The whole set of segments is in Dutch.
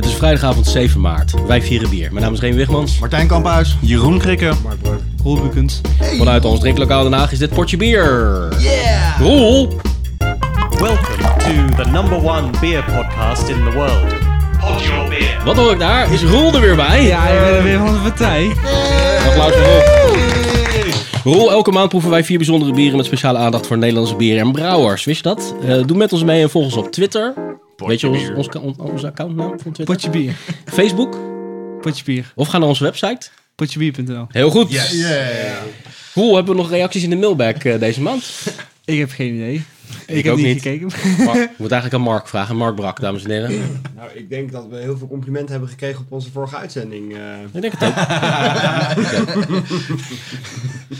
Het is vrijdagavond 7 maart. Wij vieren bier. Mijn naam is Reen Wigmans. Martijn Kamphuis. Jeroen Krikke. Mark Breuk. Roel Bukens. Vanuit ons drinklokaal Den Haag is dit potje bier. Yeah! Roel! Welcome to the number one beer podcast in the world. Pod your beer. Wat hoor ik daar? Is Roel er weer bij? Ja, je bent er weer van de partij. Applaus voor Roel. Roel, elke maand proeven wij vier bijzondere bieren met speciale aandacht voor Nederlandse bieren en brouwers. Wist je dat? Eh, doe met ons mee en volg ons op Twitter. Weet je ons, ons, ons, onze accountnaam van Twitter? Potje bier. Facebook? Potje bier. Of ga naar onze website. Potjebier.nl. Heel goed. Roel, hebben we nog reacties in de mailbag eh, deze maand? Ik heb geen idee. Ik, Ik heb ook niet, niet. gekeken. Mark, ik moet eigenlijk aan Mark vragen. Mark Brak, dames en heren. Nou, ik denk dat we heel veel complimenten hebben gekregen op onze vorige uitzending. eh. Ik denk het ook. Ja.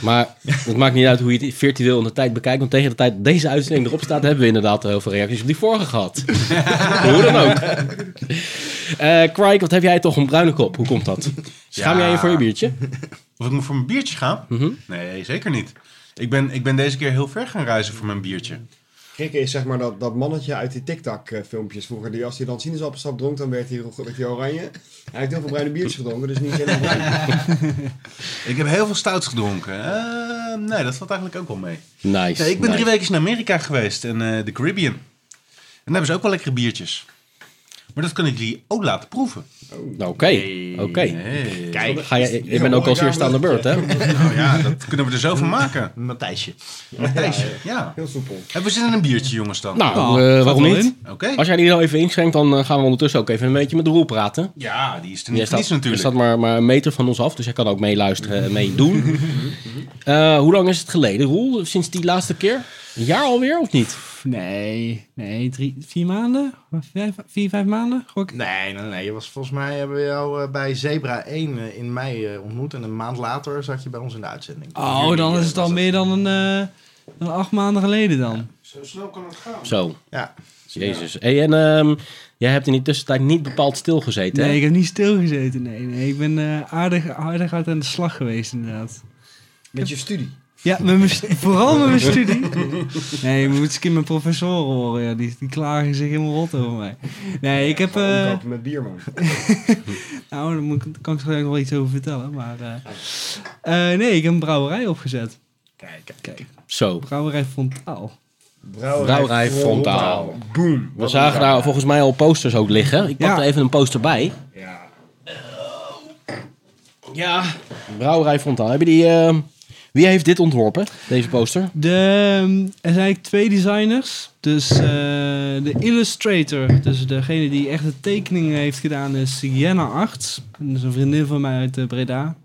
Maar het maakt niet uit hoe je het virtueel in de tijd bekijkt. Want tegen de tijd dat deze uitzending erop staat, hebben we inderdaad heel veel reacties op die vorige gehad. hoe dan ook. Eh Craig, wat heb jij toch een bruine kop? Hoe komt dat? Schaam Ja. jij je voor je biertje? Of ik moet voor mijn biertje gaan? Mhm. Nee, zeker niet. Ik ben, ik ben deze keer heel ver gaan reizen voor mijn biertje. Krikke is zeg maar dat, dat mannetje uit die TikTok-filmpjes vroeger. Die, als hij dan sinaasappelsap dronk, dan werd hij, werd hij oranje. Hij heeft heel veel bruine biertjes gedronken, dus niet helemaal bruin. Ik heb heel veel stouts gedronken. Eh, nee, dat valt eigenlijk ook wel mee. Nice. Nee, ik ben nice. drie weken in Amerika geweest en eh, de Caribbean. En daar hebben ze ook wel lekkere biertjes. Maar dat kan ik jullie ook laten proeven. Oké, oké. Hey. Kijk, Ga je, je bent ook als eerste aan de beurt, hè? Nou ja, dat kunnen we er zo van maken. Matthijsje. Matthijsje, ja. Heel soepel. Hebben we zin in een biertje, jongens, dan? Nou, Nou, eh, waarom niet? Oké. Als jij die nou even inschenkt, dan eh, gaan we ondertussen ook even een beetje met de Roel praten. Ja, die is er niet staat, natuurlijk. staat maar, maar een meter van ons af, dus jij kan ook meeluisteren en meedoen. Eh hoe lang is het geleden, Roel? Sinds die laatste keer? Een jaar alweer, of niet? Nee, nee, drie, vier maanden? Vijf, vier, vijf maanden? Gok. Nee, nee, nee. Je was, volgens mij hebben we jou eh, bij Zebra 1 eh, in mei eh, ontmoet. En een maand later zat je bij ons in de uitzending. Oh, dan is het al meer dan een, eh, dan acht maanden geleden dan. Zo snel kan het gaan. Zo, Ja. jezus. Hey, en ehm, jij hebt in die tussentijd niet bepaald stilgezeten, Nee, hè? ik heb niet stilgezeten. Nee, nee. Ik ben eh, aardig, aardig uit aan de slag geweest, inderdaad. Met je studie. Ja, met mijn stu- vooral met mijn studie. Nee, je moet eens een keer mijn professoren horen. Ja. Die, die klagen zich helemaal rot over mij. Nee, ik heb... Eh, omkopen met bier, man. nou, daar moet kan ik straks nog wel iets over vertellen. Maar eh, eh, nee, ik heb een brouwerij opgezet. Kijk, Kijk, Zo, brouwerij Fontaal. Brouwerij Frontaal. Boom. we zagen daar volgens mij al posters ook liggen. Ik pak Ja. er even een poster bij. Ja. Ja. Brouwerij Frontaal. Heb je die... wie heeft dit ontworpen, deze poster? De, ehm, er zijn eigenlijk twee designers. Dus eh, de illustrator, dus degene die echt de tekeningen heeft gedaan, is Jenna Arts. Dat is een vriendin van mij uit eh, Breda.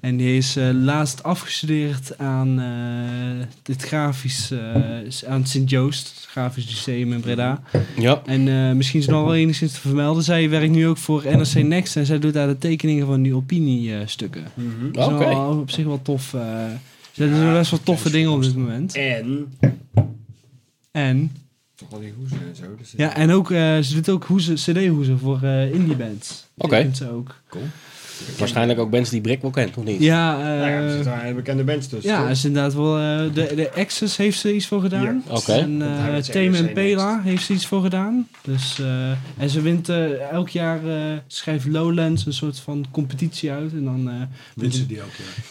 En die is eh, laatst afgestudeerd aan uh, het grafisch, eh, aan Sint-Joost, het grafisch lyceum in Breda. Ja. En eh, misschien is het nog wel enigszins te vermelden. Zij werkt nu ook voor NRC Next en zij doet daar de tekeningen van die opiniestukken. Dat is Oké. wel op zich wel tof. eh ze doen best wel toffe dingen op dit moment. En... En, Toch wel die hoezen en zo. Dus ja, en ook, eh, ze doet ook hoezen, cd-hoezen voor eh indie bands. Oké. Tekent Ze ook. Waarschijnlijk ook mensen die Brick wel kent, of niet? Ja, Nou ja, er zitten daar bekende bands tussen. ja, toch? is inderdaad wel... eh, de, de Access heeft ze iets voor gedaan. Ja. Oké. En eh ze Tame NRC en Pela heeft ze iets voor gedaan. Dus, eh, en ze wint elk jaar... eh, schrijft Lowlands een soort van competitie uit. En dan... eh, Wint ze die ook, ja.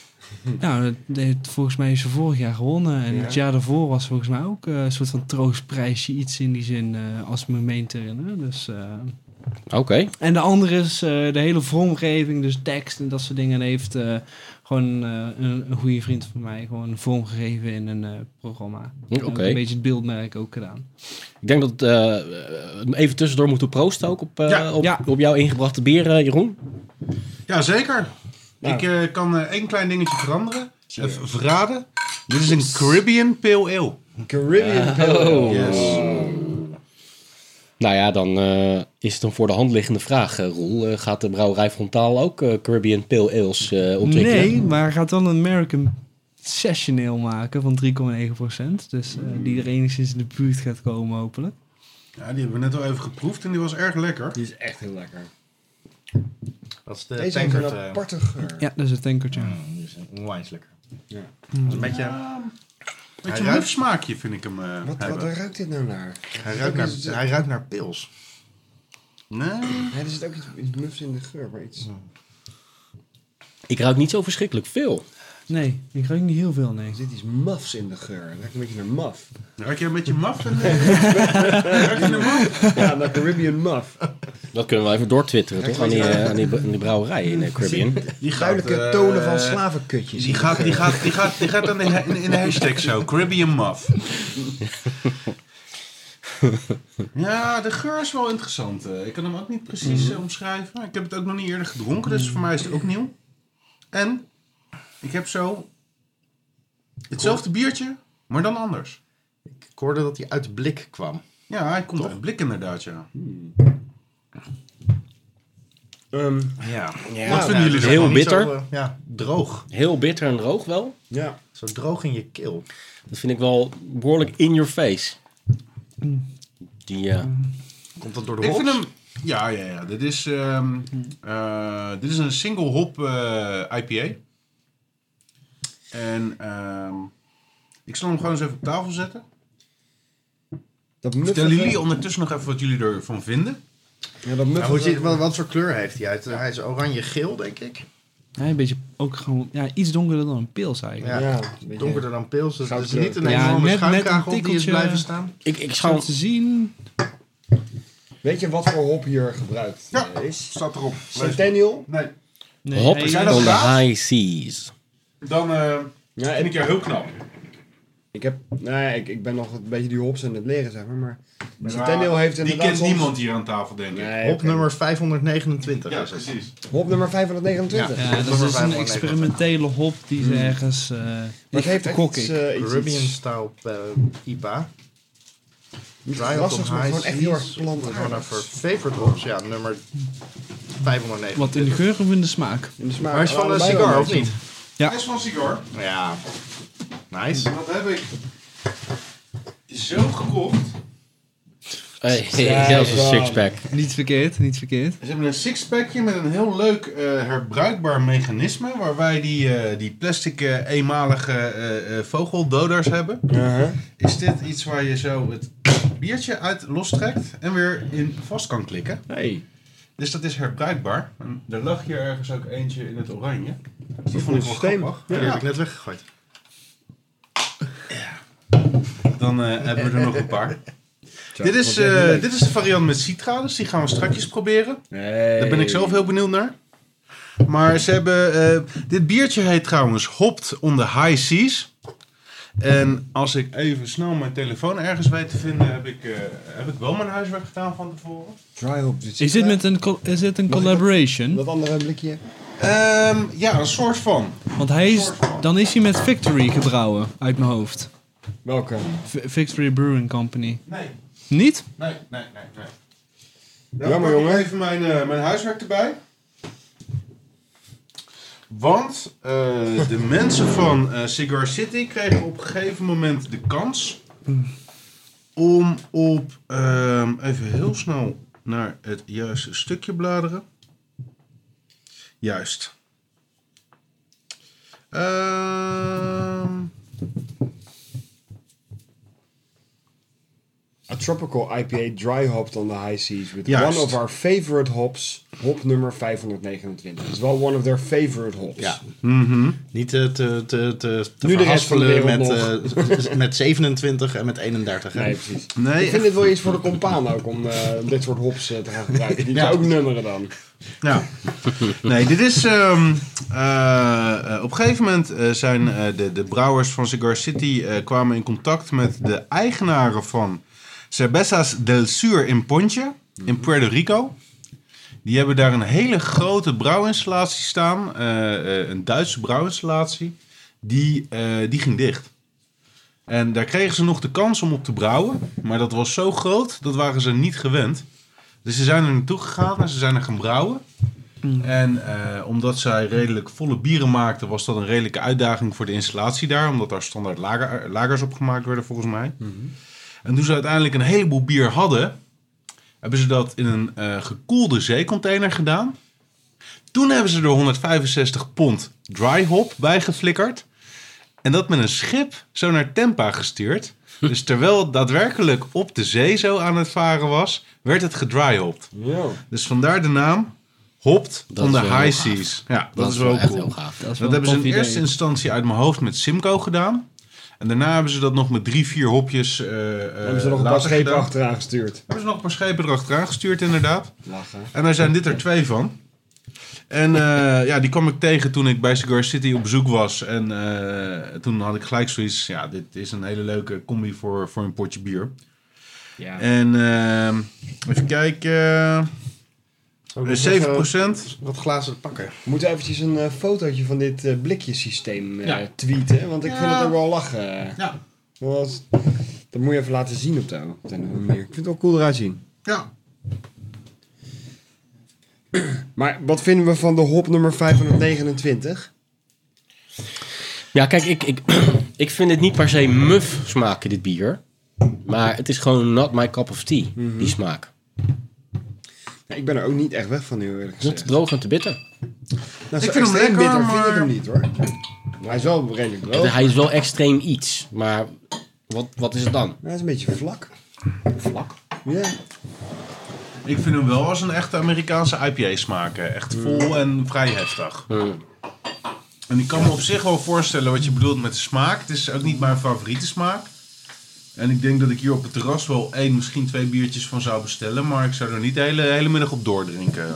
Nou, dat heeft, volgens mij is ze vorig jaar gewonnen. En Ja. het jaar daarvoor was volgens mij ook eh, een soort van troostprijsje. Iets in die zin, eh, als ik me meen te herinneren. Dus, eh, Oké. en de andere is eh, de hele vormgeving, dus tekst en dat soort dingen. En heeft eh, gewoon eh, een, een goede vriend van mij gewoon vormgegeven in een eh, programma. Oké. Een beetje het beeldmerk ook gedaan. Ik denk dat eh, we even tussendoor moeten proosten ook op, eh, Ja. op, Ja. op jouw ingebrachte bier, Jeroen. Ja, zeker. Nou. Ik eh, kan één klein dingetje veranderen. Even verraden. Dit is een Caribbean Pale Ale. Caribbean Pale Ale. Oh. Yes. Nou ja, dan eh, is het een voor de hand liggende vraag, eh, Roel. Eh, gaat de brouwerij Frontaal ook eh, Caribbean Pale Ales eh, ontwikkelen? Nee, maar gaat wel een American Session Ale maken van 3,9%. Dus eh, die er enigszins in de buurt gaat komen hopelijk. Ja, die hebben we net al even geproefd en die was erg lekker. Die is echt heel lekker. Dat is de Deze heeft een aparte geur. Ja, dat is het tankertje. mm, die is onwijs lekker. Ja. Dat is een beetje... Beetje een ruikt- mufsmaakje vind ik hem eh Wat, wat ruikt dit nou naar? Hij ruikt naar, hij ruikt naar pils. Nee. Ja, er zit ook iets, iets mufs in de geur, maar iets... Ik ruik niet zo verschrikkelijk veel. Nee, ik ruik niet heel veel, nee. Er zit iets mafs in de geur. Het ruikt een beetje naar maf. Ruik je een beetje maf? Ruik je een maf? Ja, naar Caribbean maf. Dat kunnen we even doortwitteren, toch? Aan die, eh, aan die, aan die brouwerij in de Caribbean. Die Duidelijke eh, tonen van slavenkutjes. Die gaat, die gaat, die gaat, die gaat dan in, in, in de hashtag zo. Caribbean Muff. Ja, de geur is wel interessant. eh. Ik kan hem ook niet precies eh, omschrijven. Ik heb het ook nog niet eerder gedronken, dus voor mij is het ook nieuw. En ik heb zo hetzelfde biertje, maar dan anders. Ik hoorde dat hij uit de blik kwam. Ja, hij komt uit een blik inderdaad, ja. Ehm, Ja. Wat vinden jullie Heel ervan? bitter. Zo, eh, ja, droog. Heel bitter en droog wel. ja. Zo droog in je keel. Dat vind ik wel behoorlijk in your face. Die, eh, Komt dat door de Ik hops? vind hem... Ja, ja, ja. Dit is, ehm, eh, dit is een single hop eh, IPA. En ehm, ik zal hem gewoon eens even op tafel zetten. Dat Vertellen muffige- jullie ondertussen nog even wat jullie ervan vinden? Ja, dat Nou, hoe ziet, wat, wat voor kleur heeft hij? Uit? Hij is oranje-geel, denk ik. Ja, een beetje ook gewoon ja, iets donkerder dan een pils eigenlijk. Ja, Ja, Donkerder dan pils. Dus het is niet een Ja, enorme net- net een schuimkagel die is blijven staan. ik, ik schouw... te zien. Weet je wat voor hop hier gebruikt Ja. is? Staat erop. Centennial? Nee. Nee, Hop dat on the high seas. Dan eh Ja, vind ik jou heel knap. Ik, heb, nee, ik, ik ben nog een beetje die hops aan het leren, zeg maar. Maar Maar Centennial heeft Die kent soms- niemand hier aan tafel, denk ik. Nee, Hop nummer 529 Ja, het. precies. Hop nummer 529. Ja, dat is dus een 529. experimentele hop die ze ergens... eh Dat ik heeft echt iets, ik. eh, iets, Caribbean iets style eh, IPA. Dry hop klassigs, on maar high gewoon echt heel erg plantaardig. One of our favorite hops. Ja, nummer 529. Wat in de geur of in de smaak? In de smaak Maar hij is van een een of niet? Ja. Hij is van Cigar. Ja. Nice. Dat heb ik zo gekocht. Hey, is een sixpack. Niet verkeerd, niet verkeerd. Ze hebben een sixpackje met een heel leuk eh, herbruikbaar mechanisme. Waar wij die, eh, die plastic eh, eenmalige eh, eh, vogeldoders hebben. Uh-huh. Is dit iets waar je zo het biertje uit lostrekt en weer in vast kan klikken. Hey. Dus dat is herbruikbaar. En er lag hier ergens ook eentje in het oranje. Dus die vond ik wel grappig. Die heb ik net weggegooid. Dan eh, hebben we er nog een paar. Dit is, eh, dit is de variant met citra, dus die gaan we straks proberen. Daar ben ik zelf heel benieuwd naar. Maar ze hebben. eh, dit biertje heet trouwens Hopped on the High Seas. En als ik even snel mijn telefoon ergens weet te vinden, heb ik, eh, heb ik wel mijn huiswerk gedaan van tevoren. Is dit, met een, is dit een collaboration? Dat andere blikje? Ehm, ja, een soort van. Want hij is, dan is hij met Victory gebrouwen, uit mijn hoofd. Welke? V- Victory Brewing Company. Nee, Niet? nee, nee, nee. nee. Nou, Jammer, jongen. even mijn, eh, mijn huiswerk erbij. Want eh, de mensen van eh, Cigar City kregen op een gegeven moment de kans om op, ehm, even heel snel naar het juiste stukje bladeren. Juist. Ehm, A tropical IPA dry hopped on the high seas with Juist. one of our favorite hops. Hop nummer 529. Het is wel one of their favorite hops. Ja. mhm. Niet te, te, te, te, te Nu de rest van de met, eh, met 27 en met 31. hè? Nee, precies. Nee, Ik vind dit wel iets voor de compaan ook om eh, dit soort hops eh, te gaan gebruiken. Die Ja. ook nummeren dan. Ja. Nee, dit is... ehm, eh, eh, op een gegeven moment eh, zijn eh, de, de brouwers van Cigar City eh, kwamen in contact met de eigenaren van Cervezas del Sur in Ponche, in Puerto Rico. Die hebben daar een hele grote brouwinstallatie staan, eh, eh, een Duitse brouwinstallatie. Die, eh, die ging dicht. En daar kregen ze nog de kans om op te brouwen, maar dat was zo groot, dat waren ze niet gewend. Dus ze zijn er naartoe gegaan en ze zijn er gaan brouwen. En omdat zij redelijk volle bieren maakten, was dat een redelijke uitdaging voor de installatie daar. Omdat daar standaard lager, lagers op gemaakt werden, volgens mij. En toen ze uiteindelijk een heleboel bier hadden, hebben ze dat in een eh, gekoelde zeecontainer gedaan. Toen hebben ze er 165 pond dry hop bij geflikkerd. En dat met een schip zo naar Tampa gestuurd. Dus terwijl het daadwerkelijk op de zee zo aan het varen was, werd het gedryhopt. Ja. Dus vandaar de naam Hopt on the wel High. Seas. Ja, dat, is wel echt cool. heel gaaf. Dat, wel hebben ze in idee. eerste instantie uit mijn hoofd met Simco gedaan. En daarna hebben ze dat nog met drie, vier hopjes eh Hebben ze nog een paar schepen gedaan. achteraan gestuurd. Hebben ze nog een paar schepen erachteraan gestuurd, inderdaad. Lachen. En daar zijn dit er twee van. En eh, ja, die kwam ik tegen toen ik bij Cigar City op bezoek was. En eh, toen had ik gelijk zoiets. Ja, dit is een hele leuke combi voor, voor een potje bier. Ja. En eh, even kijken. Ook eh, nog 7 even Wat glazen pakken. We moeten eventjes een eh, fotootje van dit eh blikjesysteem eh, Ja. tweeten. Want ik vind het ook wel lachen. Ja. Dat, was- dat moet je even laten zien op de, op de manier. Ik vind het wel cool eruit zien. Ja. Maar wat vinden we van de hop nummer 529? Ja, kijk, ik, ik, ik vind het niet per se muf smaken, dit bier. Maar het is gewoon not my cup of tea, die smaak. Ja, ik ben er ook niet echt weg van, heel eerlijk Het is te gezegd. droog en te bitter. Nou, Ik vind hem lekker, bitter vind ik maar- hem niet hoor. Hij is wel redelijk droog. Hij is wel extreem iets, maar wat, wat is het dan? Hij is een beetje vlak. Vlak. Ja. Ik vind hem wel als een echte Amerikaanse IPA smaken. Echt vol en vrij heftig. Hmm. En ik kan me op zich wel voorstellen wat je bedoelt met de smaak. Het is ook niet mijn favoriete smaak. En ik denk dat ik hier op het terras wel één, misschien twee biertjes van zou bestellen. Maar ik zou er niet de hele, hele middag op doordrinken.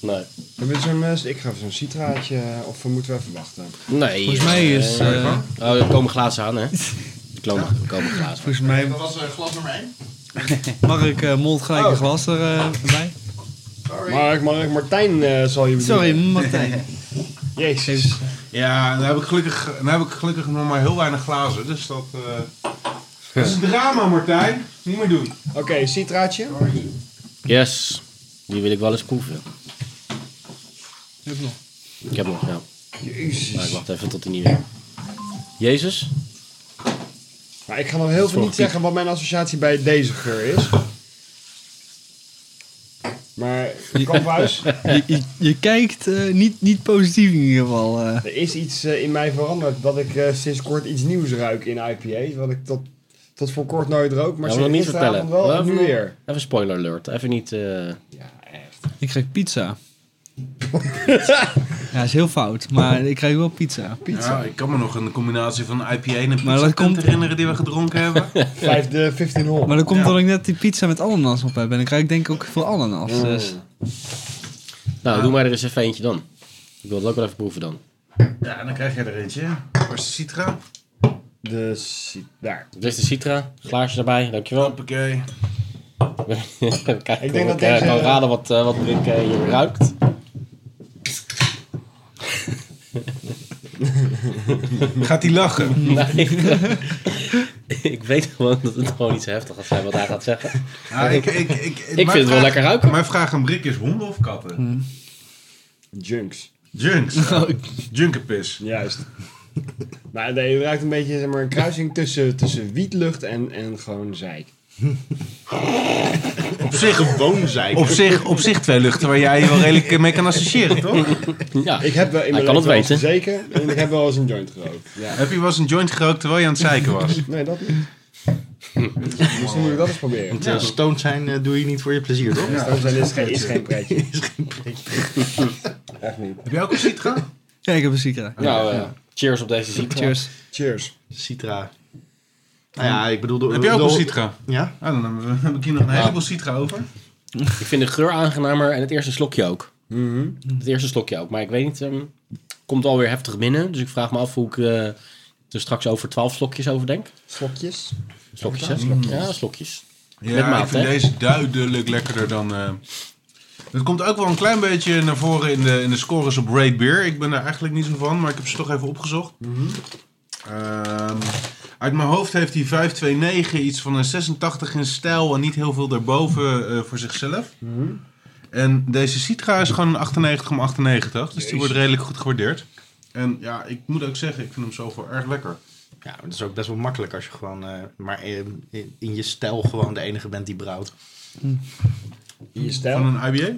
Nee. Hebben we zo'n, eh, ik ga even zo'n citraatje, eh, of moeten we even wachten? Nee. Volgens mij is, eh, eh, oh, er komen glazen aan, hè? Er komen, er komen glazen. Volgens mij Dat was glas nummer 1. mag ik uh, molt gelijk een glas erbij. Mark, Mark, Martijn eh, zal je bedoelen. Sorry, Martijn. Jezus. Ja, dan heb ik gelukkig, dan heb ik gelukkig nog maar heel weinig glazen. Dus dat, eh, dat is een drama, Martijn. Niet meer doen. Oké, citraatje. Yes. Die wil ik wel eens proeven. Ik heb nog, ja. Maar ik Jezus. wacht even tot hij niet weer. Jezus? Maar ik ga nog heel veel niet zeggen wat mijn associatie bij deze geur is. Maar, kamphuis, Je, je, je kijkt eh, niet, niet positief in ieder geval. eh. er is iets eh, in mij veranderd dat ik eh, sinds kort iets nieuws ruik in IPA's. Wat ik tot, tot voor kort nooit rook, maar Ja, we sinds niet vertellen. wel en Even- nu weer. Even spoiler alert. Even niet... eh, Ja, echt. Ik krijg pizza. ja, is heel fout, maar ik krijg wel pizza. Ja, ik kan me nog een combinatie van IPA en een Maar dat pizza komt- herinneren die we gedronken hebben. Vijfde 1500. Maar dat komt omdat ik net die pizza met ananas op heb. En dan krijg ik denk ik ook veel ananas. Mm. Dus. Nou, doe maar er eens even eentje dan. Ik wil het ook wel even proeven dan. Ja, en dan krijg je er eentje. Waar is de citra? De daar. Dit is de Citra. Glaasje erbij, dankjewel. Hoppakee. Kijk, Ik denk dat ik eh, deze- kan raden wat, eh, wat Rick eh, hier ruikt. Gaat hij lachen? Nee, ik weet gewoon dat het gewoon iets heftig gaat zijn wat hij gaat zeggen. Ja, ik, ik, ik, Ik vind het wel lekker ruiken. Mijn vraag aan Brik is honden of katten? Junks. Junks. Junkenpis. Juist. maar nee, het ruikt een beetje zeg maar, een kruising tussen, tussen wietlucht en, en gewoon zeik. Op zich, Gewoon zijn. op, zich, op zich twee luchten waar jij je wel redelijk mee kan associëren, toch? Ja, Ik heb wel in mijn kan het weten. gezeken en ik heb wel eens een joint gerookt. Ja. Heb je wel eens een joint gerookt terwijl je aan het zeiken was? Nee, dat niet. Misschien moet ik dat eens proberen. Want eh, stoned zijn eh, doe je niet voor je plezier, toch? Dat zijn is geen, is geen pretje. Is geen pretje. Echt niet. Heb jij ook een citra? Ja, ik heb een citra. nou, eh, cheers op deze Citra. Cheers. Cheers. Citra. Nou ja, ik bedoel... de- Heb jij ook een citra? Ja? Ah, dan hebben we- heb ik hier nog een heleboel citra over. Ik vind de geur aangenamer en het eerste slokje ook. Mhm. Het eerste slokje ook. Maar ik weet niet, ehm, komt alweer heftig binnen. Dus ik vraag me af hoe ik eh, er straks over 12 slokjes over denk. Slokjes. Slokjes, hè? Ja, slokjes. Ja, Met maat, ik vind hè? deze duidelijk lekkerder dan... eh het komt ook wel een klein beetje naar voren in de, in de scores op Raid Beer. Ik ben daar eigenlijk niet zo van, maar ik heb ze toch even opgezocht. Ehm, uit mijn hoofd heeft hij 529 iets van een 86 in stijl en niet heel veel daarboven eh, voor zichzelf. En deze Citra is gewoon een 98 om 98, dus die wordt redelijk goed gewaardeerd. En ja, ik moet ook zeggen, ik vind hem zoveel erg lekker. Ja, dat is ook best wel makkelijk als je gewoon... eh, maar in, in, in je stijl gewoon de enige bent die brouwt. In je stijl. Van een IBA?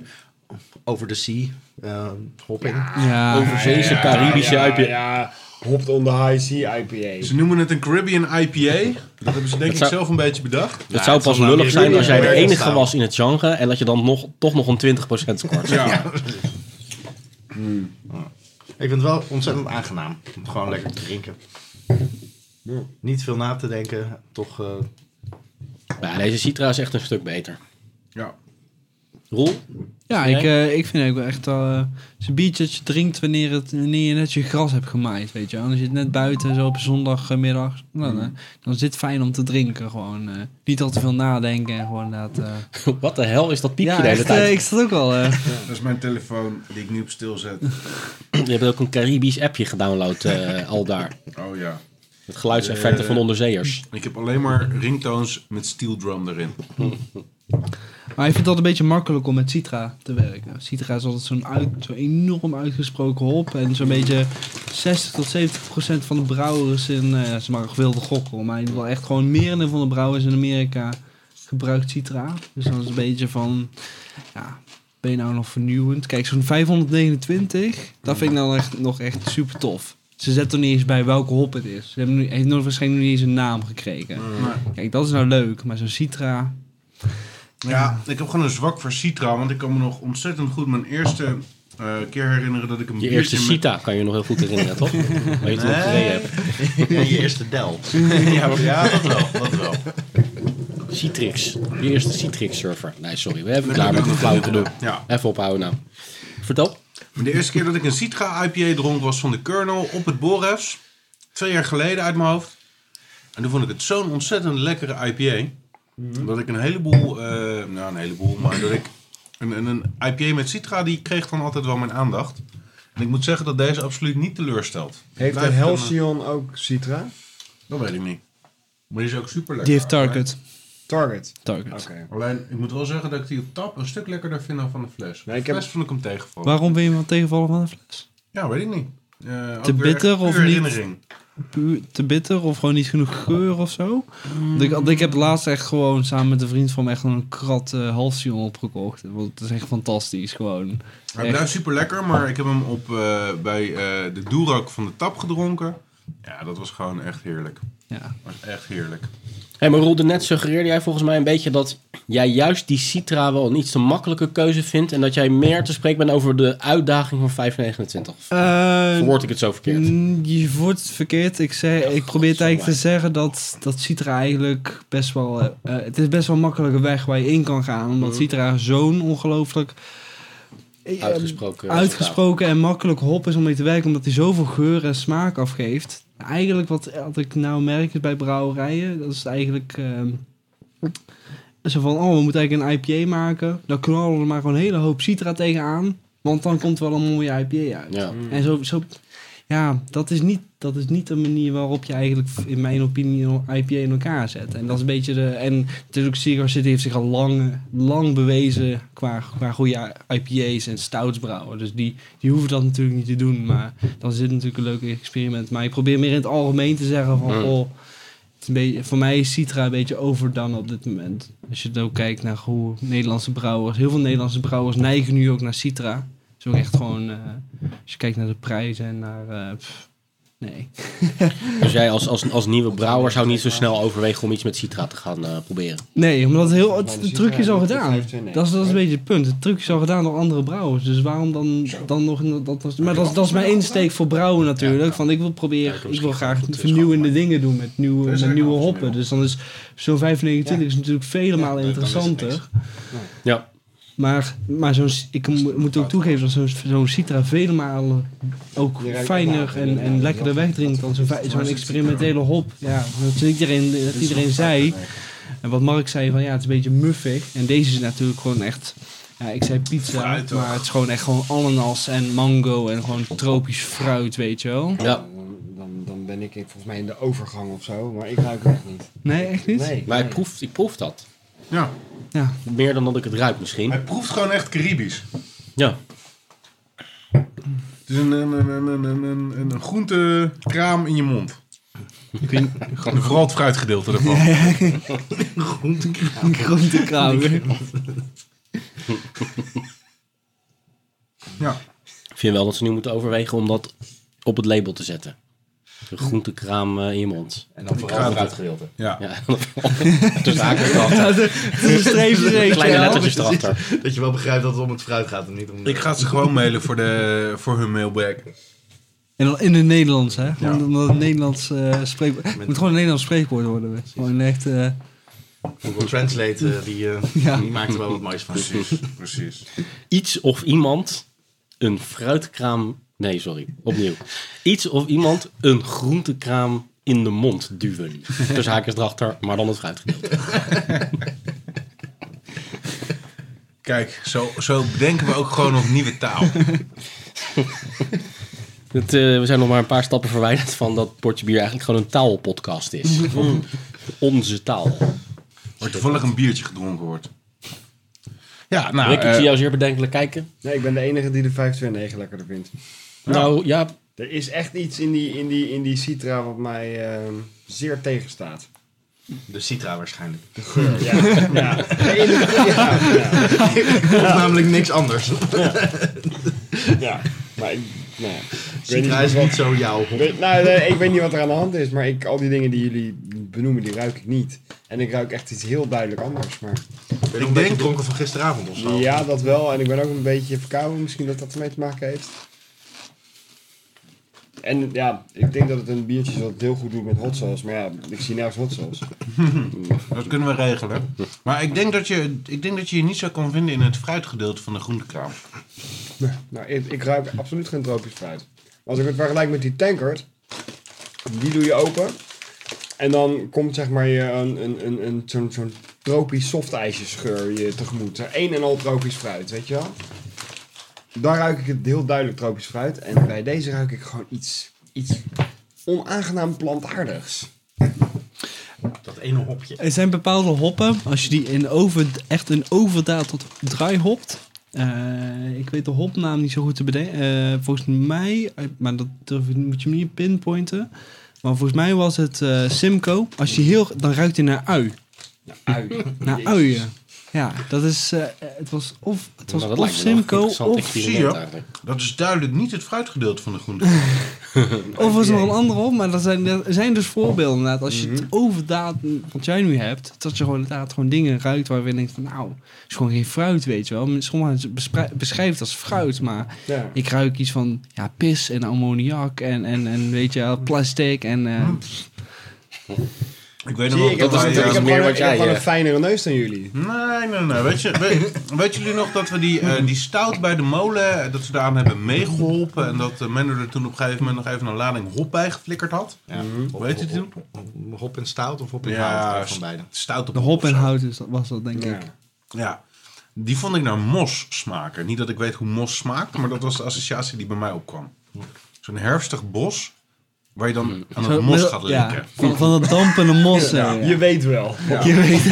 over the sea eh, hopping. Ja, Overzeese, Caribische ja, IPA. Ja, hopped on the high sea IPA. Ze noemen het een Caribbean IPA. Dat hebben ze denk ik zou- zelf een beetje bedacht. Het zou het pas nou lullig zijn als jij de enige staan. was in het genre en dat je dan nog, toch nog een 20% scoort. Ja. Ik vind het wel ontzettend aangenaam om gewoon lekker te drinken. Niet veel na te denken, toch... eh, ja, deze Citra is echt een stuk beter. ja. Roel? ja ik, eh, ik vind het wel echt wel... eh, het is een biertje dat je drinkt wanneer, het, wanneer je net je gras hebt gemaaid, weet je. Dan zit je net buiten, zo op zondagmiddag. Dan, eh, dan is dit fijn om te drinken, gewoon. eh, niet al te veel nadenken en gewoon inderdaad... eh, Wat de hel is dat piepje ja, de hele echt, tijd? ik zat ook wel... eh, Dat is mijn telefoon die ik nu op stil zet. Je hebt ook een Caribisch appje gedownload eh, al daar. Oh ja. Het geluidseffecten van onderzeeërs. Ik heb alleen maar ringtones met steel drum erin. Maar ik vind het altijd een beetje makkelijk om met Citra te werken. Citra is altijd zo'n uit, zo enorm uitgesproken hop. En zo'n beetje 60 tot 70 procent van de brouwers in... eh ze maken te gokken, maar in ieder geval echt gewoon merendeel van de brouwers in Amerika gebruikt Citra. Dus dan is het een beetje van... Ja, ben je nou nog vernieuwend? Kijk, zo'n 529, dat vind ik nou echt, nog echt super tof. Ze zetten er niet eens bij welke hop het is. Ze hebben nu, heeft nog waarschijnlijk nog niet eens een naam gekregen. Kijk, dat is nou leuk. Maar zo'n Citra... Ja, ik heb gewoon een zwak voor Citra, want ik kan me nog ontzettend goed mijn eerste eh, keer herinneren dat ik een Je biertje eerste met- Cita kan je nog heel goed herinneren, toch? Waar je toen gereden hebt. ja, je eerste del. ja, maar- ja, dat wel, dat wel. Citrix. Je eerste Citrix-surfer. Nee, sorry. We hebben klaar met de flauw te doen. Ja. Even ophouden nou. Vertel. De eerste keer dat ik een Citra IPA dronk was van de Colonel op het Borefs. Twee jaar geleden uit mijn hoofd. En toen vond ik het zo'n ontzettend lekkere IPA. Dat ik een heleboel, eh, nou een heleboel, maar dat ik een, een, een IPA met Citra, die kreeg dan altijd wel mijn aandacht. En ik moet zeggen dat deze absoluut niet teleurstelt. Heeft de een- Halcyon ook Citra? Dat weet ik niet. Maar die is ook super lekker. Die heeft Target. Target. Target. Oké. Alleen, ik moet wel zeggen dat ik die op tap een stuk lekkerder vind dan van de fles. Nee, ik de heb- fles vond ik hem tegenvallen. Waarom wil je wel tegenvallen van de fles? Ja, weet ik niet. Eh, Te bitter of niet? Te bitter of gewoon niet genoeg geur of zo? Ik, ik heb laatst echt gewoon samen met een vriend van me echt een krat uh, opgekocht. Want het is echt fantastisch gewoon. Hij blijft super lekker, maar ik heb hem op, eh, bij eh, de Durak van de tap gedronken. Ja, dat was gewoon echt heerlijk. Ja. Was echt heerlijk. Hé, maar Roel, net suggereerde jij volgens mij een beetje dat jij juist die Citra wel een iets te makkelijke keuze vindt. En dat jij meer te spreken bent over de uitdaging van 529. Of Uh, verwoord ik het zo verkeerd? je wordt het verkeerd. Ik, zeg, ik probeer het eigenlijk te zeggen dat, dat Citra eigenlijk best wel... eh, eh, het is best wel een makkelijke weg waar je in kan gaan. Omdat Citra zo'n ongelooflijk... eh, Uitgesproken. uitgesproken en makkelijk hop is om mee te werken, omdat hij zoveel geur en smaak afgeeft. Eigenlijk wat, wat ik nou merk is bij brouwerijen, dat is eigenlijk ehm, zo van, oh, we moeten eigenlijk een IPA maken. Dan knallen we er maar gewoon een hele hoop Citra tegenaan, want dan komt wel een mooie IPA uit. Ja. En zo, zo ja, dat is, niet, dat is niet de manier waarop je eigenlijk, in mijn opinie, een IPA in elkaar zet. En dat is een beetje de. En natuurlijk, Cigar City heeft zich al lang, lang bewezen qua, qua goede IPA's en stouts brouwen. Dus die, die hoeven dat natuurlijk niet te doen. Maar dan is dit natuurlijk een leuk experiment. Maar ik probeer meer in het algemeen te zeggen van. Mm. Oh, een beetje, voor mij is Citra een beetje overdone op dit moment. Als je dan ook kijkt naar hoe Nederlandse brouwers... Heel veel Nederlandse brouwers neigen nu ook naar Citra. Het is ook echt gewoon... eh, als je kijkt naar de prijzen en naar... eh, pff, nee. Dus jij als, als, als nieuwe brouwer zou niet zo snel overwegen om iets met Citra te gaan eh, proberen. Nee, omdat het heel, het, Maar de de Citra truc is al gedaan. 25, Dat is, dat is een beetje het punt. Het truc is al gedaan door andere brouwers. Dus waarom dan, dan nog... in Dat, dat, maar dat, is- dat is mijn insteek voor brouwen natuurlijk. Van ik wil proberen... Ik wil graag vernieuwende dingen doen met nieuwe, met nieuwe hoppen. Dus dan is zo'n 529 is natuurlijk vele malen interessanter. Ja. Maar, maar zo'n, ik mo- moet ook toegeven dat zo'n, zo'n Citra vele malen ook fijner en, en lekkerder wegdrinkt dan zo'n, zo'n experimentele hop. Ja, dat iedereen, dat iedereen zei. En wat Mark zei van ja, het is een beetje muffig. En deze is natuurlijk gewoon echt, ja, ik zei pizza, maar het is gewoon echt gewoon ananas en mango en gewoon tropisch fruit, weet je wel. Ja. Dan, dan, ben ik volgens mij in de overgang of zo, maar ik ruik het echt niet. Nee, echt niet? Nee. Maar ik nee. proef, ik proef dat. Ja, Ja. Meer dan dat ik het ruik misschien. hij proeft gewoon echt Caribisch. Ja. Het is een, een, een, een, een, een, een, groentekraam in je mond. Ik weet Vooral het fruitgedeelte ervan. niet, groentekraam. Ja. Ik vind wel dat ze nu moeten overwegen om dat op het label te zetten. Groentekraam eh, in je mond. En dan vooral het- uitgedeelte. Ja. Ja, dus haken erachter. Kleine lettertjes erachter. Dat je wel begrijpt dat het om het fruit gaat en niet om. Ik ga ze gewoon mailen voor, de, voor hun mailbag. En dan in het Nederlands, hè? Gewoon Ja. omdat het Nederlands eh spreekwoord... Het moet gewoon een Nederlands spreekwoord worden. hè. Gewoon echt... eh, Google Translate, eh, die, eh, Ja. die maakt er wel wat moois van. Precies, precies. Iets of iemand een fruitkraam... Nee, sorry. Opnieuw. Iets of iemand een groentekraam in de mond duwen. Dus haakjes erachter, maar dan het fruitgedeelte. Kijk, zo, zo bedenken we ook gewoon nog nieuwe taal. Het, eh, we zijn nog maar een paar stappen verwijderd van dat Portje Bier eigenlijk gewoon een taalpodcast is. Van onze taal. Waar toevallig een biertje gedronken wordt. Ja, nou, Rick, ik eh, zie jou zeer bedenkelijk kijken. Nee, ik ben de enige die de 529 lekkerder vindt. Nou ja, Er is echt iets in die, in die, in die Citra wat mij ehm, zeer tegenstaat. De Citra waarschijnlijk. Ja, ja. Nee, de- ja, Ik namelijk niks anders. ja. Maar ik, nou ja. Ik weet Citra niet is wat- niet zo jouw. weet- nou, nee, ik weet niet wat er aan de hand is, maar ik, al die dingen die jullie benoemen, die ruik ik niet. En ik ruik echt iets heel duidelijk anders. Maar Ben een denk- beetje dronken van gisteravond of zo? ja, dat wel. En ik ben ook een beetje verkouden. Misschien dat dat ermee te maken heeft. En ja, ik denk dat het een biertje is wat het heel goed doet met hot sauce. Maar ja, ik zie nergens hot sauce. dat kunnen we regelen. Maar ik denk, dat je, ik denk dat je je niet zo kan vinden in het fruitgedeelte van de groentekraam. Nou, ik, ik ruik absoluut geen tropisch fruit. Als ik het vergelijk met die tankard, die doe je open. En dan komt zeg maar je een, een, een, een, zo'n, zo'n tropisch softijsjesgeur je tegemoet. Een en al tropisch fruit, weet je wel? Dan ruik ik het heel duidelijk tropisch fruit. En bij deze ruik ik gewoon iets, iets onaangenaam plantaardigs. Dat ene hopje. Er zijn bepaalde hoppen, als je die in over, echt in overdaad tot dry hopt. eh, ik weet de hopnaam niet zo goed te bedenken. Eh, volgens mij, maar dat durf ik, moet je me niet pinpointen. Maar volgens mij was het eh, Simcoe. Als je heel, dan ruikt hij naar ui. Ui. Naar uien. Ja, dat is, eh, het was of, het was dat of interessant of, zie je. Dat is duidelijk niet het fruitgedeelte van de groentekraam. of was er nog een andere op. Maar dat zijn, er zijn dus voorbeelden inderdaad. Als je Mhm. het overdaad, wat jij nu hebt, dat je gewoon inderdaad gewoon dingen ruikt waar je denkt van nou, het is gewoon geen fruit, weet je wel. Sommigen mensen beschrij- beschrijven het als fruit, maar Ja. ik ruik iets van ja, pis en ammoniak en, en, en weet je wel, plastic en eh, Ik weet nog wel dat is natuurlijk eh, meer wat ik heb jij, gewoon een eh, fijnere neus dan jullie. Nee, nee, nee. Weet, je, weet, weet jullie nog dat we die, eh, die stout bij de molen, dat ze daaraan hebben meegeholpen en dat uh, Menno er toen op een gegeven moment nog even een lading hop bij geflikkerd had? Ja. Hoe heet het toen? Hop, en stout of hop en Ja, hout? Van beide. Stout op de hop en hout is, was dat denk ik. Ja. Ja. Die vond ik naar mos smaken. Niet dat ik weet hoe mos smaakt, maar dat was de associatie die bij mij opkwam. Zo'n herfstig bos, waar je dan aan het mos gaat ja, likken. van, van dat dampende mos. eh, ja. Je weet wel. Je weet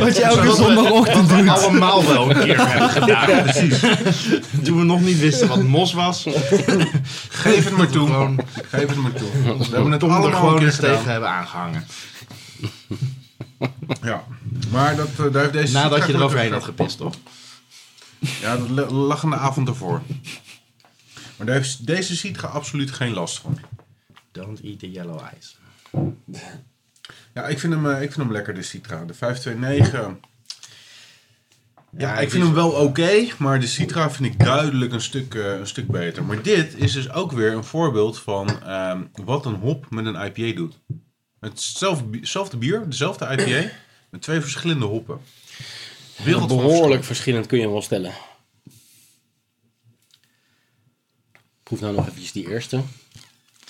wat je elke zondagochtend Wat we doet. allemaal wel een keer hebben gedaan. Precies. Toen we nog niet wisten wat mos was. Geef het maar toe. Gewoon Geef het maar toe. We hebben het allemaal gewoon eens tegen hebben aangehangen. Ja. Maar dat, eh, daar heeft deze Nadat je eroverheen had gepist, toch? Ja, dat la- lag aan de avond ervoor. Maar daar heeft deze Citra absoluut geen last van. Don't eat the yellow ice. Ja, ik vind hem, eh, ik vind hem lekker, de Citra. De 529. Ja, ik vind hem wel oké, maar de Citra vind ik duidelijk een stuk, eh, een stuk beter. Maar dit is dus ook weer een voorbeeld van ehm, wat een hop met een IPA doet. Hetzelfde, bi- hetzelfde bier, dezelfde IPA, met twee verschillende hoppen. Wereld Behoorlijk verschillend kun je hem wel stellen. Proef nou nog eventjes die eerste.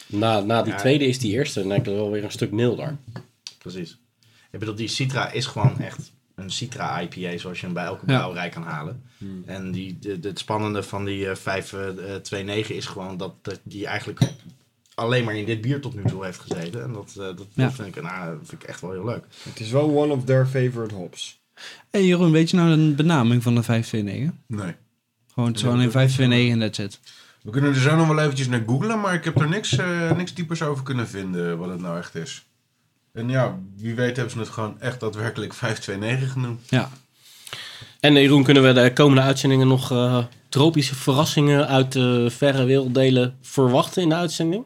Na, na die Ja. tweede is die eerste, dan lijkt het wel weer een stuk milder. Precies. Ik bedoel, die Citra is gewoon echt een Citra IPA zoals je hem bij elke Ja. brouwerij kan halen. En die, de, de- het spannende van die eh 529 is gewoon dat, dat die eigenlijk alleen maar in dit bier tot nu toe heeft gezeten. En dat, eh, dat, Ja. vind, ik, nou, vind ik echt wel heel leuk. Het is wel one of their favorite hops. Hey Jeroen, weet je nou een benaming van de 529? Nee. Gewoon zo alleen 529 en that's it. We kunnen er zo nog wel eventjes naar googlen, maar ik heb er niks, eh, niks diepers over kunnen vinden wat het nou echt is. En ja, wie weet hebben ze het gewoon echt daadwerkelijk 529 genoemd. Ja. En eh, Jeroen, kunnen we de komende uitzendingen nog eh, tropische verrassingen uit de verre werelddelen verwachten in de uitzending?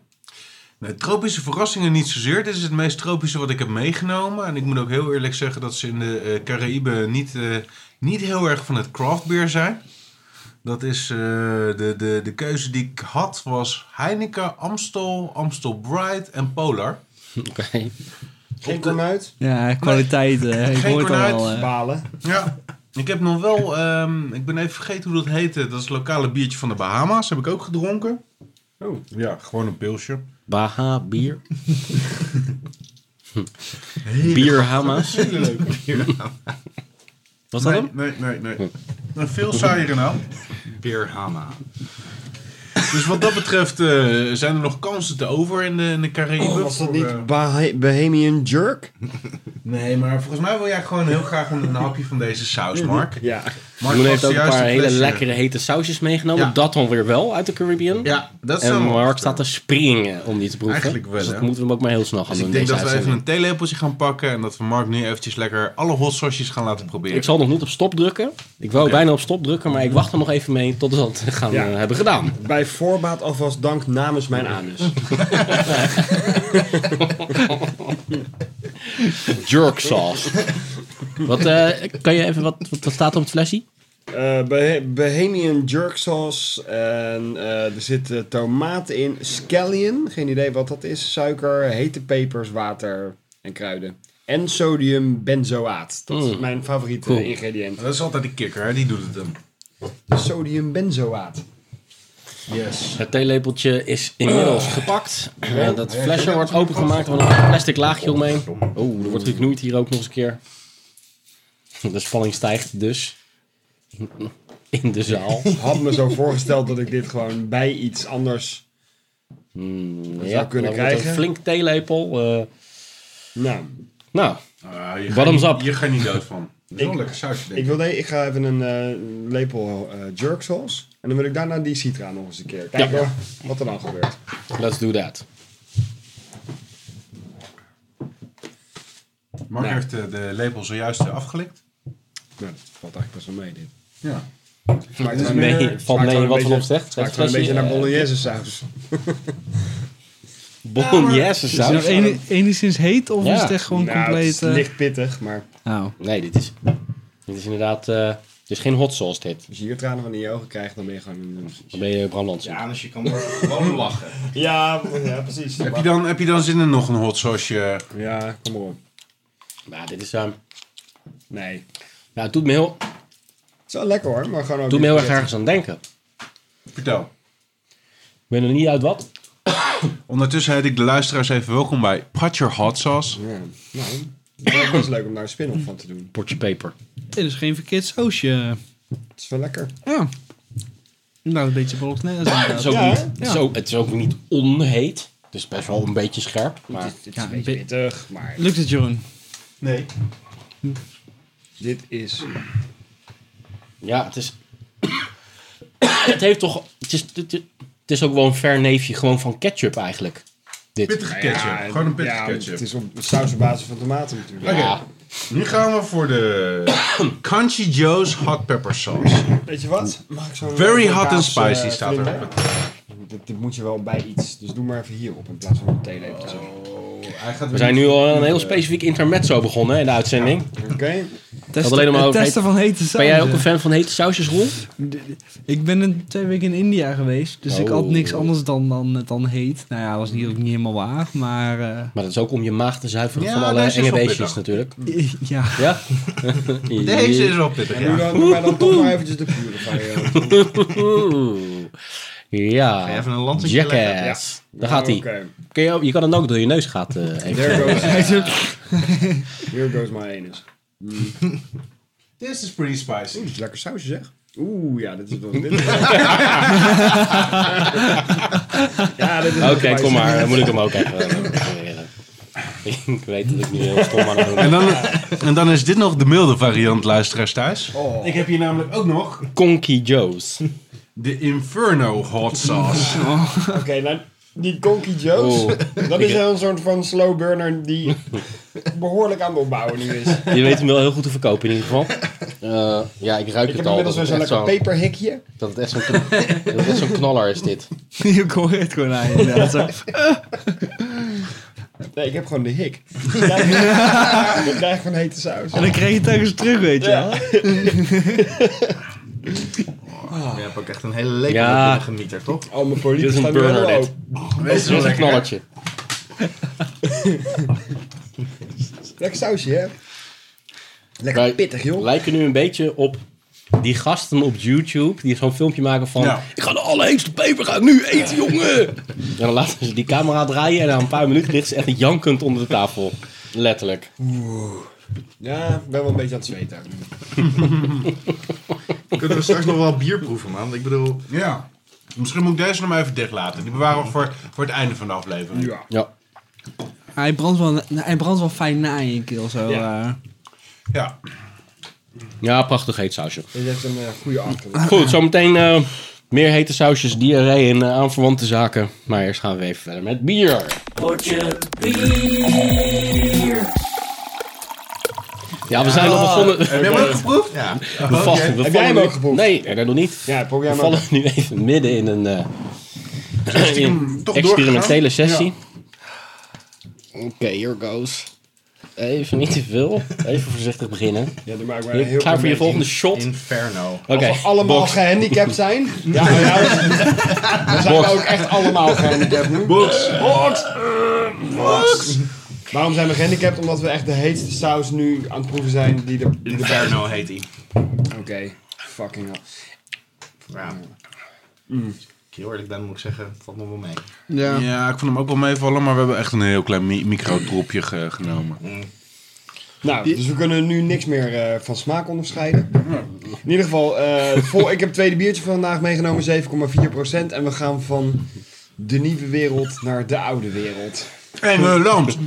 Nee, tropische verrassingen niet zozeer. Dit is het meest tropische wat ik heb meegenomen. En ik moet ook heel eerlijk zeggen dat ze in de Caraïben niet, niet heel erg van het craft beer zijn. Dat is eh, de, de, de keuze die ik had was Heineken, Amstel, Amstel Bright en Polar. Oké. Geen kornuit, Ja, kwaliteit. eh, ik Geen hoor het al kornuit. eh. balen. Ja. Ik heb nog wel, ehm, ik ben even vergeten hoe dat heette. Dat is het lokale biertje van de Bahama's. Heb ik ook gedronken. Oh. Ja, gewoon een pilsje. Baha, bier. Bierhama's. Hele leuke bier. Was dat Nee, hem? nee, nee, nee. Een veel saaiere naam. Beerhama. Dus wat dat betreft eh, zijn er nog kansen te over in de, in de Caraïben. Was dat niet eh, Bahe- Bohemian Jerk? nee, maar volgens mij wil jij gewoon heel graag een, een hapje van deze saus, Mark. Ja. Mark past heeft ook een paar hele lekkere hete sausjes meegenomen. Ja. Dat dan weer wel uit de Caribbean. Ja, dat is En Mark staat te springen om die te proeven. Eigenlijk wel, Dus dat hè? moeten we hem ook maar heel snel gaan Dus ik doen. denk deze dat we even een theelepeltje gaan pakken en dat we Mark nu eventjes lekker alle hot sauces gaan laten proberen. Ik zal nog niet op stop drukken. Ik wou bijna op stop drukken, maar ik wacht er nog even mee tot we dat gaan Ja. eh, hebben gedaan. Bij voorbaat alvast dank namens mijn anus. Jerk sauce. wat, eh, kan je even, wat, wat, wat staat er op het flesje? Eh, Jerk Sauce. En eh, er zitten tomaten in. Scallion, geen idee wat dat is. Suiker, hete pepers, water en kruiden. En sodium benzoaat. Dat is Mm. mijn favoriete Cool. ingrediënt. Dat is altijd de kikker, hè? die doet het dan. Sodium benzoaat. Yes. Het theelepeltje is inmiddels gepakt. Eh, dat flesje wordt opengemaakt. Er wordt een plastic laagje omheen. Oh, er wordt geknoeid hier ook nog eens een keer. De spanning stijgt dus. In de zaal. Ik had me zo voorgesteld dat ik dit gewoon bij iets anders... Hmm, zou ja, kunnen krijgen. Een flink theelepel. eh, Nou, nou, Ah, je Bottoms gaat up. niet- Je gaat niet dood van. Dat is wel Ik- een lekker sausje, denk ik, wil de, ik ga even een eh, lepel eh, jerk sauce. En dan wil ik daarna die citra nog eens een keer. Kijken Ja. wat er dan gebeurt. let's do that. Mark Nou. heeft eh, de lepel zojuist eh, afgelikt. Nou, dat valt eigenlijk best wel mee dit. Ja. Smaakt Dus wel Nee, meer- valt mee wat beetje- erop zegt. Smaakt wel een beetje naar bolognese saus. Bolognese Is het saus. nou eni- enigszins heet of Ja. is het echt gewoon Nou, het compleet... is eh, licht pittig, maar oh. Nee, dit is, dit is inderdaad... eh het is geen hot sauce dit. als je hier tranen van in je ogen krijgt, dan ben je gewoon een... Dan ben je brandland. Ja, dus je kan gewoon lachen. Ja, ja precies. Heb, je dan, heb je dan zin in nog een hot sauce? Ja, kom maar op. Nou, dit is... ehm Nee. nou, het doet me heel, Het is wel lekker hoor, maar gewoon ook... doet me heel erg ergens aan denken. Vertel. Ik ben er niet uit wat. Ondertussen heet ik de luisteraars even welkom bij Pat Your Hot Sauce. Ja, nou, het is best leuk om daar een spin-off van te doen. Potje peper. Dit is geen verkeerd sausje. Het is wel lekker. Ja. Nou, een beetje bolognese inderdaad. Het is ook, Ja, niet, hè? het is ook, het is ook niet onheet. Het is best wel een beetje scherp. Maar Het is, het is Ja, een beetje pittig, maar Lukt het, Jeroen? Nee. dit is... ja, het is... het heeft toch... Het is, het, het is ook wel een ver neefje gewoon van ketchup eigenlijk. Dit. Pittige ketchup. ja, Gewoon een pittige ja, ketchup. Het is op saus op basis van tomaten natuurlijk. Oké. Ja, Nu gaan we voor de Crunchy Joe's Hot Pepper Sauce. Weet je wat? Mag ik zo'n... Very hot and spicy eh, staat vlinder? erop. Dit, dit moet je wel bij iets. Dus doe maar even hierop in plaats van een theelepeltje. Hij gaat we zijn nu al een heel specifiek intermezzo begonnen hè, in de uitzending. Oké? Testen, alleen nog maar het over testen van hete Ben saus. jij ook een fan van hete sausjes, Roel? Ik ben een, twee weken in India geweest, dus ik had Oh. niks anders dan, dan, dan heet. Nou ja, dat was niet, ook niet helemaal waar, maar eh, Maar dat is ook om je maag te zuiveren Ja, van alle enge beestjes natuurlijk. ja. Ja? Deze is wel pittig, En doe, ja. dan, doe maar dan toch maar eventjes de pure variant. Ja. Ga je even een? Jackass. Daar gaat hij. Kun je, je kan het ook door je neus gaat eh even. There goes, here goes my anus. This is pretty spicy. Oeh, lekker sausje zeg. Oeh, ja, dit is wel... Dit is ja, dit is Oké, kom maar. Dan moet ik hem ook even eh, proberen. Ik weet dat ik nu heel stom aan het doen En ben. dan, en dan is dit nog de milde variant, luisteraars thuis. Oh. Ik heb hier namelijk ook nog Conky Joe's. De Inferno Hot Sauce. Oké, nou, die Conky Joe's, Oh. dat is wel een soort van slow burner die behoorlijk aan het opbouwen nu is. Je weet hem wel heel goed te verkopen in ieder geval. Eh, ja, ik ruik Ik het heb al. inmiddels dat weer het zo'n lekker peperhikje. Dat het echt zo'n kn- knaller is dit. Je hoort het gewoon aan je. inderdaad, zo. Nee, ik heb gewoon de hik. Dan krijg ik van hete saus. En dan krijg je het telkens terug, weet je wel. Je hebt ook echt een hele lepel Ja. gemieterd, toch? Oh, mijn Dit politie is een burner, dit. Dit is een knallertje. Lekker sausje, hè? Lekker Wij pittig, joh. lijken nu een beetje op die gasten op YouTube die zo'n filmpje maken van... Ja. Ik ga de allerheetste peper ga ik nu eten, jongen! En dan laten ze die camera draaien en na een paar minuten ligt ze echt jankend onder de tafel. Letterlijk. Ja, ik ben wel een beetje aan het zweten. Kunnen we straks nog wel bier proeven, man? Ik bedoel... Ja. Misschien moet ik deze nog maar even dicht laten. Die bewaren we voor, voor het einde van de aflevering. Ja. Ja. Hij brandt wel, hij brandt wel fijn na in je keel zo. Ja. eh. Ja. Ja, prachtig heet sausje. Je hebt een eh, goede achter. Goed, zometeen eh, meer hete sausjes, diarree en aanverwante zaken. Maar eerst gaan we even verder met bier. Ja, we zijn al begonnen. Heb jij hem ook geproefd? Ja. We vallen- we Heb jij vallen hem ook geproefd? Nee, nee, dat nog niet. Ja, probeer We vallen nu even midden in een eh, in toch experimentele sessie. Oké, here goes. Even niet te veel. Even voorzichtig beginnen. Ja, doe maar heel klaar voor je volgende shot? Inferno. beetje. Als we allemaal box. gehandicapt zijn. Ja, nou ja, dan zijn we ook echt allemaal gehandicapt nu. Box. Box. Box. Waarom zijn we gehandicapt? Omdat we echt de heetste saus nu aan het proeven zijn die er die erbij is. Inferno heet hij. Oké, fucking hell. Ja. Mm. Als ik heel eerlijk ben, moet ik zeggen, valt me wel mee. Ja. Ja, ik vond hem ook wel meevallen, maar we hebben echt een heel klein mi micro-dropje ge- genomen. Nou, dus we kunnen nu niks meer eh, van smaak onderscheiden. In ieder geval, eh, vol, ik heb het tweede biertje van vandaag meegenomen, 7,4%. En we gaan van de nieuwe wereld naar de oude wereld. Engeland!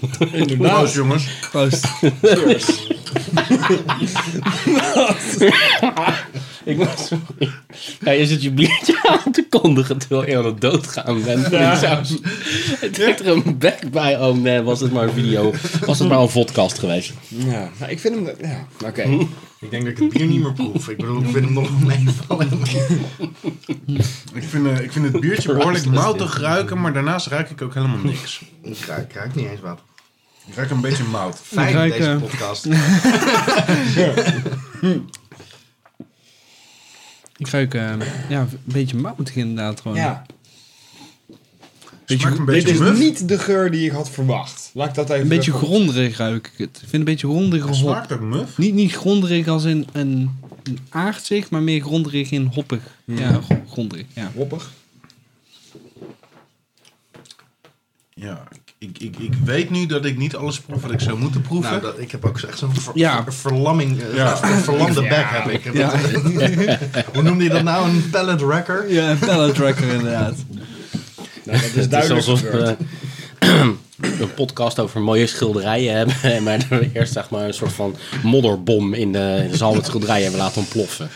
Inderdaad. Proost, jongens. Proost. Ik was Ja, je zit je biertje aan te kondigen terwijl je aan het doodgaan bent. saus. Het trekt er een bek bij. Oh man, was het maar een video. Was het maar een podcast geweest. Ja, nou, ik vind hem... Ja, oké. Ik denk dat ik het bier niet meer proef. Ik bedoel, ik vind hem nog wel meevallen. Ik vind, eh, ik vind het biertje behoorlijk moutig ruiken, maar daarnaast ruik ik ook helemaal niks. Ik ruik, ik ruik niet eens wat. Ik ruik een beetje mout. Fijn, ruik, deze eh, podcast. Ik ruik eh, ja, een beetje moutig inderdaad gewoon. Ja, een dit is muf. niet de geur die ik had verwacht. Laat ik dat even... Een beetje even- gronderig ruik ik het. Ik vind een beetje grondige Het hop. smaakt ook muf. Niet, niet gronderig als in een, een aardzig, maar meer gronderig in hoppig. Ja, gro- gronderig. Ja. Hoppig. Ja, ik, ik, ik weet nu dat ik niet alles proef wat ik zou moeten proeven. Nou, dat, ik heb ook echt zo'n ver, Ja. ver- verlamming, eh, Ja. verlamde Ja. bek heb ik. Ja. Hoe noemde je dat nou? Een pallet wrecker? Ja, een pallet tracker inderdaad. Nou, dat is Het is duidelijk alsof gebeurd. we een podcast over mooie schilderijen hebben. Maar eerst zeg maar een soort van modderbom in de, in de zaal met schilderijen hebben laten ontploffen.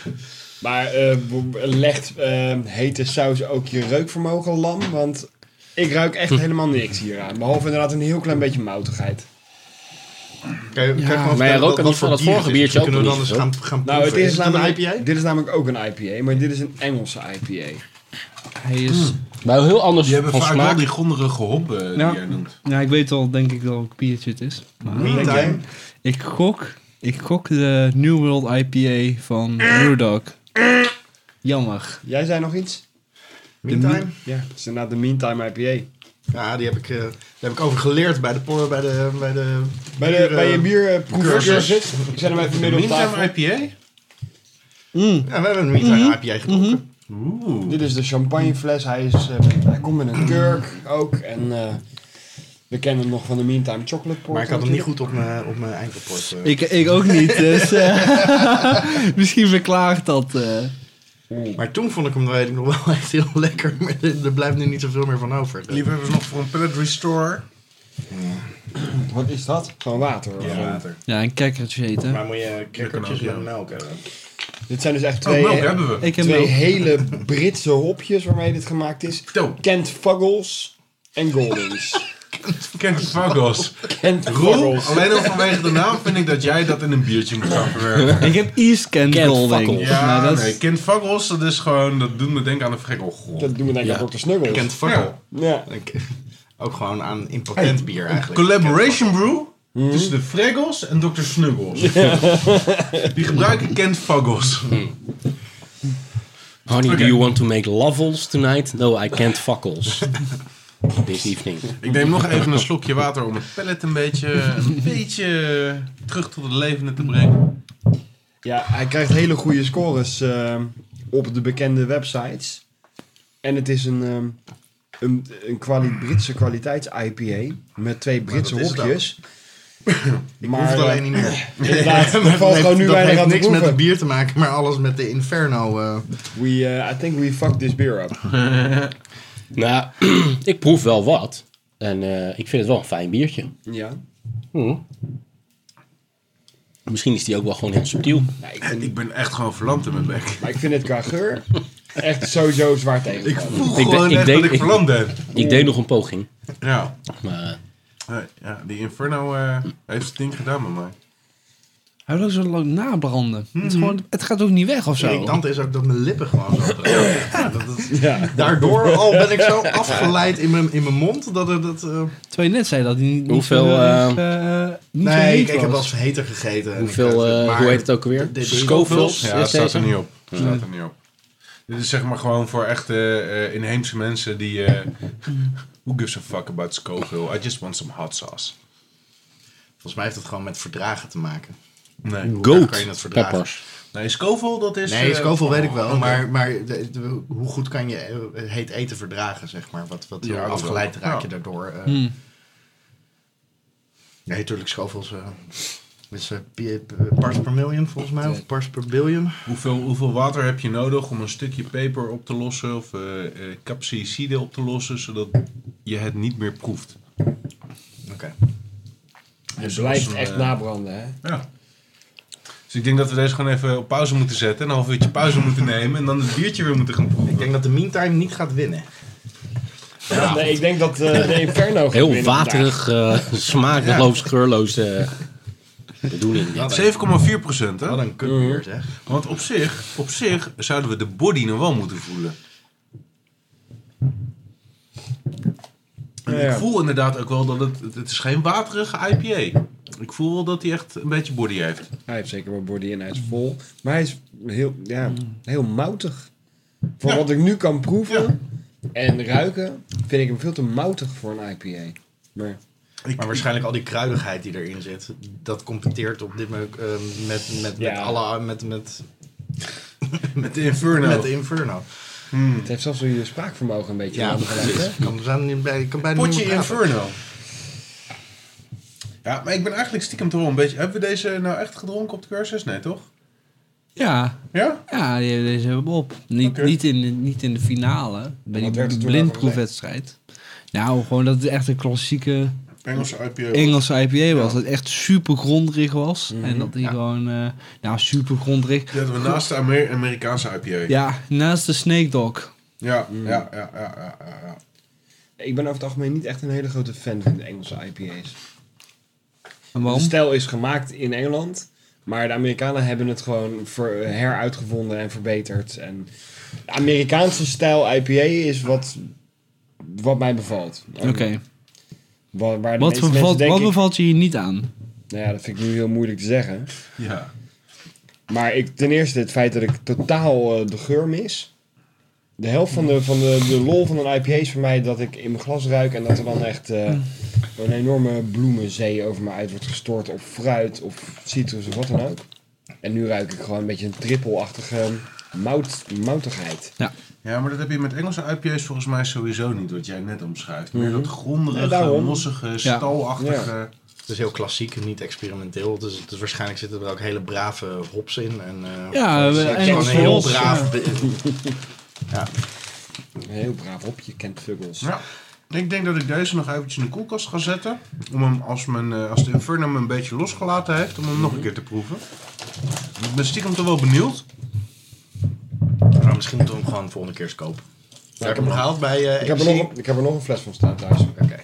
Maar eh, b- legt eh, hete saus ook je reukvermogen lam? Want ik ruik echt helemaal niks hieraan. Behalve inderdaad een heel klein beetje moutigheid. Je, je gewoon Maar vertellen jij rookt wat- niet van dat vorige biertje ook Kunnen we dan eens niet, gaan, gaan Nou, het proeven? is, het een namelijk, IPA? dit is namelijk ook een IPA, maar dit is een Engelse IPA. Hij is... Maar heel anders hebben van vaak smaak. wel die gronderige hop eh, die Ja. jij noemt. Ja, ik weet al denk ik welk biertje het is. Maar ik gok, ik gok de New World IPA van Brewdog. Jammer. Jij zei nog iets? Meantime? Ja, het is inderdaad de Meantime IPA. Ja, die heb ik, eh, daar heb ik over geleerd bij de... por- Bij de, bij de Bij, de, bier, bij je bierproefcursus. cursus. Ik zet hem even midden op tafel. Meantime IPA? Mm. Ja, we hebben een Meantime IPA gedronken. Oeh. Dit is de champagnefles. Hij, is, eh, hij komt met een kurk ook. En eh, we kennen hem nog van de Meantime Chocolate Port. Maar ik had hem niet goed op mijn, op mijn eindrapport. Ik, ik ook niet, dus eh, misschien verklaart dat. Maar toen vond ik hem, weet ik nog wel, echt heel lekker. Maar er blijft nu niet zoveel meer van over. Liefhebbers nog voor een pallet restore? Wat is dat? Gewoon water. of zo? water. Ja, een kekkertje eten. Maar moet je ja. met melk hebben. Dit zijn dus echt Oh, twee, melk hebben we. Ik heb twee hele Britse hopjes waarmee dit gemaakt is. Kent Fuggles en Goldings. Kent Fuggles. Kent Roel, Fuggles. alleen al vanwege de naam vind ik dat jij dat in een biertje moet gaan verwerken. Ik heb East Kent Golding. Fuckles. Ja, Nou, dat is- nee, Kent Fuggles, dat is gewoon, dat doet me denken aan een frekkelgol. Dat doen we denk ik Ja. aan Dr. Snuggles. Kent Fakkel. Ja. Ik- Ook gewoon aan impotent bier eigenlijk. Collaboration brew tussen de Fraggles en Dr. Snuggles. Die gebruiken Kent Fuggles. Honey, do you want to make lovels tonight? No, I can't fuckles. This evening. Ik neem nog even een slokje water om het pellet een beetje, een beetje terug tot het levende te brengen. Ja, hij krijgt hele goede scores eh, op de bekende websites. En het is een, ehm, een, een kwali Britse kwaliteits-IPA met twee Britse hopjes. Ik Maar, hoef het eh, alleen niet meer. Inderdaad, er dat valt heeft, gewoon nu weinig aan te niks met het bier te maken, maar alles met de Inferno. eh. We, eh, I think we fucked this beer up. Nou, ik proef wel wat. En eh, ik vind het wel een fijn biertje. Ja. Hm. Misschien is die ook wel gewoon heel subtiel. ja ik vind, Ik ben echt gewoon verlamd in mijn bek. maar ik vind het qua geur echt sowieso zwaar Ik tegenvallen. voel Ik gewoon de- ik echt dat ik ik- verlamd ben. Ik deed nog een poging. Ja. Maar ja, die Inferno eh, heeft het ding gedaan met mij. Hij wil zo lang nabranden. het, is gewoon, het gaat ook niet weg of zo. irritante is ook dat mijn lippen gewoon zo. Ja, dat Ja. Daardoor al ben ik zo afgeleid in mijn, in mijn mond dat het... Dat, eh, Terwijl je net zei dat hij niet, niet Hoeveel, zo, eh, eh, niet nee, ik, ik heb wel eens heter gegeten. en hoeveel, ik, eh, maar hoe heet het ook de- Scovilles? Ja, dat staat er niet op. Dat staat er niet op. Dit is zeg maar gewoon voor echte eh, inheemse mensen die... eh who gives a fuck about Scoville? I just want some hot sauce. Volgens mij heeft het gewoon met verdragen te maken. Nee. Goat kan je het verdragen? peppers. Nee, Scoville dat is... Nee, eh, Scoville weet ik wel, oké. maar, maar de- de- hoe goed kan je eh, heet eten verdragen, zeg maar? Wat, wat Ja, dat afgeleid wel. raak je daardoor? eh Hmm. Nee, natuurlijk Scovilles eh, is eh, pi- p- parts per million volgens mij, of parts per billion. Hoeveel, hoeveel water heb je nodig om een stukje peper op te lossen of eh eh, capsaicide op te lossen, zodat je het niet meer proeft? Oké. Het Dus blijft een, echt nabranden, hè? Ja. Dus ik denk dat we deze gewoon even op pauze moeten zetten, een half uurtje pauze moeten nemen en dan het biertje weer moeten gaan proeven. Ik denk dat de meantime niet gaat winnen. Nee, ik denk dat eh, de Inferno gaat Heel winnen waterig, eh smakeloos, geurloos eh, bedoeling. dit. 7,4 procent, hè? Wat een kutbier zeg. Want op zich, op zich zouden we de body nog wel moeten voelen. En Ja, ik ja. voel inderdaad ook wel dat het, het- het is geen waterige IPA. Ik voel wel dat hij echt een beetje body heeft. Hij heeft zeker wel body en hij is vol. Maar hij is heel, ja, heel moutig. Voor Ja. wat ik nu kan proeven Ja. en ruiken, vind ik hem veel te moutig voor een IPA. Maar Maar waarschijnlijk al die kruidigheid die erin zit, dat competeert op dit moment eh, met, met, met, Ja. alle, met, met, Met de Inferno. met de Inferno. het heeft zelfs je spraakvermogen een beetje Ja, aan precies. Kan, zijn niet bij, kan bijna Potje. Inferno. Ja, maar ik ben eigenlijk stiekem toch wel een beetje... Hebben we deze nou echt gedronken op de cursus? Nee, toch? Ja, Ja? ja deze hebben we op. Niet, niet, in, de- niet in de finale, bij die blindproefwedstrijd. Nou, gewoon dat het echt een klassieke Engelse IPA. Engelse IPA was. Dat het echt super grondig was. Mhm. En dat die Ja. gewoon, eh, nou super grondig. We naast de Amer- Amerikaanse IPA. Ja, naast de Snake Dog. Ja, ja, ja, ja, ja, ja, ja. Ik ben over het algemeen niet echt een hele grote fan van de Engelse IPA's. De stijl is gemaakt in Engeland, maar de Amerikanen hebben het gewoon ver- heruitgevonden en verbeterd. En de Amerikaanse stijl IPA is wat, wat mij bevalt. Oké. Waar, waar de Wat, meeste bevalt, wat ik- bevalt je hier niet aan? Nou ja, dat vind ik nu heel moeilijk te zeggen. ja. Maar ik, ten eerste het feit dat ik totaal eh, de geur mis. De helft van de, van de, de lol van een IPA is voor mij dat ik in mijn glas ruik en dat er dan echt eh, een enorme bloemenzee over me uit wordt gestort. Of fruit of citrus of wat dan ook. En nu ruik ik gewoon een beetje een trippelachtige mout, moutigheid. Ja, maar dat heb je met Engelse IPA's volgens mij sowieso niet, wat jij net omschrijft. Meer Mhm. dat gronderige, Ja, daarom. mossige, stalachtige... Het is heel klassiek en niet experimenteel. Dus, dus waarschijnlijk zitten er ook hele brave hops in. En, eh, Ja, is Engelse een heel braaf... Een heel braaf hopje, Kent Fuggles. Ja. Ik denk dat ik deze nog eventjes in de koelkast ga zetten. Om hem, als, mijn, eh, als de Inferno me een beetje losgelaten heeft, om hem nog een keer te proeven. Ik ben stiekem toch wel benieuwd. Nou, misschien moeten we hem gewoon de volgende keer eens kopen. Ja, ik heb hem gehaald bij eh Ik heb, er nog, een- ik heb er nog een fles van staan thuis. Oké.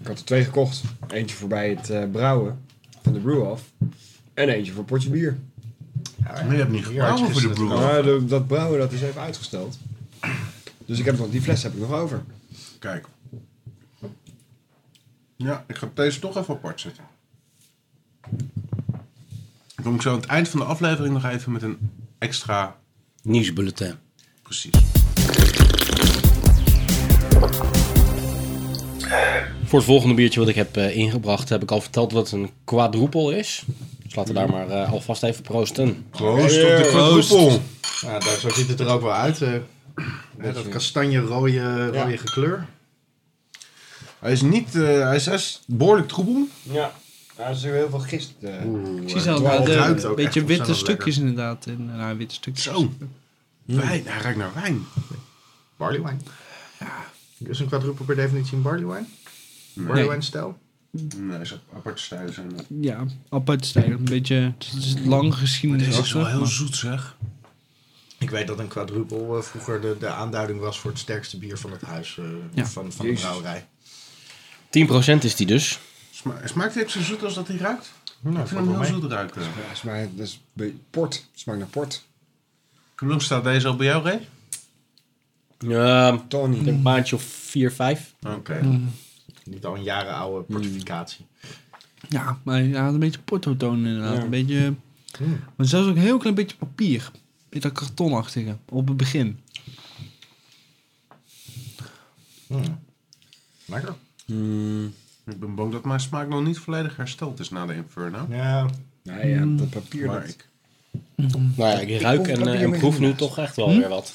Ik had er twee gekocht. Eentje voor bij het eh, brouwen van de brew-off. En eentje voor een potje bier. Ja, Maar je hebt niet gebrouwen voor de. Maar de- dat brouwen dat is even uitgesteld. Dus ik heb nog, die fles heb ik nog over. Kijk. Ja, ik ga deze toch even apart zetten. Dan kom ik zo aan het eind van de aflevering nog even met een extra... Nieuwsbulletin. Precies. Voor het volgende biertje wat ik heb eh, ingebracht, heb ik al verteld wat een quadruple is. Laten we daar maar eh, alvast even proosten. Proost op de. Ja, daar, zo ziet het er ook wel uit. eh. Hè, dat kastanje-rode rode kleur. Hij is niet... eh, hij, is, hij is behoorlijk troebel. Ja. Er is heel veel gist. eh. Ik zie zelf terwijl wel het de ruikt ook beetje witte stukjes inderdaad. In, nou, witte stukjes. Zo. Wijn. Hij ruikt naar wijn. Barley wine. Ja. Is een quadruple per definitie een barley wine? Barley Nee. wine stijl? Nee, is aparte stijlen zijn dat. Ja, apart stijl. Een beetje, het is lang geschiedenis Dit is wel heel maar- zoet zeg. Ik weet dat een quadruple eh, vroeger de, de aanduiding was voor het sterkste bier van het huis. eh, Ja. Van, van de brouwerij. 10% is die dus. Sma smaakt hij zo zoet als dat hij ruikt? Nou, ik vind hem heel zoet ruiken. Ja, smaakt, dat is port. Het smaakt naar port. Hoe lang staat deze al bij jou, Ray? Ja, ik Tony. denk een maandje of 4, 5. Oké. Niet al een jaren oude portificatie. Ja, maar hij had een beetje porto-toon inderdaad. Ja. Een beetje... Mm. Maar zelfs ook een heel klein beetje papier. Een beetje dat kartonachtige. Op het begin. Mm. Lekker. Ik ben bang dat mijn smaak nog niet volledig hersteld is na de Inferno. Ja, Ja, ja, dat papier. Maar dat- ik... Nou ja, ik ruik en, eh, en met proef nu toch echt wel weer wat.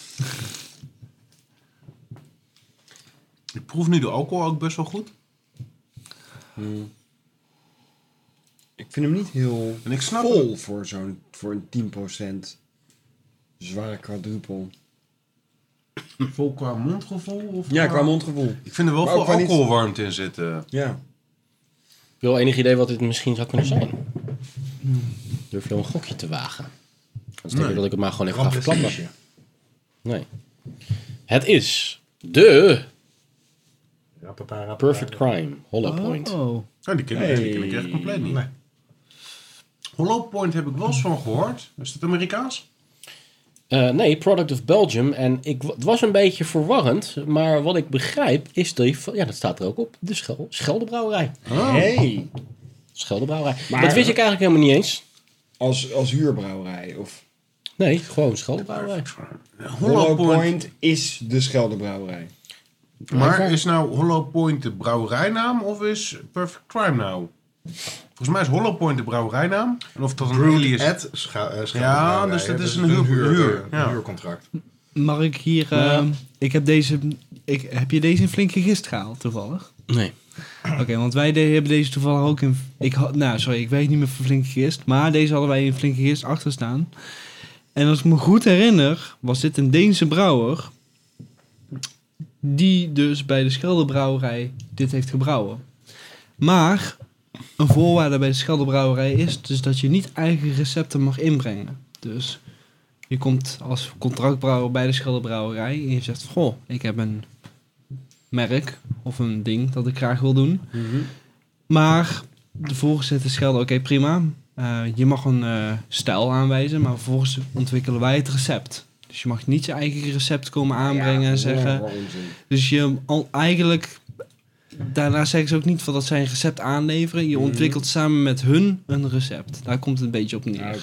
ik proef nu de alcohol ook best wel goed. Ik vind hem niet heel En ik snap vol voor zo'n voor een 10% zware quadruple. Vol qua mondgevoel? Of Ja, qua mondgevoel. Ik vind er wel Maar veel niet- alcoholwarmte in zitten. Ja. Wel enig idee wat dit misschien zou kunnen zijn? Durf je wel een gokje te wagen? Dan denk ik dat ik het maar gewoon even ga verklappen. Nee. Het is de Perfect Crime Hollow Point. Oh. Oh, die ken, ik- die ken ik echt compleet niet. Nee. Hollow Point heb ik wel eens van gehoord. Is het Amerikaans? Eh, nee, Product of Belgium. En ik, het was een beetje verwarrend. Maar wat ik begrijp is van- Ja, dat staat er ook op. De Schel, Scheldebrouwerij. Hey. Scheldebrouwerij. Maar- dat wist ik eigenlijk helemaal niet eens. Als, als huurbrouwerij. Of Nee, gewoon Scheldebrouwerij. Hollow Point is de Scheldebrouwerij. Maar is nou Hollow Point de brouwerijnaam of is Perfect Crime nou? Volgens mij is Hollow Point de brouwerijnaam. En of dat een. At scha eh, Ja, Schouwbrouwerij, dus dat is Dus een huur- huur, een ja. huurcontract. Mag ik hier... eh, Ik heb deze... Ik, heb je deze in flinke gist gehaald, toevallig? Nee. Oké, want wij de- hebben deze toevallig ook in... Ik had, nou, sorry, ik weet niet meer van flinke gist. Maar deze hadden wij in flinke gist achter staan. En als ik me goed herinner, was dit een Deense brouwer... die dus bij de Scheldebrouwerij dit heeft gebrouwen. Maar een voorwaarde bij de Scheldebrouwerij is dus dat je niet eigen recepten mag inbrengen. Dus je komt als contractbrouwer bij de Scheldebrouwerij en je zegt... Goh, ik heb een merk of een ding dat ik graag wil doen. Maar de voorgezette schelden, oké prima. Eh, je mag een eh, stijl aanwijzen, maar vervolgens ontwikkelen wij het recept. Dus je mag niet je eigen recept komen aanbrengen en zeggen... Dus je al eigenlijk... Daarna zeggen ze ook niet van dat zij een recept aanleveren. Je ontwikkelt samen met hun een recept. Daar komt het een beetje op neer. Ah.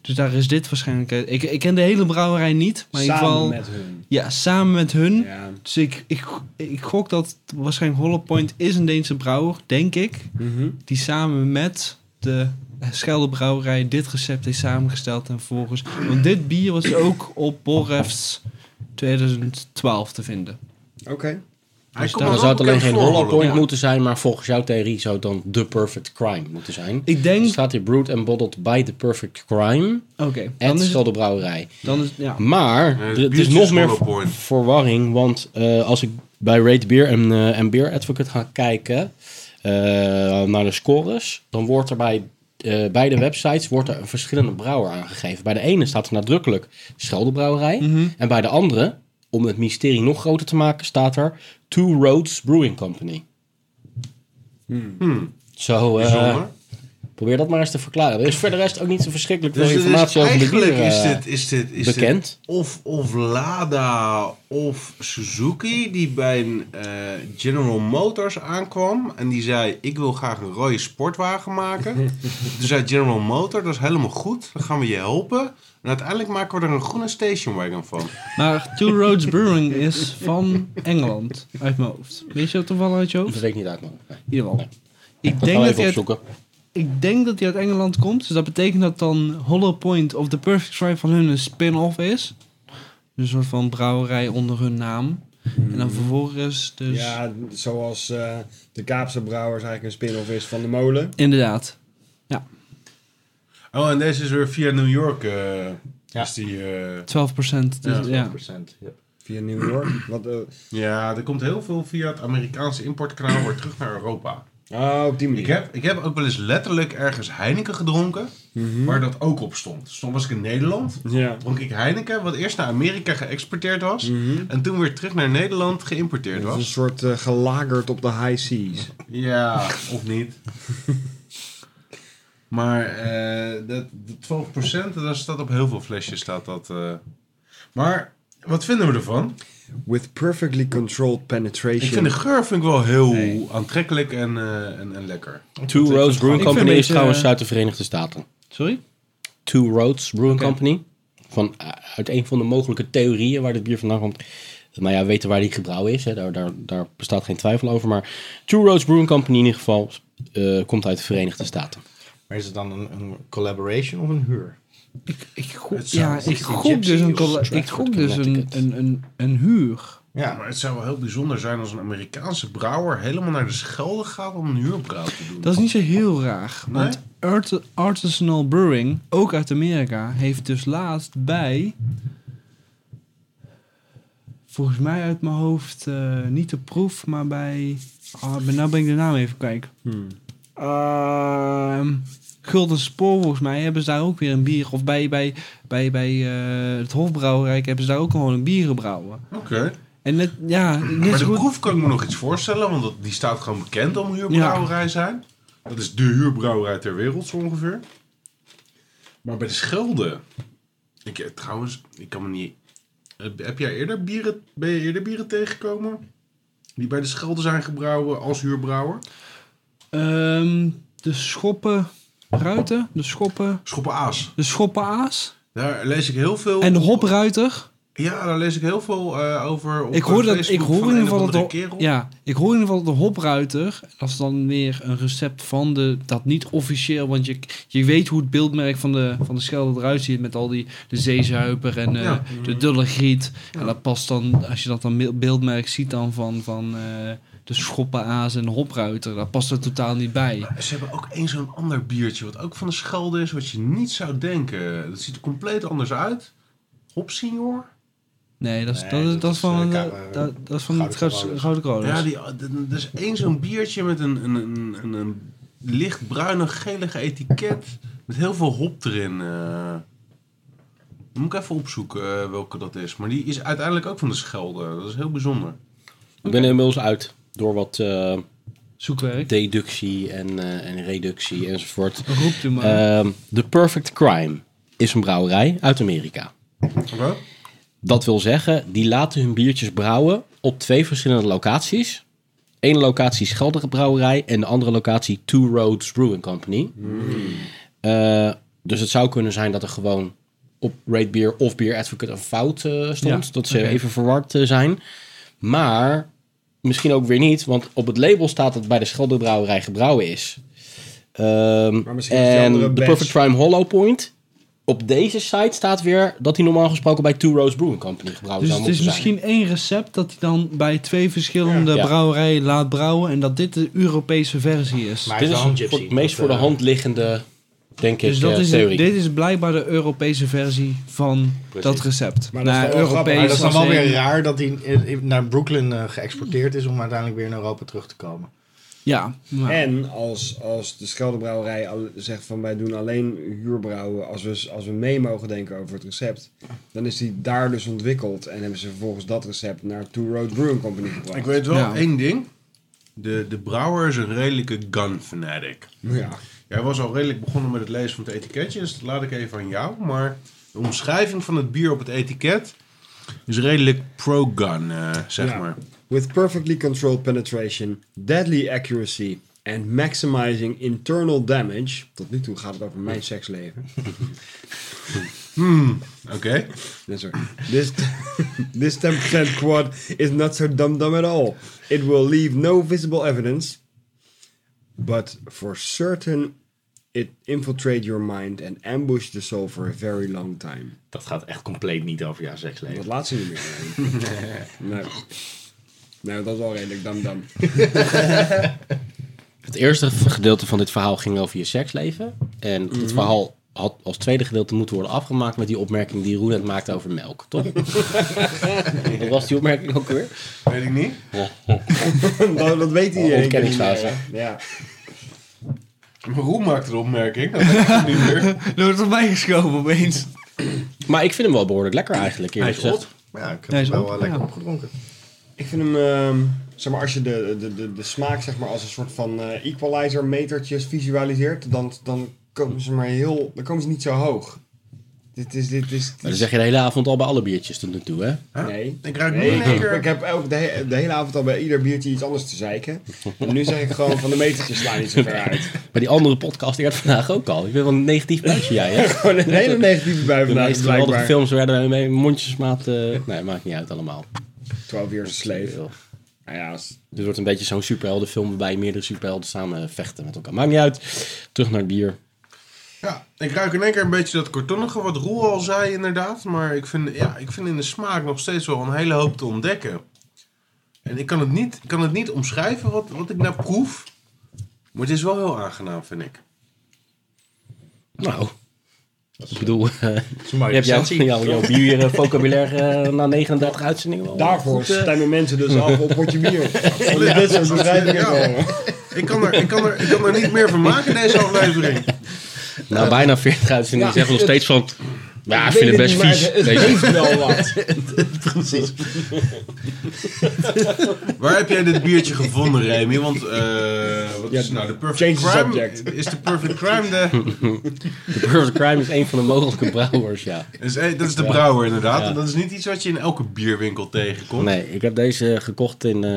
Dus daar is dit waarschijnlijk... uit. Ik, ik ken de hele brouwerij niet. Maar in ieder Samen geval... met hun. Ja, samen met hun. Ja. Dus ik, ik, ik gok dat waarschijnlijk Hollow Point is een Deense brouwer, denk ik. Mhm. Die samen met de Scheldebrouwerij dit recept heeft samengesteld. En vervolgens... Want dit bier was ook op Borrefs 2012 te vinden. Oké. Hij Dus daar me zou het alleen geen Hollow Point Ja. moeten zijn, maar volgens jouw theorie zou het dan The Perfect Crime moeten zijn. Ik Er denk... staat hier Brewed and Bottled by The Perfect Crime Oké, at dan is het... Dan is, ja. Maar het er- is nog is meer Point. verwarring, want eh, als ik bij Rate Beer en, eh, en Beer Advocate ga kijken eh, naar de scores, dan wordt er bij eh, beide websites wordt er een verschillende brouwer aangegeven. Bij de ene staat er nadrukkelijk Scheldebrouwerij Mhm. en bij de andere om het mysterie nog groter te maken, staat er Two Roads Brewing Company. Hmm. Zo, eh, Bijzonder. Probeer dat maar eens te verklaren. Er is verder rest ook niet zo verschrikkelijk veel Dus, dus informatie over de eigenlijk bier, is eh, dit, is dit, is bekend. dit of, of Lada of Suzuki die bij een eh, General Motors aankwam en die zei ik wil graag een rode sportwagen maken. Toen zei General Motors dat is helemaal goed, dan gaan we je helpen. En uiteindelijk maken we er een groene station wagon van. Maar Two Roads Brewing is van Engeland, uit mijn hoofd. Weet je dat toevallig uit je hoofd? Dat weet ik niet uit, man. Nee, In ieder geval. Ik dat denk gaan we dat, opzoeken. Ik denk dat hij uit Engeland komt. Dus dat betekent dat dan Hollow Point of The Perfect Stripe van hun een spin-off is. Dus een soort van brouwerij onder hun naam. En dan vervolgens dus... Ja, zoals eh, de Kaapse Brouwers eigenlijk een spin-off is van de molen. Inderdaad. Oh, en deze is weer via New York. eh, Ja. is die, eh, 12 procent. Dus, Ja, ja. 12%. Ja. Via New York. Wat, eh, ja, er komt heel veel via het Amerikaanse importkanaal weer terug naar Europa. Op die manier. Ik heb, ik heb ook wel eens letterlijk ergens Heineken gedronken, waar dat ook op stond. Dus toen was ik in Nederland, Ja. dronk ik Heineken, wat eerst naar Amerika geëxporteerd was, Mhm. en toen weer terug naar Nederland geïmporteerd is een was. soort eh, gelagerd op de high seas. Ja, of niet. Maar eh dat, de 12%, dat staat op heel veel flesjes. Staat dat, eh. Maar wat vinden we ervan? With perfectly controlled penetration. Ik vind de geur vind ik wel heel Nee. aantrekkelijk en, eh, en, en lekker. Two Roads Brewing Company is trouwens uit de Verenigde Staten. Sorry? Two Roads Brewing. Company. Van, eh, uit een van de mogelijke theorieën waar dit bier vandaan komt. Nou ja, weten waar die gebrouwen is. Hè. Daar, daar, daar bestaat geen twijfel over. Maar Two Roads Brewing Company in ieder geval eh, komt uit de Verenigde Staten. Maar is het dan een, een collaboration of een huur? Ik gok, Het zou- ja, ik gok dus een, ik gok dus een, een, een, een huur. Ja, Maar het zou wel heel bijzonder zijn als een Amerikaanse brouwer helemaal naar de Schelde gaat om een huurbrouw te doen. Dat is niet zo heel raar. Nee? Want Art- Artisanal Brewing, ook uit Amerika, heeft dus laatst bij... Volgens mij uit mijn hoofd eh, niet de proef, maar bij... Ah, nou ben ik de naam even kijken. Hmm. Ehm, Gulden Spoor, volgens mij, hebben ze daar ook weer een bier. Of bij, bij, bij, bij eh, het Hofbrouwerijk hebben ze daar ook gewoon een bier gebrouwen. Oké. En net, ja, net Maar de goed... proef kan ik me nog iets voorstellen, want die staat gewoon bekend om huurbrouwerij zijn. Dat is de huurbrouwerij ter wereld zo ongeveer. Maar bij de Schelde... Ik, eh, trouwens, ik kan me niet... Heb jij eerder bieren, ben je eerder bieren tegengekomen? Die bij de Schelde zijn gebrouwen als huurbrouwer? Ehm, de schoppen ruiten, de schoppen, Schoppen Aas. de schoppen aas Daar lees ik heel veel... en de hopruiter. Ja, daar lees ik heel veel eh, over op Ik hoor, eh, dat, ik hoor in ieder geval dat de, ja, ik hoor in ieder geval dat de hopruiter, dat is dan weer een recept van de, dat niet officieel, want je, je weet hoe het beeldmerk van de, van de Schelde eruit ziet met al die, de zeezuiper en eh, Ja. de dulle griet. Ja. En dat past dan, als je dat dan me- beeldmerk ziet dan van, van de schoppenaas en hopruiter, dat past er totaal niet bij. Ze hebben ook één zo'n ander biertje, wat ook van de Schelde is, wat je niet zou denken. Dat ziet er compleet anders uit. Hop Senior? Nee, dat is, Nee, dat is, dat dat is is, van, eh, eh, dat, dat is van het Gouden. Ja, die, er is één zo'n biertje met een, een, een, een, een lichtbruine, gelige etiket. Met heel veel hop erin. eh. Dan moet ik even opzoeken welke dat is. Maar die is uiteindelijk ook van de Schelde. Dat is heel bijzonder. Ik ben inmiddels uit door wat eh, Zoekwerk. deductie en, eh, en reductie enzovoort. Roept u maar. Ehm The Perfect Crime is een brouwerij uit Amerika. Oké. Dat wil zeggen, die laten hun biertjes brouwen op twee verschillende locaties. Eén locatie is Geldige Brouwerij en de andere locatie Two Roads Brewing Company. Eh, dus het zou kunnen zijn dat er gewoon op Rate Beer of Beer Advocate een fout eh, stond. Ja, dat ze even verward zijn. Maar misschien ook weer niet, want op het label staat dat bij de Schelde Brouwerij gebrouwen is. Ehm, Maar misschien is die en andere de. Perfect Crime Hollow Point. Op deze site staat weer dat hij normaal gesproken bij Two Roads Brewing Company gebrouwen Dus zou het is moeten zijn. misschien één recept dat hij dan bij twee verschillende Ja. brouwerijen laat brouwen en dat dit de Europese versie is. Maar Dit is gypsy. het meest voor de eh, hand liggende, denk dus ik, dat eh, is, theorie. dit is blijkbaar de Europese versie van Precies. dat recept. Maar dat is Nou, toch wel grappig. Maar dat is dan wel weer raar dat hij naar Brooklyn eh, geëxporteerd is om uiteindelijk weer in Europa terug te komen. Ja, maar En als, als de Scheldebrouwerij al, zegt van wij doen alleen huurbrouwen als we, als we mee mogen denken over het recept. Dan is die daar dus ontwikkeld en hebben ze vervolgens dat recept naar Two Road Brewing Company gebracht. Ik weet wel Ja. één ding. De, de brouwer is een redelijke gun fanatic. Ja. Jij was al redelijk begonnen met het lezen van het etiketje, dus dat laat ik even aan jou. Maar de omschrijving van het bier op het etiket is redelijk pro-gun, eh, zeg Ja. maar. With perfectly controlled penetration, deadly accuracy and maximizing internal damage. Tot nu toe gaat het over mijn seksleven. Oké. Yes, sir. This, this 10% quad is not so dumb dumb at all. It will leave no visible evidence, but for certain it infiltrate your mind and ambush the soul for a very long time. Dat gaat echt compleet niet over jouw Dat seksleven. laat ze niet meer. Nee. Nee, dat is wel redelijk dam dam. Het eerste gedeelte van dit verhaal ging over je seksleven. En Mhm. het verhaal had als tweede gedeelte moeten worden afgemaakt met die opmerking die Roen net maakte over melk, toch? Wat was die opmerking ook weer? Weet ik niet. dat, dat weet iedereen. Ontkenningsfase. Ja. Maar Roel maakte de opmerking. Dat ik niet meer. er wordt erbij geschoven opeens. Maar ik vind hem wel behoorlijk lekker eigenlijk, Hij eerlijk is gezegd. op. Ja, ik heb Hij is hem wel op, eh, lekker ja. opgedronken. Ik vind hem, ehm, zeg maar, als je de, de, de, de smaak zeg maar, als een soort van eh, equalizer metertjes visualiseert, dan, dan komen ze maar heel, dan komen ze niet zo hoog. Dit is, dit is, dit Maar dan zeg je de hele avond al bij alle biertjes tot nu toe, hè? Huh? nee. Ik ruik Nee, één ik, keer. ik heb de, he- de hele avond al bij ieder biertje iets anders te zeiken. En nu zeg ik gewoon van de metertjes slaan niet zo ver uit. Maar die andere podcast eerder vandaag ook al. Ik ben wel een negatief buisje, jij, hè? Gewoon een hele negatieve bui De vandaag meeste geweldige blijkbaar. films werden met mondjesmaat... eh nee, maakt niet uit allemaal. 12 years a slave. Nou ja, als- Dit wordt een beetje zo'n superheldenfilm waarbij meerdere superhelden samen vechten met elkaar. Maakt niet uit. Terug naar het bier. Ja, ik ruik in één keer een beetje dat kartonnige, wat Roel al zei inderdaad. Maar ik vind, ja, ik vind in de smaak nog steeds wel een hele hoop te ontdekken. En ik kan het niet, ik kan het niet omschrijven wat, wat ik nou proef. Maar het is wel heel aangenaam, vind ik. Nou, ik bedoel, Dat is een mooie je hebt jouw, jouw, jouw bier eh, vocabulaire eh, na 39 uitzendingen wel. daarvoor goed, stemmen mensen dus af op potje bier. Om dit soort te Ja. Ik kan, er, ik, kan er, ik kan er niet meer van maken, deze aflevering. Nou, bijna 40 uitzendingen Ja, zeggen we nog steeds van... Ja, ik vind het best niet, vies. Het, het heeft wel wat. Precies. Waar heb jij dit biertje gevonden, Remy? Want, eh wat Ja, is nou de Perfect Crime? subject. Is de Perfect Crime de... De Perfect Crime is een van de mogelijke brouwers, ja. Is, dat is de brouwer inderdaad. Ja. En dat is niet iets wat je in elke bierwinkel tegenkomt. Nee, ik heb deze gekocht in eh,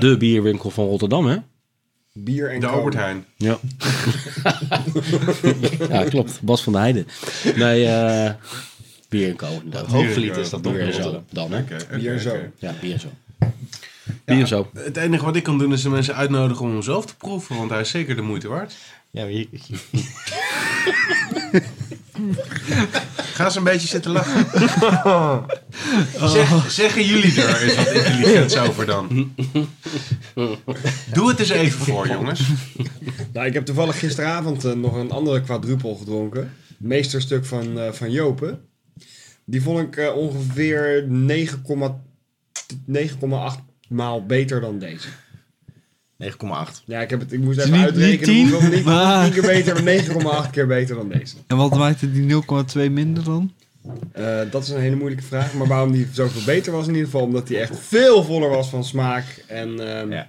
de bierwinkel van Rotterdam, hè? Bier en De. Albert Heijn. Ja. ja, klopt. Bas van der Heijden. Nee, eh bier en inderdaad. Hoogvliet is dat Bier en zo dan, hè? Oké, oké, Bier zo. oké. Ja, bier en zo. Bier en zo. Het enige wat ik kan doen is de mensen uitnodigen om hem zelf te proeven, want hij is zeker de moeite waard. Ja, maar je- Ga eens een beetje zitten lachen. Zeg, zeggen jullie er eens wat intelligents over dan? Doe het eens even voor, jongens. Nou, ik heb toevallig gisteravond eh, nog een andere quadrupel gedronken. Meesterstuk van, eh, van Jopen. Die vond ik eh, ongeveer 9,8 maal beter dan deze. 9,8. Ja, ik, heb het, ik moest even niet- uitrekenen. niet 10, hoeveel, niet, maar- 10 keer beter, maar 9,8 keer beter dan deze. En wat maakt het die 0,2 minder dan? Eh, dat is een hele moeilijke vraag. Maar waarom die zoveel beter was in ieder geval. Omdat die echt veel voller was van smaak. En, ehm, Ja.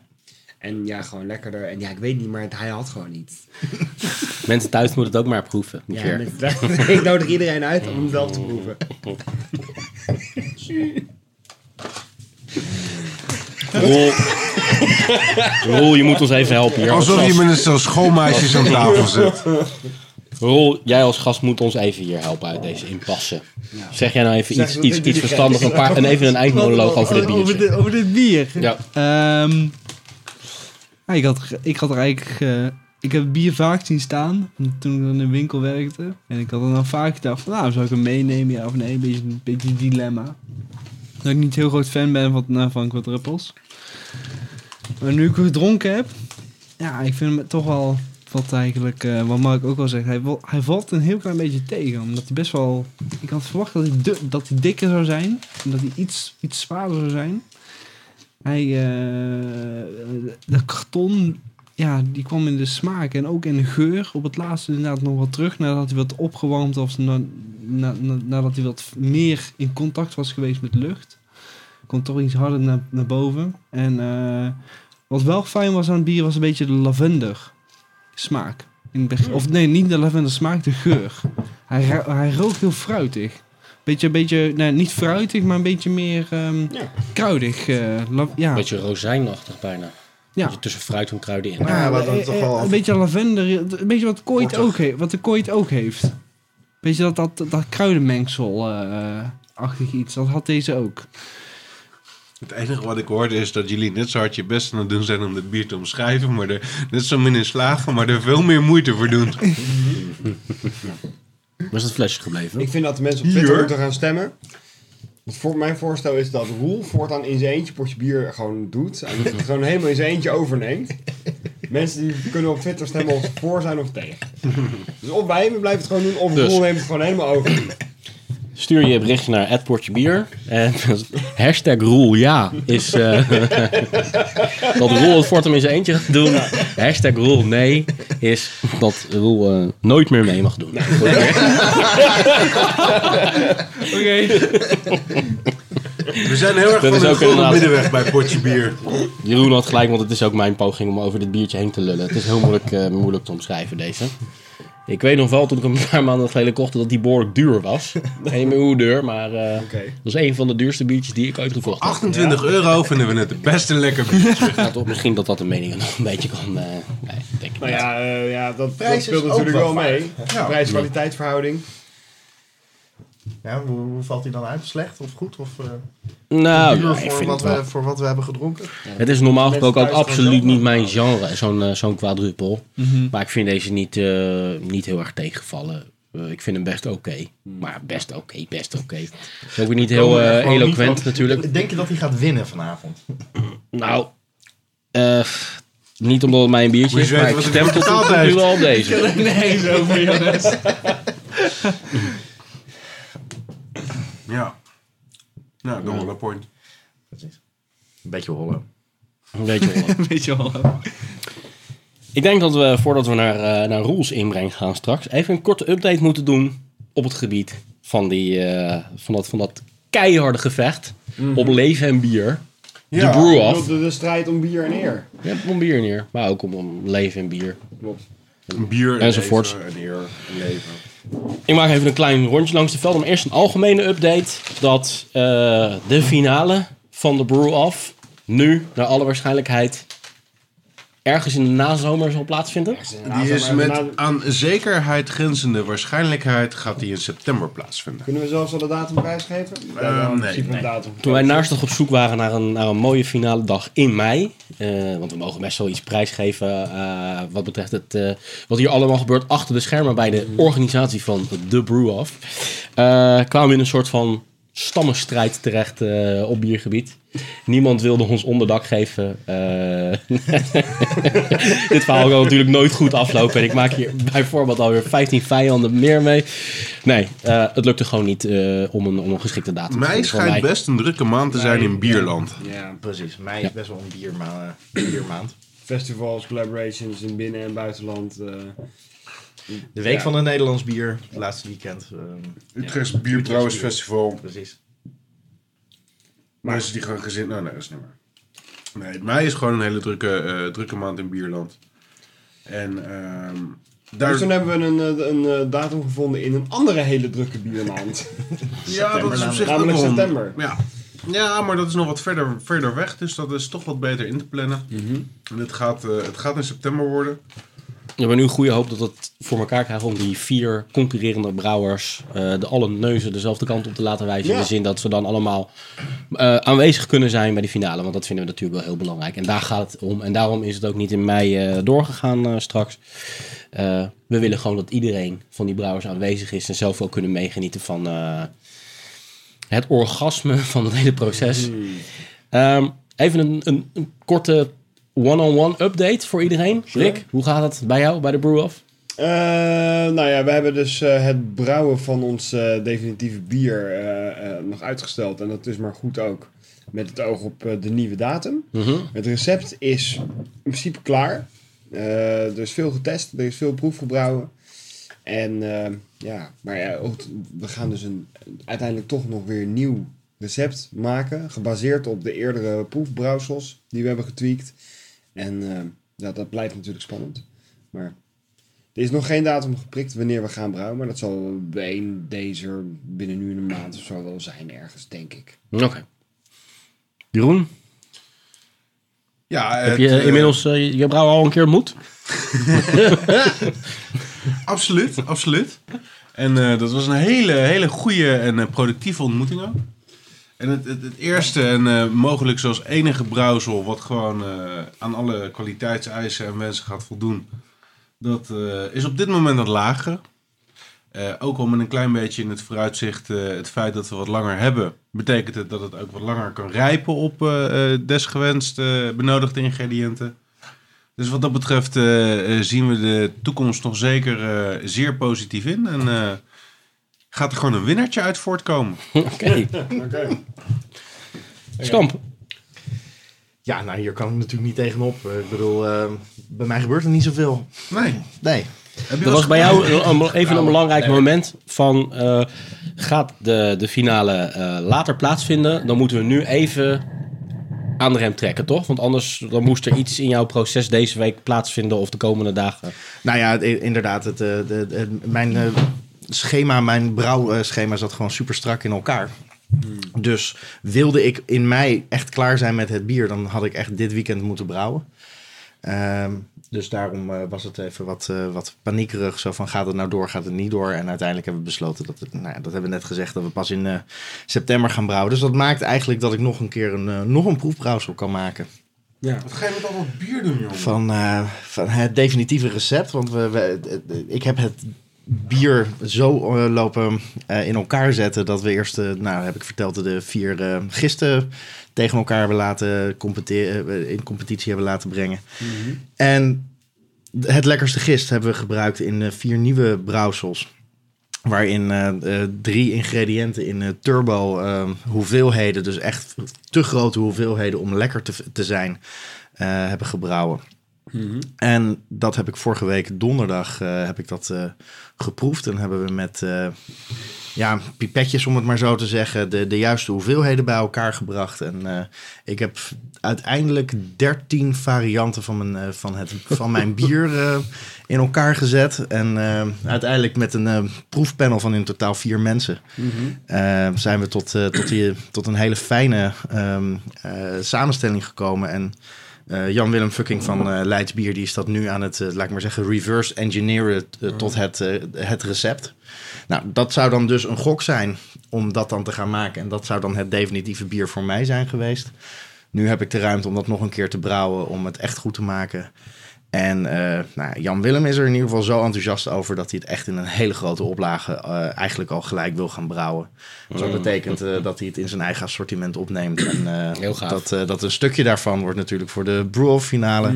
en ja, gewoon lekkerder. En ja, ik weet niet, maar het- hij had gewoon niet. Mensen thuis moeten het ook maar proeven. Niet Ja, ik nodig iedereen uit om hem zelf te proeven. Roel. Roel, je moet ons even helpen hier. Als Alsof je met een schoolmeisjes aan tafel zit. Roel, jij als gast moet ons even hier helpen uit deze impasse. Zeg jij nou even iets, iets, iets niet verstandig gek een paar, en even een eindmonoloog over dit Over, dit- over dit bier. Ja. Ehm, ik, had, ik had er eigenlijk... eh, ik heb het bier vaak zien staan toen ik in de winkel werkte. En ik had dan vaak gedacht van, nou, zou ik hem meenemen, ja of nee? Een beetje een beetje een dilemma. Dat ik niet heel groot fan ben van, nou, van quadruppels. Maar nu ik gedronken heb, ja, ik vind hem toch wel wat eigenlijk, eh, wat Mark ook al zegt, hij, hij valt een heel klein beetje tegen. Omdat hij best wel, ik had verwacht dat hij, dat hij dikker zou zijn. En dat hij iets, iets zwaarder zou zijn. Hij, eh, de karton ja, die kwam in de smaak en ook in de geur. Op het laatste inderdaad nog wat terug nadat hij wat opgewarmd na- nadat hij wat meer in contact was geweest met lucht. Komt toch iets harder naar, naar boven. En eh, wat wel fijn was aan het bier was een beetje de lavender smaak. In het begin- Of nee, niet de lavender smaak, de geur. Hij, hij rookt heel fruitig. Beetje, beetje, nee, niet fruitig, maar een beetje meer ehm, Ja. kruidig. eh, la- ja. Een beetje rozijnachtig bijna. Ja. Beetje tussen fruit en kruiden in. Ja, wat dan toch eh, wel een af- beetje lavender, een beetje wat Kooit Kortig. ook heeft, wat de Kooit ook heeft. Beetje dat, dat, dat kruidenmengsel eh, achtig iets, dat had deze ook. Het enige wat ik hoorde is dat jullie net zo hard je best aan het doen zijn om dit bier te omschrijven, maar er net zo min in slagen, maar er veel meer moeite voor doen. Waar is het flesje gebleven? Ik vind dat de mensen op Hier. Twitter moeten gaan stemmen. Want voor, mijn voorstel is dat Roel voortaan in zijn eentje potje bier gewoon doet. En het gewoon helemaal in zijn eentje overneemt. Mensen die kunnen op Twitter stemmen of ze voor zijn of tegen. Dus of wij we blijven het gewoon doen, of Dus. Roel neemt het gewoon helemaal over. Stuur je berichtje naar @portjebier en hashtag Roel ja is eh, dat Roel het voortaan in zijn eentje gaat doen. Hashtag Roel nee is dat Roel eh, nooit meer mee mag doen. Oké. We zijn heel erg Dat van is de ook middenweg bij Potje Bier. Jeroen had gelijk, want het is ook mijn poging om over dit biertje heen te lullen. Het is heel moeilijk, eh, moeilijk te omschrijven deze. Ik weet nog wel, toen ik hem een paar maanden geleden kocht, dat die behoorlijk duur was. Geen meer hoe duur, maar eh, dat is een van de duurste biertjes die ik ooit gekocht heb. 28 euro vinden we het de beste lekker bier. Ja, toch, misschien dat dat de meningen nog een beetje kan... eh nee, denk ik Nou niet. ja, eh, ja dat, dat Prijs is speelt ook natuurlijk wel wel mee. Ja. Prijs-kwaliteitsverhouding. Ja, hoe, hoe valt hij dan uit? Slecht of goed? Of, eh, Nou, ja, ik voor, vind wat het wel. we, voor wat we hebben gedronken? Het is normaal gesproken ook absoluut niet mijn bepalen. genre, zo'n eh, zo'n quadruple. Mhm. Maar ik vind deze niet, eh, niet heel erg tegenvallen. Eh, ik vind hem best oké. Hmm. Maar best oké, best oké. Is ook weer niet heel eh, eloquent niet natuurlijk. Denk je dat hij gaat winnen vanavond? Nou, eh, niet omdat het mijn biertje is, maar ik stem tot nu op deze. Nee, zo voor. Ja. Nou, wel een point. Precies. Een beetje hollen. Een beetje wel. Weet je wel. Ik denk dat we, voordat we naar, eh, naar rules inbreng gaan straks, even een korte update moeten doen op het gebied van, die, eh, van, dat, van dat keiharde gevecht op leven en bier. Ja, de brew De, off. de, de strijd om bier en eer. Ja, om bier neer, maar ook om, om leven en bier. Klopt. Een bier, Enzovoorts. Een leven, een eer, een leven. Ik maak even een klein rondje langs de velden. Maar eerst een algemene update. Dat eh, de finale van de Brew Off nu, naar alle waarschijnlijkheid, ergens in de nazomer zal plaatsvinden. Die is met aan zekerheid grenzende waarschijnlijkheid gaat die in september plaatsvinden. Kunnen we zelfs al de datum prijsgeven? In nee, datum. Toen wij naastig op zoek waren naar een, naar een mooie finale dag in mei. eh, want we mogen best wel iets prijsgeven eh, wat betreft het, eh, wat hier allemaal gebeurt achter de schermen bij de organisatie van de Brew Off. eh, kwamen we in een soort van stammenstrijd terecht eh, op biergebied. Niemand wilde ons onderdak geven. eh. Dit verhaal kan natuurlijk nooit goed aflopen. En ik maak hier bijvoorbeeld alweer 15 vijanden meer mee. Nee, eh, het lukte gewoon niet eh, om, een, om een geschikte datum te Mei schijnt mij. best een drukke maand te zijn in Bierland. Ja, Precies. Mei Ja. is best wel een bierma biermaand. festivals, collaborations in binnen- en buitenland. De week Ja. van het Nederlands bier, het laatste weekend. ehm, Utrechts Bierbrouwersfestival. precies. Mensen die gaan gezin... Nou, nee, dat is niet meer. Nee, mei is gewoon een hele drukke, eh, drukke maand in Bierland. En ehm daar... Dus toen hebben we een, eh, een, eh, datum gevonden in een andere hele drukke biermaand. ja, dat is op zich Namelijk ook wel een- september. Ja. ja, maar dat is nog wat verder, verder weg. Dus dat is toch wat beter in te plannen. En het gaat, eh, het gaat in september worden. We hebben nu goede hoop dat het voor elkaar krijgen om die vier concurrerende brouwers eh, de alle neuzen dezelfde kant op te laten wijzen. In de zin dat ze dan allemaal eh, aanwezig kunnen zijn bij de finale. Want dat vinden we natuurlijk wel heel belangrijk. En daar gaat het om. En daarom is het ook niet in mei eh, doorgegaan straks. We willen gewoon dat iedereen van die brouwers aanwezig is en zelf ook kunnen meegenieten van het orgasme van het hele proces. Ehm, even een, een, een korte one-on-one update voor iedereen. Rick, hoe gaat het bij jou bij de Brew Off? Eh, nou ja, we hebben dus eh, het brouwen van ons eh, definitieve bier nog uitgesteld. En dat is maar goed ook. Met het oog op de nieuwe datum. Mhm. Het recept is in principe klaar. Er is veel getest, er is veel proefgebrouwen. En ja, maar ja, we gaan dus een, uiteindelijk toch nog weer een nieuw recept maken. Gebaseerd op de eerdere proefbrouwsels die we hebben getweakt. En eh, ja, dat blijft natuurlijk spannend. Maar er is nog geen datum geprikt wanneer we gaan brouwen. Maar dat zal bij deze binnen nu een maand of zo wel zijn ergens, denk ik. Oké. Jeroen, Ja, heb je eh, inmiddels eh, je brouw al een keer ontmoet? Absoluut, absoluut. En eh, dat was een hele, hele goede en productieve ontmoeting ook. En het, het, het eerste en eh, mogelijk zoals enige brouwsel wat gewoon eh, aan alle kwaliteitseisen en wensen gaat voldoen. Dat eh, is op dit moment wat lager. Ook al met een klein beetje in het vooruitzicht het feit dat we wat langer hebben, betekent het dat het ook wat langer kan rijpen op desgewenst benodigde ingrediënten. Dus wat dat betreft zien we de toekomst nog zeker zeer positief in. En gaat er gewoon een winnaartje uit voortkomen. Oké. Oké. Skamp. Ja, nou hier kan ik natuurlijk niet tegenop. Ik bedoel, eh, bij mij gebeurt er niet zoveel. Nee. Nee. Dat was bij jou een- even een Nou, belangrijk moment van... eh, gaat de, de finale eh, later plaatsvinden, dan moeten we nu even aan de rem trekken, toch? Want anders dan moest er iets in jouw proces deze week plaatsvinden of de komende dagen. Nou ja, inderdaad. Het, eh, de, de- mijn eh, schema, mijn brouwschema zat gewoon super strak in elkaar. Dus wilde ik in mei echt klaar zijn met het bier, dan had ik echt dit weekend moeten brouwen. Ehm, dus daarom eh, was het even wat, eh, wat paniekerig. Zo van gaat het nou door, gaat het niet door. En uiteindelijk hebben we besloten dat het, nou ja, dat hebben we net gezegd, dat we pas in eh, september gaan brouwen. Dus dat maakt eigenlijk dat ik nog een keer een, nog een proefbrouwsel kan maken. Ja. Wat ga je met al dat bier doen, jongen? Van, eh, van het definitieve recept. Want we, we- ik heb het bier zo eh, lopen eh, in elkaar zetten dat we eerst, eh, nou heb ik verteld, de vier gisten tegen elkaar hebben laten competeren, in competitie hebben laten brengen. En het lekkerste gist hebben we gebruikt in vier nieuwe brouwsels. Waarin drie ingrediënten in turbo eh, hoeveelheden, dus echt te grote hoeveelheden om lekker te, te zijn, hebben gebrouwen. En dat heb ik vorige week donderdag heb ik dat geproefd. En hebben we met eh, ja, pipetjes, om het maar zo te zeggen, de, de juiste hoeveelheden bij elkaar gebracht. En eh, ik heb uiteindelijk 13 varianten van mijn, eh, van het, van mijn bier in elkaar gezet. En uiteindelijk met een proefpanel van in totaal vier mensen eh, zijn we tot, tot, die, tot een hele fijne ehm, eh, samenstelling gekomen. En eh, Jan-Willem Fucking van eh Leids Bier, die is dat nu aan het, eh, laat ik maar zeggen, reverse engineeren tot het, het recept. Nou, dat zou dan dus een gok zijn om dat dan te gaan maken. En dat zou dan het definitieve bier voor mij zijn geweest. Nu heb ik de ruimte om dat nog een keer te brouwen, om het echt goed te maken. En eh, nou, Jan Willem is er in ieder geval zo enthousiast over dat hij het echt in een hele grote oplage eh, eigenlijk al gelijk wil gaan brouwen. Dus dat betekent eh, dat hij het in zijn eigen assortiment opneemt. En eh, Heel gaaf. Dat, eh, dat een stukje daarvan wordt natuurlijk voor de brew-off finale.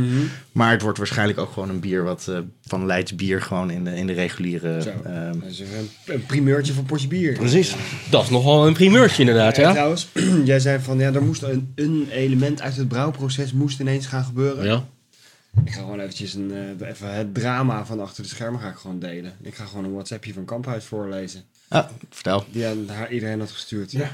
Maar het wordt waarschijnlijk ook gewoon een bier wat eh, van Leids bier gewoon in de, in de reguliere. Zo. ehm, een, een primeurtje van potje bier. precies. Dat is nogal een primeurtje inderdaad, En ja? trouwens, jij zei van ja, er moest een, een element uit het brouwproces moest ineens gaan gebeuren. Ja. Ik ga gewoon eventjes een, eh, even het drama van achter de schermen ga ik gewoon delen. Ik ga gewoon een WhatsAppje van Kamphuis voorlezen. Ah, vertel. Die aan haar, iedereen had gestuurd. Ja.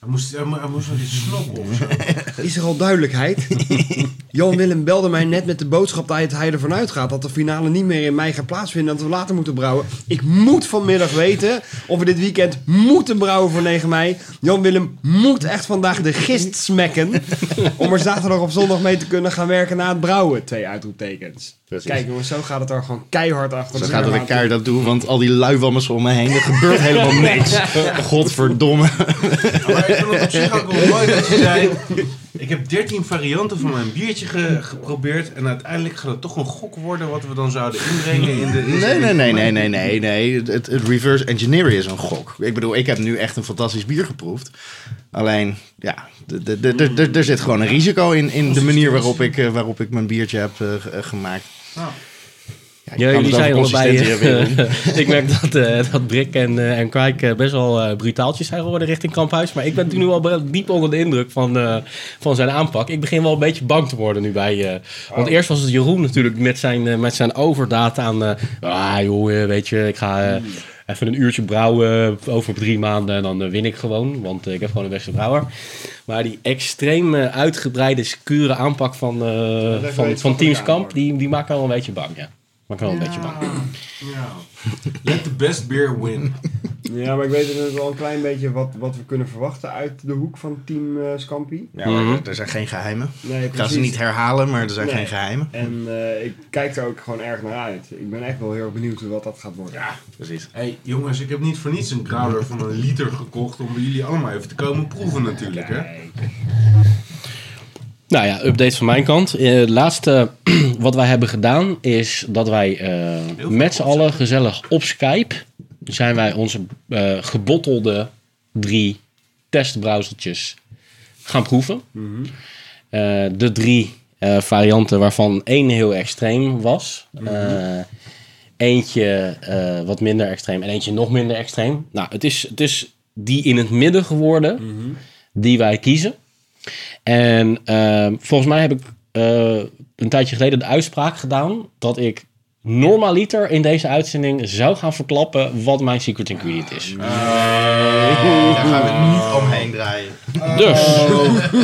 Hij moest, hij mo- hij moest nog iets snokken of zo. Is er al duidelijkheid? Jan Willem belde mij net met de boodschap dat hij- hij ervan uitgaat dat de finale niet meer in mei gaat plaatsvinden. Dat we later moeten brouwen. Ik moet vanmiddag weten of we dit weekend moeten brouwen voor 9 mei. Jan Willem moet echt vandaag de gist smekken. om er zaterdag of zondag mee te kunnen gaan werken na het brouwen. Twee uitroeptekens. Precies. Kijk jongens, zo gaat het er gewoon keihard achter. Zo de gaat het een keihard dat doen, want al die luiwammers om me heen, er gebeurt helemaal niks. Godverdomme. Maar ik vond het op zich ook wel mooi dat je zei... Ik heb 13 varianten van mijn biertje ge- geprobeerd... en uiteindelijk gaat het toch een gok worden... wat we dan zouden inbrengen in de... Nee, nee, nee, nee, nee, nee, nee. Het, het reverse engineering is een gok. Ik bedoel, ik heb nu echt een fantastisch bier geproefd. Alleen, ja, er zit gewoon een risico in, in de manier waarop ik, eh, waarop ik mijn biertje heb eh, eh, gemaakt. Nou. Ja, jullie zijn allebei. eh, ik merk dat, eh dat Brik en, eh, en Krijk eh, best wel eh, brutaaltjes zijn geworden richting Kamphuis. Maar ik ben nu al diep onder de indruk van, eh, van zijn aanpak. Ik begin wel een beetje bang te worden nu bij. eh, want eerst was het Jeroen natuurlijk met zijn, met zijn overdaad aan. eh, ah joh, weet je, ik ga. Even een uurtje brouwen over drie maanden en dan win ik gewoon. Want ik heb gewoon de beste brouwer. Maar die extreem uitgebreide, secure aanpak van, eh, van, van Teams Kamp, die, die maakt wel een beetje bang. Ja. Maakt wel een beetje bang. Ja. Let the best beer win. Ja, maar ik weet inderdaad wel een klein beetje wat, wat we kunnen verwachten uit de hoek van team eh Scampi. Ja, maar Mhm. er zijn geen geheimen. Nee, Ik ga ze niet herhalen, maar er zijn Nee. geen geheimen. En eh, ik kijk er ook gewoon erg naar uit. Ik ben echt wel heel erg benieuwd wat dat gaat worden. Ja, Precies. hey, jongens, ik heb niet voor niets een growler van een liter gekocht om bij jullie allemaal even te komen proeven natuurlijk, hè? Nou ja, update van mijn kant. Eh, Het laatste wat wij hebben gedaan is dat wij eh, met z'n allen gezellig op Skype zijn wij onze eh, gebottelde drie testbrowsertjes gaan proeven. Eh, de drie varianten waarvan één heel extreem was. Eh, eentje wat minder extreem en eentje nog minder extreem. Nou, het is, het is die in het midden geworden die wij kiezen. En ehm, volgens mij heb ik eh, een tijdje geleden de uitspraak gedaan dat ik normaliter in deze uitzending zou gaan verklappen wat mijn secret ingredient is. Daar gaan we niet omheen draaien. Dus.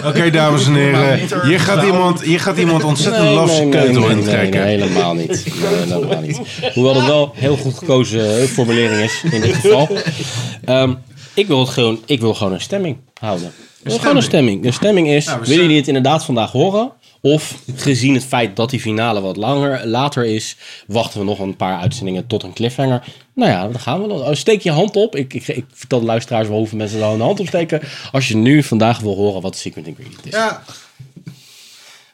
Oké, dames en heren. Hier gaat iemand, hier gaat iemand ontzettend Nee, zijn nee, nee, keutel nee, intrekken. nee, helemaal niet. Nee, helemaal niet. Hoewel het wel heel goed gekozen eh, formulering is in dit geval. Ehm, ik, wil het gewoon, ik wil gewoon een stemming houden. Wil gewoon een stemming. De stemming is, Nou, willen jullie het inderdaad vandaag horen? Of gezien het feit dat die finale wat langer later is, wachten we nog een paar uitzendingen tot een cliffhanger. Nou ja, dan gaan we dan. Oh, Steek je hand op. Ik, ik, ik vertel de luisteraars wel hoeveel mensen dan een hand opsteken. Als je nu vandaag wil horen wat de secret ingredient is. Ja,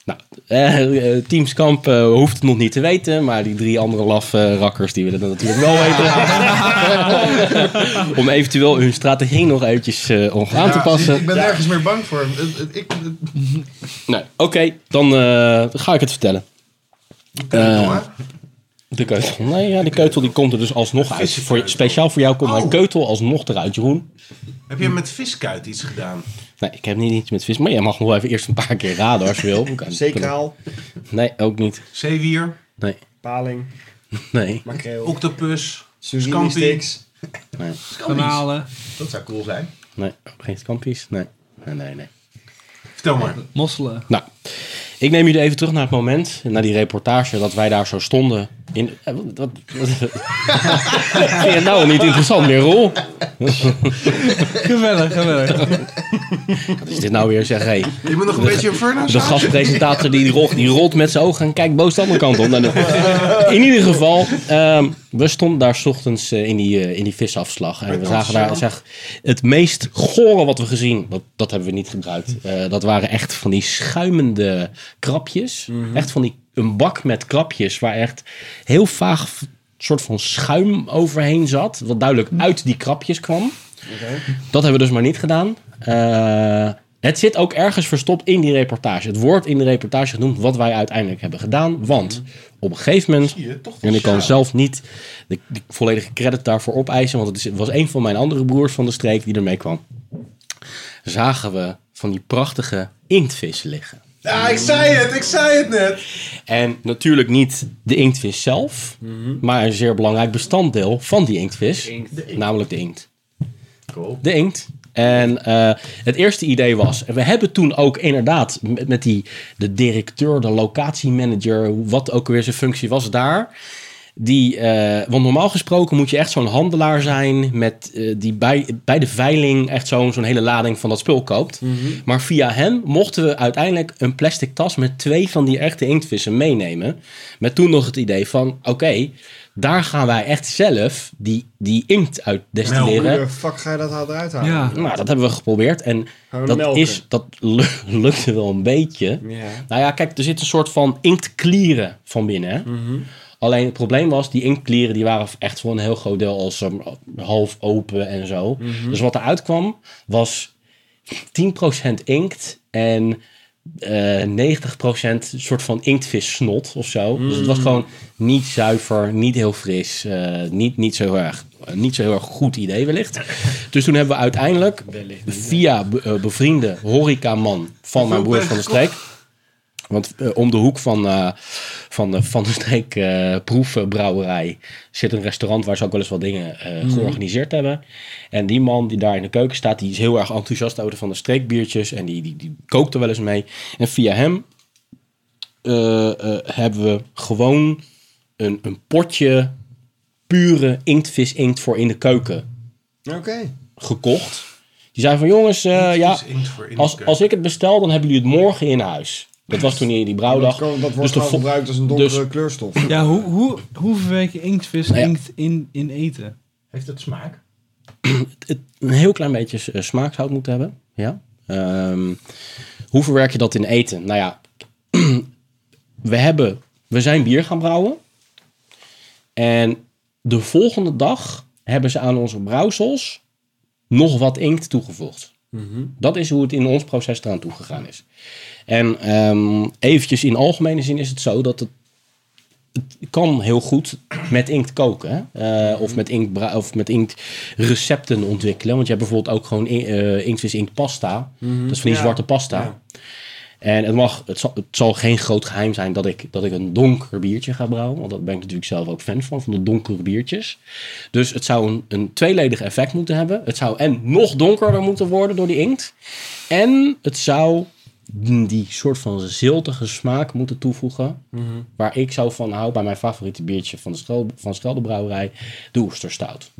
Nou, eh, eh, Team Skamp eh, hoeft het nog niet te weten, maar die drie andere laf eh, rakkers die willen het natuurlijk wel weten. Om eventueel hun strategie nog eventjes eh, om aan te passen. Ik ben nergens meer bang voor. Het- het- Ik, het- Nee, Oké, dan eh, ga ik het vertellen. Eh, de keutel. Nee, ja, de keutel die komt er dus alsnog uit. Voor, speciaal voor jou komt mijn keutel alsnog eruit, Jeroen. heb je met viskuit iets gedaan? Nee, ik heb niet iets met vis, maar jij mag nog wel even eerst een paar keer raden als je wil. Zeekraal, Nee, ook niet. Zeewier, Nee, paling, nee. makreel, octopus, surimi scampi. sticks. Kanalen, dat zou cool zijn. Nee, ook geen scampi's. Nee, nee, nee. nee. Vertel maar. mosselen. Nou, ik neem jullie even terug naar het moment, naar die reportage dat wij daar zo stonden. In, eh, wat, wat, wat, Vind je het nou al niet interessant meer, Rol? Geweldig, geweldig. Wat is dit nou weer, zeg, hé. Je moet nog een beetje een furnace De gastpresentator die, rolt, die rolt met zijn ogen en kijkt boos de andere kant op. Nou, de- in ieder geval, ehm, we stonden daar 's ochtends eh, in, die, eh, in die visafslag. En we zagen daar zeg, het meest gore wat we gezien. Dat, dat hebben we niet gebruikt. Eh, dat waren echt van die schuimende krapjes. Echt van die, een bak met krapjes waar echt heel vaag soort van schuim overheen zat. Wat duidelijk uit die krapjes kwam. Dat hebben we dus maar niet gedaan. Eh, het zit ook ergens verstopt in die reportage. Het wordt in de reportage genoemd wat wij uiteindelijk hebben gedaan. Want op een gegeven moment, en ik kan zelf niet de, de volledige credit daarvoor opeisen, want het is- het was een van mijn andere broers van de streek die ermee kwam. Zagen we van die prachtige inktvissen liggen. Ja, ik zei het, ik zei het net. En natuurlijk niet de inktvis zelf, maar een zeer belangrijk bestanddeel van die inktvis, namelijk de inkt. Cool. De inkt. En eh, het eerste idee was, en we hebben toen ook inderdaad met, met die, de directeur, de locatiemanager, wat ook weer zijn functie was daar. Die, eh, want normaal gesproken moet je echt zo'n handelaar zijn met, eh, die bij, bij de veiling echt zo'n zo'n hele lading van dat spul koopt. Maar via hem mochten we uiteindelijk een plastic tas met twee van die echte inktvissen meenemen. Met toen nog het idee van, oké, daar gaan wij echt zelf die, die inkt uit Hoe destilleren. de fuck ga je dat eruit halen? Ja. Nou, dat hebben we geprobeerd en we dat, melken? is, dat lu- lukte wel een beetje. Ja. Nou ja, kijk, er zit een soort van inktklieren van binnen. Hè? Mhm. Alleen het probleem was, die inktklieren die waren echt voor een heel groot deel als um, half open en zo. Mhm. Dus wat eruit kwam was 10% inkt en eh 90% soort van inktvis-snot of zo. Dus het was gewoon niet zuiver, niet heel fris, eh, niet, niet, zo heel erg, niet zo heel erg goed idee wellicht. Dus toen hebben we uiteindelijk via be- eh, bevriende horecaman van mijn broer van de streek... Want eh, om de hoek van, eh, van, de, van de streek proefbrouwerij zit een restaurant waar ze ook wel eens wat dingen eh, georganiseerd hebben. En die man die daar in de keuken staat, die is heel erg enthousiast over de van de streekbiertjes. En die, die, die kookt er wel eens mee. En via hem hebben we gewoon een, een potje pure inktvis inkt voor in de keuken Oké. gekocht. Die zei van jongens, ja, als, als ik het bestel, dan hebben jullie het morgen in huis. Dat was toen die, die brouwdag. kan- dat wordt Dus gebruikt als een donkere dus- kleurstof. Ja, hoe, hoe, hoe verwerk je inktvis Nou ja. inkt in, in eten? Heeft het smaak? het een heel klein beetje eh, smaak zou het moeten hebben. Ja. Ehm, hoe verwerk je dat in eten? Nou ja, we, hebben, we zijn bier gaan brouwen. En de volgende dag hebben ze aan onze brouwsels nog wat inkt toegevoegd. Dat is hoe het in ons proces eraan toegegaan is. En ehm eventjes in algemene zin is het zo dat het het kan heel goed met inkt koken. Hè? Eh, of, met inkt of met inkt recepten ontwikkelen. Want je hebt bijvoorbeeld ook gewoon in- eh, inktvis inkt pasta. Dat is van die Ja. zwarte pasta. Ja. En het, mag, het, zal, het zal geen groot geheim zijn dat ik, dat ik een donker biertje ga brouwen. Want daar ben ik natuurlijk zelf ook fan van, van de donkere biertjes. Dus het zou een, een tweeledig effect moeten hebben. Het zou en nog donkerder moeten worden door die inkt. En het zou die soort van ziltige smaak moeten toevoegen. Waar ik zo van hou bij mijn favoriete biertje van de van Scheldebrouwerij, de Oesterstout.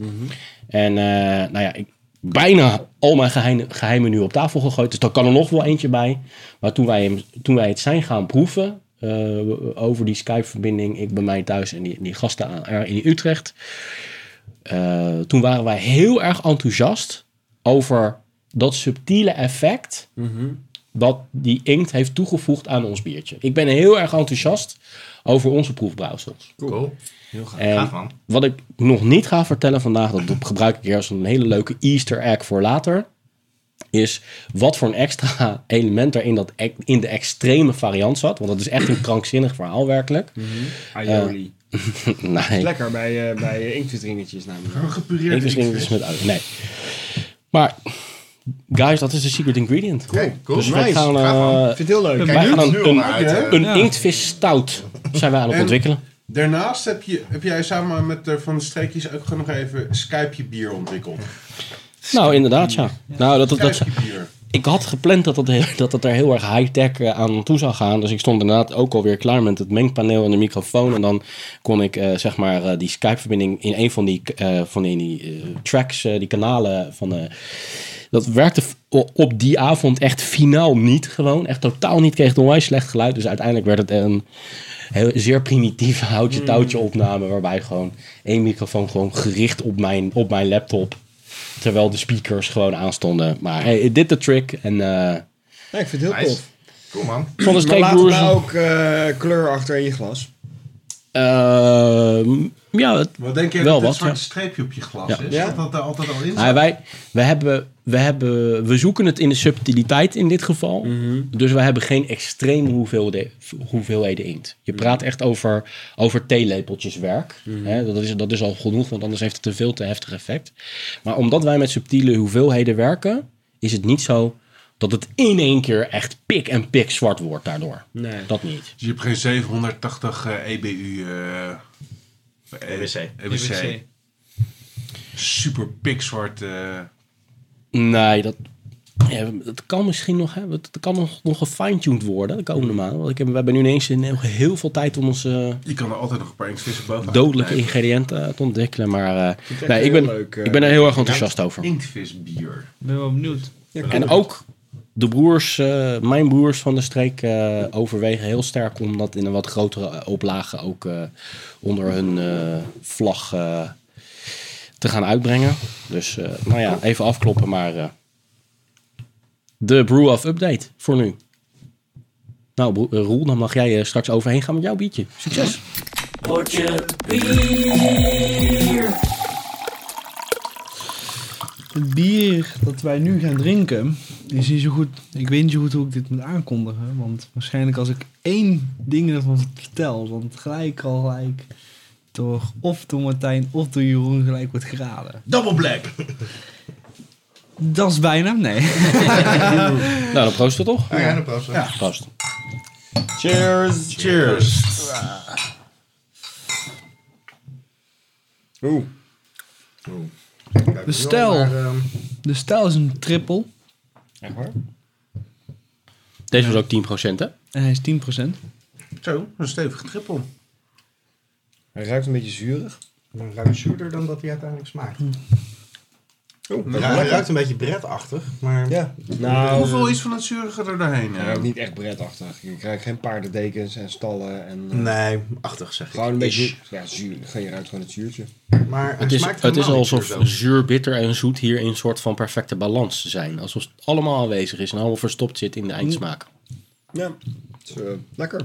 En eh, nou ja, ik bijna al mijn geheimen, geheimen nu op tafel gegooid. Dus daar kan er nog wel eentje bij. Maar toen wij, hem, toen wij het zijn gaan proeven, eh, over die Skype-verbinding, ik bij mij thuis en die, die gasten aan, in Utrecht. eh, toen waren wij heel erg enthousiast over dat subtiele effect dat die inkt heeft toegevoegd aan ons biertje. Ik ben heel erg enthousiast over onze proefbrouwsels. Cool. En Gaaf, man. wat ik nog niet ga vertellen vandaag, dat gebruik ik als een hele leuke Easter egg voor later, is wat voor een extra element er in, dat, in de extreme variant zat. Want dat is echt een krankzinnig verhaal werkelijk. Aioli. nee, Lekker bij, eh bij namelijk. Gepureerd dus met uit. Nee. Maar, guys, dat is de secret ingredient. Oké, cool. Dus wij nice. gaan, Gaaf, man. eh, Ik vind het heel leuk. Kijk, wij gaan nu een, uit, een Ja. inktvis stout zijn wij aan het ontwikkelen. Daarnaast heb, je, heb jij samen met de Van de Streekjes ook nog even Skype bier ontwikkeld. Nou, inderdaad, ja. Nou, dat, dat, dat, ik had gepland dat dat het er heel erg high-tech eh, aan toe zou gaan. Dus ik stond inderdaad ook alweer klaar met het mengpaneel en de microfoon. En dan kon ik eh, zeg maar eh, die Skype-verbinding in een van die, eh, van die, die, tracks, die kanalen van... eh, dat werkte op die avond echt finaal niet gewoon. Echt totaal niet. Kreeg het onwijs slecht geluid. Dus uiteindelijk werd het een heel, zeer primitieve houtje-touwtje opname. Waarbij gewoon één microfoon gewoon gericht op mijn, op mijn laptop. Terwijl de speakers gewoon aanstonden. Maar hey, it did the trick. En eh Ja, ik vind het heel Nice. tof. Cool, man. de Maar laat streekbroers... nou ook eh, kleur achter in je glas. Ehm, ja, het, Wat denk je Wel dat wat, zwarte ja. streepje op je glas Ja. is? Ja. Dat dat er altijd al in zit? nou, wij, we, hebben, we, hebben, we zoeken het in de subtiliteit in dit geval. Dus we hebben geen extreme hoeveelheden, hoeveelheden inkt. Je praat echt over, over theelepeltjes werk. Hè, dat, is, dat is al genoeg, want anders heeft het een veel te heftig effect. Maar omdat wij met subtiele hoeveelheden werken, is het niet zo dat het in één keer echt pik en pik zwart wordt daardoor. Nee. Dat niet. Dus je hebt geen 780 eh, EBU... eh eh, EBC. EBC. Super pikzwart. eh Nee, dat, ja, dat kan misschien nog, hè, dat kan nog, nog gefine-tuned worden de komende maanden. Want ik heb, we hebben nu ineens heel, heel veel tijd om onze je kan er altijd nog een paar dodelijke ingrediënten eh, te ontwikkelen. Maar eh, nee, ik, ben, leuk, ik ben er heel erg enthousiast over. Inktvisbier. Ik ben wel benieuwd. En ook de broers, eh, mijn broers van de streek, eh, overwegen heel sterk om dat in een wat grotere eh, oplage ook onder hun vlag te gaan uitbrengen. Dus nou ja, even afkloppen, maar de Brew of Update voor nu. Nou, Roel, dan mag jij straks overheen gaan met jouw biertje. Succes! Het bier dat wij nu gaan drinken is niet zo goed. Ik weet niet zo goed hoe ik dit moet aankondigen. Want waarschijnlijk als ik één ding ervan vertel, dan gelijk al gelijk door of door Martijn of door Jeroen gelijk wordt geraden. Double Black. Dat is bijna, nee. Nou, dan proosten we toch? Ja, dat pas. Ja. Proost. Cheers! Cheers. Oeh. De stijl. ehm, De stijl is een triple Echt waar? Deze was ook 10%, hè? en hij is 10%. Zo, een stevige trippel. Hij ruikt een beetje zuurig. Een ruim zuurder dan dat hij uiteindelijk smaakt. Oeh, Ja, hij ruikt een beetje bretachtig, maar... Ja. Nou, Hoeveel iets van het zurige er doorheen? Ja. niet echt bretachtig. Je krijgt geen paardendekens en stallen en... eh, Nee, achtig zeg ik. Gewoon een beetje... Ja, zuur. Je ruikt gewoon het zuurtje. Maar Het is, smaakt het is alsof zuur zo. zuur, bitter en zoet hier in een soort van perfecte balans zijn. Alsof het allemaal aanwezig is en allemaal verstopt zit in de eindsmaak. Ja. Het is, eh, lekker.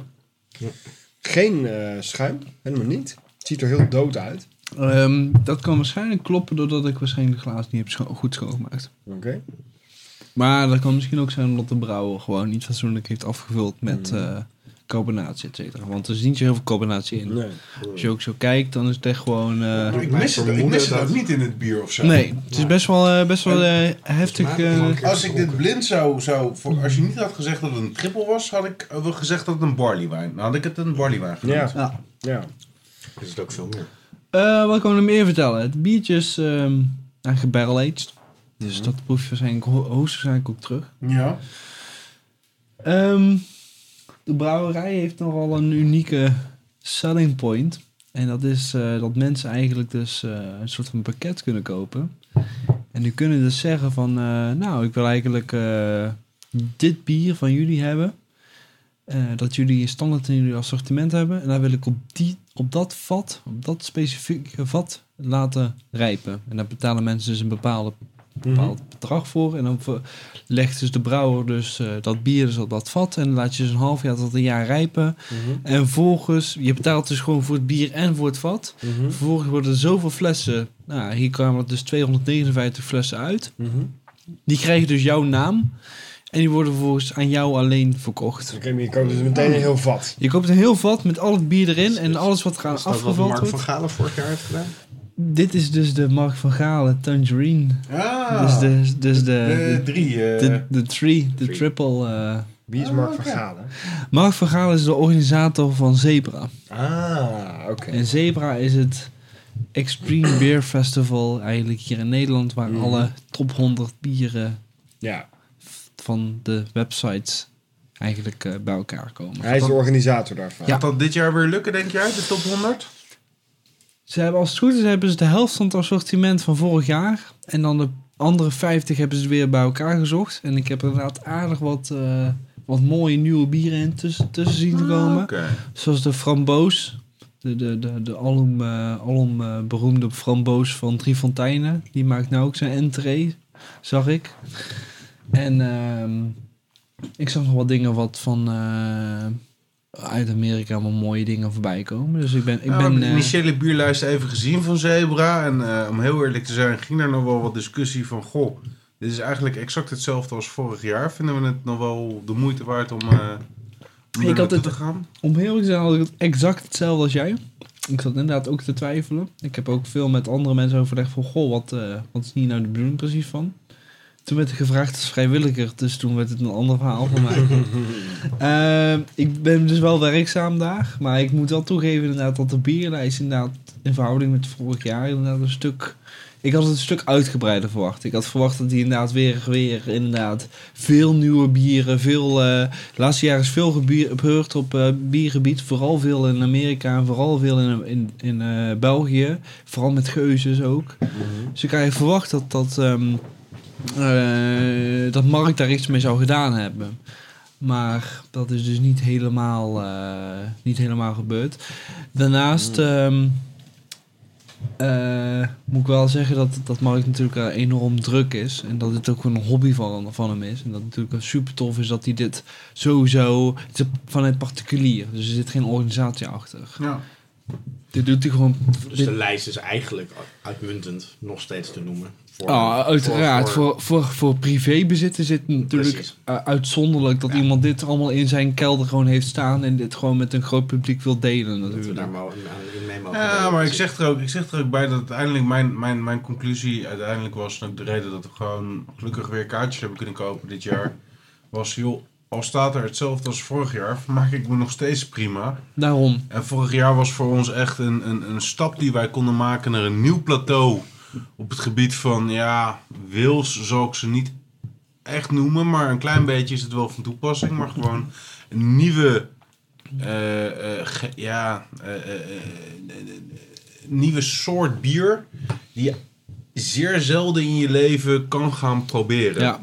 Geen eh, schuim. Helemaal niet. Het ziet er heel dood uit. Ehm, dat kan waarschijnlijk kloppen doordat ik waarschijnlijk de glazen niet heb scho- goed schoongemaakt. Oké. Maar dat kan misschien ook zijn omdat de brouwer gewoon niet fatsoenlijk heeft afgevuld met eh carbonatie, et cetera. Want er is niet zo heel veel carbonatie in. Nee. Als je ook zo kijkt, dan is het echt gewoon... eh, Ik mis het, ik mis het ook niet in het bier of zo. nee, het is best wel, eh, best wel heftig. eh, Als ik dit blind zou, zou voor, als je niet had gezegd dat het een triple was, had ik wel gezegd dat het een barleywijn. Dan had ik het een barleywijn genoemd. Ja. ja. Ja. Is het ook veel meer. Eh, wat kan ik meer vertellen? Het biertje is ehm eigenlijk barrel-aged. Dus dat proef je waarschijnlijk, ho- hoogstwaarschijnlijk ook terug. Ja. Ehm, de brouwerij heeft nogal een unieke selling point. En dat is eh, dat mensen eigenlijk dus eh, een soort van pakket kunnen kopen. En die kunnen dus zeggen van, nou, ik wil eigenlijk dit bier van jullie hebben. Dat jullie standaard in jullie assortiment hebben. En daar wil ik op, die, op dat vat, op dat specifieke vat laten rijpen. En daar betalen mensen dus een bepaalde bepaald bedrag voor. En dan legt dus de brouwer dus eh, dat bier dus op dat vat. En dan laat je dus een half jaar tot een jaar rijpen. En vervolgens, je betaalt dus gewoon voor het bier en voor het vat. Vervolgens worden er zoveel flessen. Nou, hier kwamen er dus 259 flessen uit. Die krijgen dus jouw naam. En die worden vervolgens aan jou alleen verkocht. Oké, maar je koopt dus meteen een heel vat. Je koopt een heel vat met al het bier erin en alles wat eraan wat afgevuld Mark van wordt. Galen vorig jaar heeft gedaan? Dit is dus de Mark van Galen Tangerine. Ah, Dus de, dus de, de de, drie. eh, de, de three, de triple. eh. Wie is Mark van Galen? Mark van Galen is de organisator van Zebra. Ah, oké. En Zebra is het Extreme Beer Festival eigenlijk hier in Nederland, waar Mhm. alle top 100 bieren Ja, van de websites eigenlijk eh, bij elkaar komen. hij is de organisator daarvan. Ja. Gaat dat dit jaar weer lukken, denk jij, de top 100? Ze hebben als het goed is, hebben ze de helft van het assortiment van vorig jaar. En dan de andere 50 hebben ze weer bij elkaar gezocht. En ik heb inderdaad aardig wat, eh, wat mooie nieuwe bieren in tussen, tussen zien te komen. Oké. Zoals de framboos. De, de, de, de alom, eh, alom beroemde framboos van Drie Fonteinen. Die maakt nou ook zijn entree, zag ik. En ehm, ik zag nog wat dingen wat van eh, uit Amerika allemaal mooie dingen voorbij komen. Dus ik ben... Ik Ik ben heb de eh, initiële bierlijst even gezien van Zebra. En eh, om heel eerlijk te zijn, ging er nog wel wat discussie van... Goh, dit is eigenlijk exact hetzelfde als vorig jaar. Vinden we het nog wel de moeite waard om, om Ik had het- te gaan? Om heel eerlijk te zijn had ik het exact hetzelfde als jij. Ik zat inderdaad ook te twijfelen. Ik heb ook veel met andere mensen overlegd van... Goh, wat, wat is hier nou de bedoeling precies van? Toen werd ik gevraagd als vrijwilliger. Dus toen werd het een ander verhaal voor mij. Eh, ik ben dus wel werkzaam daar. Maar ik moet wel toegeven inderdaad dat de bierlijst inderdaad... in verhouding met vorig jaar inderdaad een stuk... Ik had het een stuk uitgebreider verwacht. Ik had verwacht dat die inderdaad weer, weer inderdaad veel nieuwe bieren, veel... eh, laatste jaren is veel gebeurd op eh, biergebied. Vooral veel in Amerika en vooral veel in, in, in eh, België. Vooral met geuzes ook. Dus ik had verwacht dat, dat, ehm, eh, dat Mark daar iets mee zou gedaan hebben. Maar dat is dus niet helemaal, eh, niet helemaal gebeurd. Daarnaast ehm, eh, moet ik wel zeggen dat, dat Mark natuurlijk enorm druk is. En dat het ook een hobby van, van hem is. En dat het natuurlijk super tof is dat hij dit sowieso... Het is vanuit particulier, dus er zit geen organisatie achter. Ja. Dit doet hij gewoon... Dus dit- de lijst is eigenlijk uitmuntend nog steeds te noemen. Voor, Ah, uiteraard. voor- Voor, voor, voor, privébezit is het natuurlijk eh, uitzonderlijk dat Ja. iemand dit allemaal in zijn kelder gewoon heeft staan en dit gewoon met een groot publiek wil delen dat we natuurlijk. daar mo- aan- in mee mogen Ja, delen. maar ik zeg, er ook, ik zeg er ook bij dat uiteindelijk mijn, mijn, mijn conclusie uiteindelijk was... en ook de reden dat we gewoon gelukkig weer kaartjes hebben kunnen kopen dit jaar... was, joh, al staat er hetzelfde als vorig jaar... maak ik me nog steeds prima. Daarom. En vorig jaar was voor ons echt een, een, een stap die wij konden maken naar een nieuw plateau... op het gebied van, ja, wils zal ik ze niet echt noemen... maar een klein beetje is het wel van toepassing. Maar gewoon een nieuwe... eh, eh, ge- ja, eh, nieuwe soort bier... die je zeer zelden in je leven kan gaan proberen. Ja.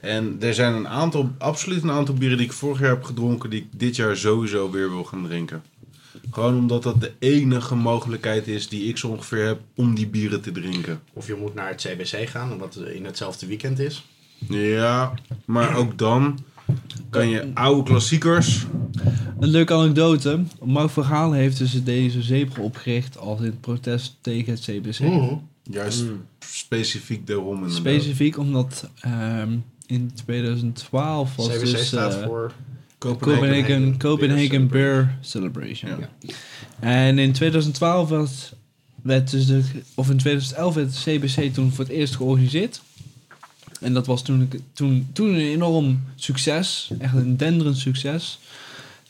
En er zijn een aantal, absoluut een aantal bieren die ik vorig jaar heb gedronken, die ik dit jaar sowieso weer wil gaan drinken. Gewoon omdat dat de enige mogelijkheid is die ik zo ongeveer heb om die bieren te drinken. Of je moet naar het CBC gaan, wat in hetzelfde weekend is. Ja, maar ook dan kan je oude klassiekers. Een leuke anekdote. Mark van Gaal heeft dus deze zebra opgericht als in protest tegen het CBC. Juist specifiek daarom inderdaad. Specifiek omdat ehm, in 2012 was CBC dus staat eh, voor... Copenhagen, Copenhagen Copenhagen Beer Beer Celebration. Ja. En in 2012 was, werd dus de, of in 2011 werd het CBC toen voor het eerst georganiseerd. En dat was toen, toen, toen een enorm succes, echt een denderend succes.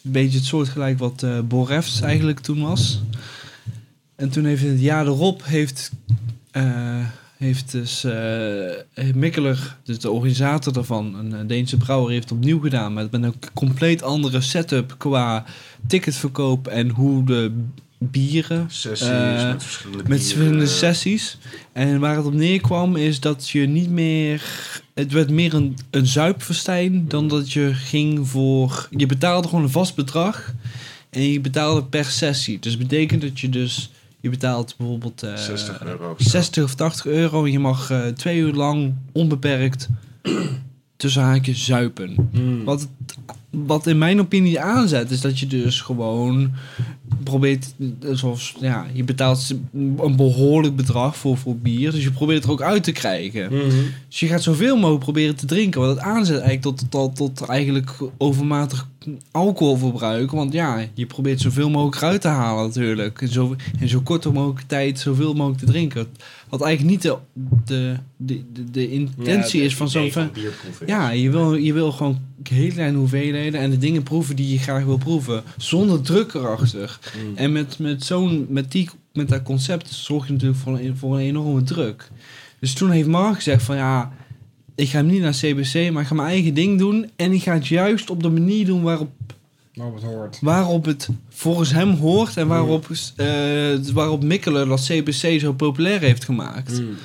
Een beetje het soortgelijk wat eh Borefs eigenlijk toen was. En toen heeft het jaar erop heeft, eh, heeft dus eh Mikkeler, dus de organisator daarvan, een Deense brouwer, heeft opnieuw gedaan. Met, met een compleet andere setup qua ticketverkoop en hoe de bieren Sessies eh, met verschillende met bieren. verschillende sessies. En waar het op neerkwam is dat je niet meer... Het werd meer een, een zuipfestijn dan dat je ging voor... Je betaalde gewoon een vast bedrag. En je betaalde per sessie. Dus betekent dat je dus... Je betaalt bijvoorbeeld... eh, 60 euro. 60 of 80 euro. En je mag eh, twee uur lang onbeperkt tussen haakjes zuipen. Hmm. Wat, het- wat in mijn opinie aanzet, is dat je dus gewoon probeert, zoals, ja, je betaalt een behoorlijk bedrag voor, voor bier, dus je probeert het er ook uit te krijgen. Mhm. Dus je gaat zoveel mogelijk proberen te drinken, wat het aanzet eigenlijk tot, tot, tot eigenlijk overmatig alcoholverbruik, want ja, je probeert zoveel mogelijk eruit te halen natuurlijk, in zo, in zo korte mogelijke tijd zoveel mogelijk te drinken. Wat eigenlijk niet de, de, de, de, intentie Ja, is van zo'n... van- ja, je wil, je wil gewoon hele kleine hoeveelheden en de dingen proeven die je graag wil proeven. Zonder druk erachter. En met, met, zo'n, met, die, met dat concept zorg je natuurlijk voor een, voor een enorme druk. Dus toen heeft Mark gezegd van ja, ik ga hem niet naar CBC, maar ik ga mijn eigen ding doen. En ik ga het juist op de manier doen waarop, Maar wat hoort. waarop het volgens hem hoort. En waarop, eh, waarop Mikkeler dat CBC zo populair heeft gemaakt. Hmm.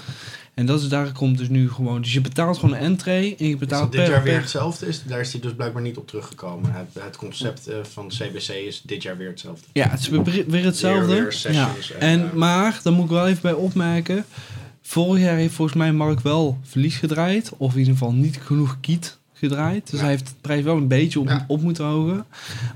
En dat is, daar komt dus nu gewoon. Dus je betaalt gewoon een entree en je betaalt dat dit per- jaar weer hetzelfde? Is, daar is hij dus blijkbaar niet op teruggekomen. Het, het concept eh, van CBC is dit jaar weer hetzelfde. Ja, het is weer, hetzelfde. Weer- weer sessions ja. en, En, eh, maar, daar moet ik wel even bij opmerken. Vorig jaar heeft volgens mij Mark wel verlies gedraaid. Of in ieder geval niet genoeg kiet gedraaid. Dus Ja. hij heeft de prijs wel een beetje op, Ja. op moeten hogen.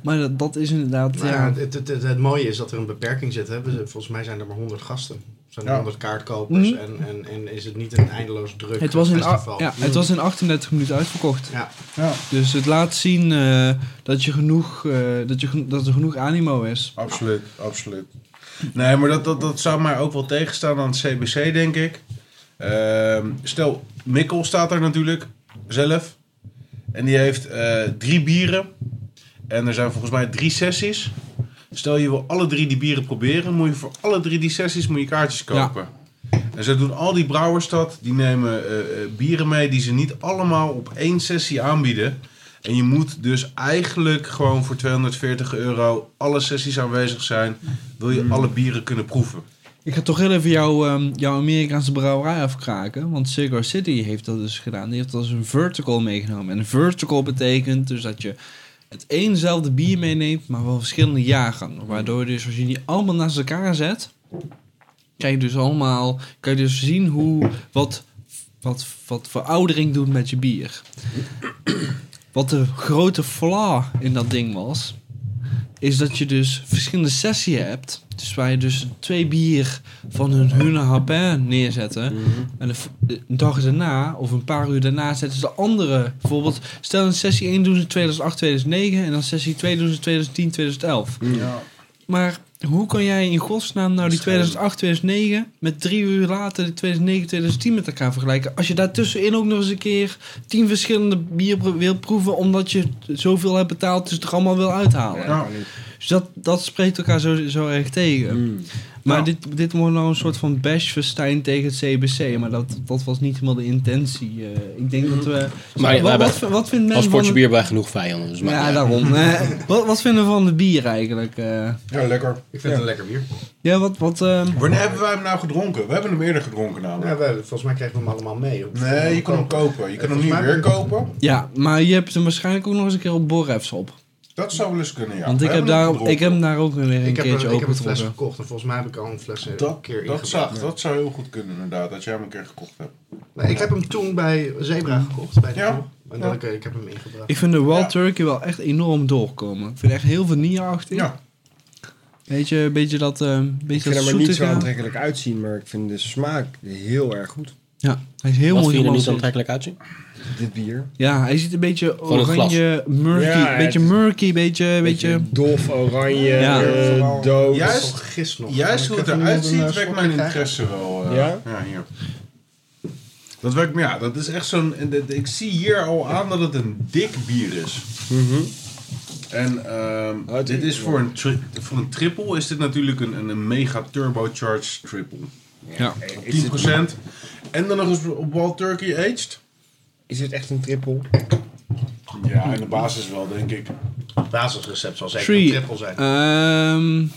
Maar dat, dat is inderdaad... Maar ja, ja, het, het, het, het mooie is dat er een beperking zit. Hè? Volgens mij zijn er maar 100 gasten. Zijn er Ja. 100 kaartkopers. Mhm. En, en, en is het niet een eindeloos druk het, was in, a- festival. ja, het was in 38 minuten uitverkocht. Ja. Ja, Dus het laat zien eh, dat, je genoeg, eh, dat, je, dat er genoeg animo is. absoluut, absoluut. Nee, maar dat, dat, dat zou mij ook wel tegenstaan aan het CBC, denk ik. Ehm, stel, Mikkel staat er natuurlijk zelf. En die heeft eh, drie bieren. En er zijn volgens mij drie sessies. Stel je wil alle drie die bieren proberen, moet je voor alle drie die sessies moet je kaartjes kopen. En zo doen al die brouwers dat. Die nemen eh, eh, bieren mee die ze niet allemaal op één sessie aanbieden. En je moet dus eigenlijk gewoon voor 240 euro alle sessies aanwezig zijn. Wil je alle bieren kunnen proeven. Ik ga toch heel even jouw, ehm, jouw Amerikaanse brouwerij afkraken. Want Cigar City heeft dat dus gedaan. Die heeft dat als een vertical meegenomen. En vertical betekent dus dat je het eenzelfde bier meeneemt, maar wel verschillende jaargangen. Waardoor dus als je die allemaal naast elkaar zet, kan je dus allemaal, kan je dus zien hoe, wat, wat, wat veroudering doet met je bier. Wat de grote flaw in dat ding was, is dat je dus verschillende sessies hebt. Dus waar je dus twee bier van hun Hune Hapin neerzetten. En de, de dag daarna, of een paar uur daarna, zetten ze de andere. Bijvoorbeeld, stel in sessie 1 doen ze 2008, 2009. En dan sessie 2 doen ze 2010, 2011. Ja. Maar hoe kan jij in godsnaam nou die 2008, 2009 met drie uur later die 2009, 2010 met elkaar vergelijken? Als je daartussenin ook nog eens een keer tien verschillende bier pro- wil proeven omdat je zoveel hebt betaald, dus het er allemaal wil uithalen. Ja. Dus dat, dat spreekt elkaar zo, zo erg tegen. Mm. Maar Ja. dit, dit wordt nou een soort van bashfestijn tegen het CBC. Maar dat, dat was niet helemaal de intentie. eh. ik denk dat we... Maar we wat, hebben- wat, wat vindt men Als het- bier bij genoeg vijanden. Dus Ja, daarom. Eh, wat, wat vinden we van het bier eigenlijk? eh? ja, lekker. Ik vind het een lekker bier. ja, wat... wat ehm, Wanneer hebben wij hem nou gedronken? We hebben hem eerder gedronken namelijk. Ja, we, volgens mij kregen we hem allemaal mee. Nee, je kan hem kopen. Je kan hem nu weer kopen. Ja, maar je hebt hem waarschijnlijk ook nog eens een keer op Borrefs op. Dat zou wel eens kunnen, ja. Want ik heb, daar, ik heb hem daar ook weer een Ik heb, een, ik heb een fles gekocht en volgens mij heb ik al een fles een Dat, keer dat, zou, dat zou heel goed kunnen inderdaad, dat jij hem een keer gekocht hebt. Nee, ik heb hem toen bij Zebra gekocht, bij de Ja. En Ja. dat ik, ik heb hem ingebracht. Ik vind de Wild Ja. Turkey wel echt enorm doorkomen. Ik vind echt heel vanille-achtig. Ja, Weet je, een beetje dat, eh Ik beetje vind dat hem er niet zo aantrekkelijk uitzien, maar ik vind de smaak heel erg goed. Ja, hij is heel Wat mooi vind je er niet aantrekkelijk uitzien? Dit bier. Ja, hij ziet een beetje oranje, murky, Ja, beetje murky, beetje, beetje... dof, oranje, Ja. eh, dood. Juist- gist nog. juist hoe het eruit ziet eh, wekt mijn interesse wel. eh, Ja? Ja, hier. Dat werkt, ja, dat is echt zo'n... Ik zie hier al aan dat het een dik bier is. Mhm. En ehm, Oh, dit is voor een, tri- voor een triple is dit natuurlijk een, een, een mega turbocharged triple. Ja. 10%. En dan nog eens op Wild Turkey aged. Is het echt een triple? Ja, in de basis wel, denk ik. Het basisrecept zal zeker een triple zijn. Ehm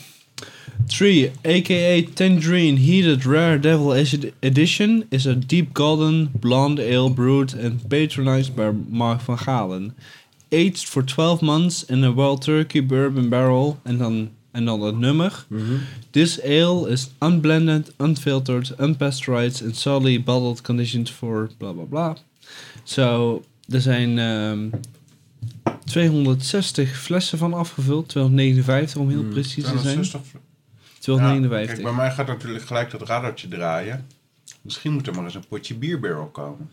3, a.k.a. Tangerine Heated Rare Devil Edi- Edition, is a deep golden blonde ale brewed and patronized by Mark van Galen. Aged for 12 months in a Wild Turkey bourbon barrel. En dan, en dan het nummer. This ale is unblended, unfiltered, unpasteurized and solely bottled conditions for bla bla bla. Zo, er zijn ehm 260 flessen van afgevuld. 259 om heel precies te zijn. 260. Ja, 259. kijk, bij mij gaat natuurlijk gelijk dat radartje draaien. Misschien moet er maar eens een potje bierbarrel komen.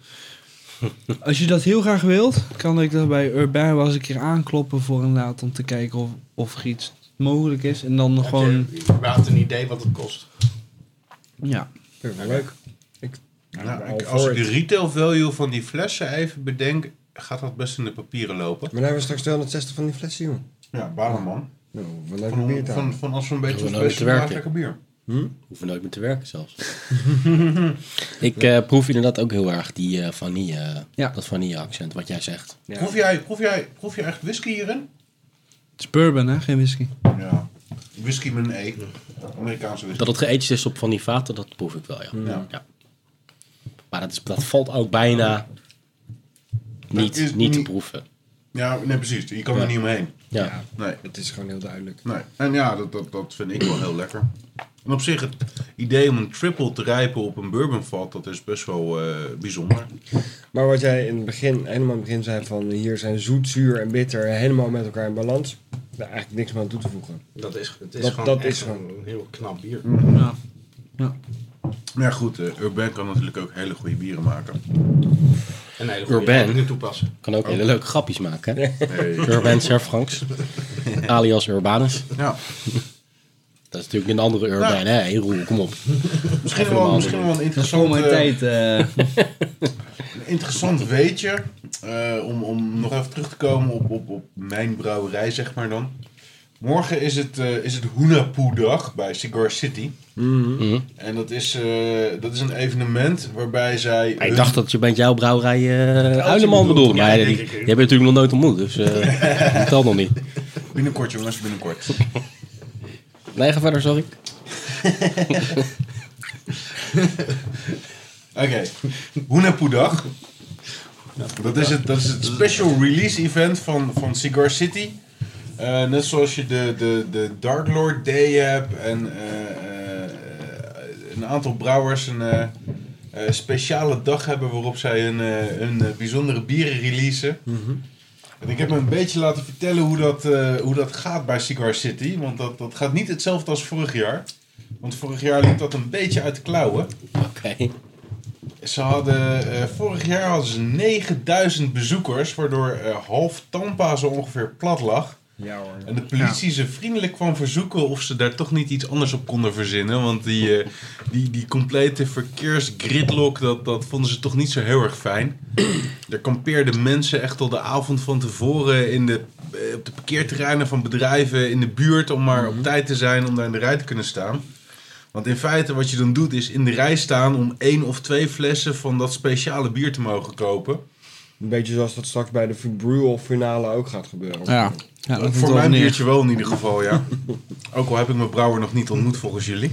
Als je dat heel graag wilt, kan ik dat bij Urban wel eens een keer aankloppen voor inderdaad om te kijken of, of er iets mogelijk is. En dan Heb gewoon, je überhaupt een idee wat het kost? ja. Leuk. Ja, ik- als ik de retail value van die flessen even bedenk, gaat dat best in de papieren lopen. Maar dan hebben we straks 260 van die flessen, jongen. Ja, waarom man? Nou, Van, bier van, halen. van als we een beetje maak werken. lekker bier. Hoeven nooit meer te werken zelfs. ik eh, proef inderdaad ook heel erg die eh, vanille, Ja. dat vanille accent wat jij zegt. Ja. Proef, jij, proef, jij, proef jij echt whisky hierin? Het is bourbon, hè? Geen whisky. Ja. Whisky met een E. Amerikaanse whisky. Dat het geaged is op van die vaten, dat proef ik wel, ja. Ja. Maar dat, is, dat valt ook bijna niet, is niet te proeven. Ja, nee precies. Je kan Ja. er niet omheen. Ja. Ja, Nee. het is gewoon heel duidelijk. nee. En ja, dat, dat, dat vind ik wel heel lekker. En op zich, het idee om een triple te rijpen op een bourbonvat, dat is best wel eh, bijzonder. Maar wat jij in het begin, helemaal in het begin zei van hier zijn zoet, zuur en bitter helemaal met elkaar in balans. Daar eigenlijk niks meer aan toe te voegen. Dat is, het is Dat- gewoon, dat echt is een gewoon- heel knap bier. Ja. ja. Maar ja, goed, eh, Urban kan natuurlijk ook hele goede bieren maken. En een hele goede Urban. toepassen. Kan ook hele leuke grapjes maken. hè? Urban Sir Franks. Alias Urbanus. Ja, Dat is natuurlijk een andere Urban, Ja. hè? Hey, Roel, kom op. misschien Even wel, misschien wel een interessant, tijd. eh. een interessant weetje. eh, om, om nog even terug te komen op, op, op mijn brouwerij, zeg maar dan. Morgen is het, eh is het Hunapu-dag bij Cigar City. Mhm. En dat is, eh, dat is een evenement waarbij zij... Ik hun- dacht dat je bent jouw brouwerij eh Uileman bedoelde. Ja, Maar die, die, heb je natuurlijk nog nooit ontmoet. Dus eh dat telt nog niet. Binnenkort jongens, binnenkort. Nee, ga verder, sorry. Oké, Hunapu-dag. Dat is, het, dat is het special release event van, van Cigar City. Eh, net zoals je de, de, de Dark Lord Day hebt en eh, eh, een aantal brouwers een speciale dag hebben waarop zij hun, hun bijzondere bieren releasen. En ik heb me een beetje laten vertellen hoe dat, hoe dat gaat bij Cigar City. Want dat, dat gaat niet hetzelfde als vorig jaar. Want vorig jaar liep dat een beetje uit de klauwen. Oké. Ze hadden, vorig jaar hadden ze 9000 bezoekers, waardoor half Tampa zo ongeveer plat lag. Ja hoor. En de politie ze vriendelijk kwam verzoeken of ze daar toch niet iets anders op konden verzinnen. Want die, eh, die, die complete verkeersgridlock, dat, dat vonden ze toch niet zo heel erg fijn. Er kampeerden mensen echt al de avond van tevoren in de, eh, op de parkeerterreinen van bedrijven in de buurt om maar op tijd te zijn om daar in de rij te kunnen staan. Want in feite wat je dan doet is in de rij staan om één of twee flessen van dat speciale bier te mogen kopen. Een beetje zoals dat straks bij de Brew finale ook gaat gebeuren. Ja. ja dat Voor mijn biertje wel in ieder geval, ja. Ook al heb ik mijn brouwer nog niet ontmoet volgens jullie.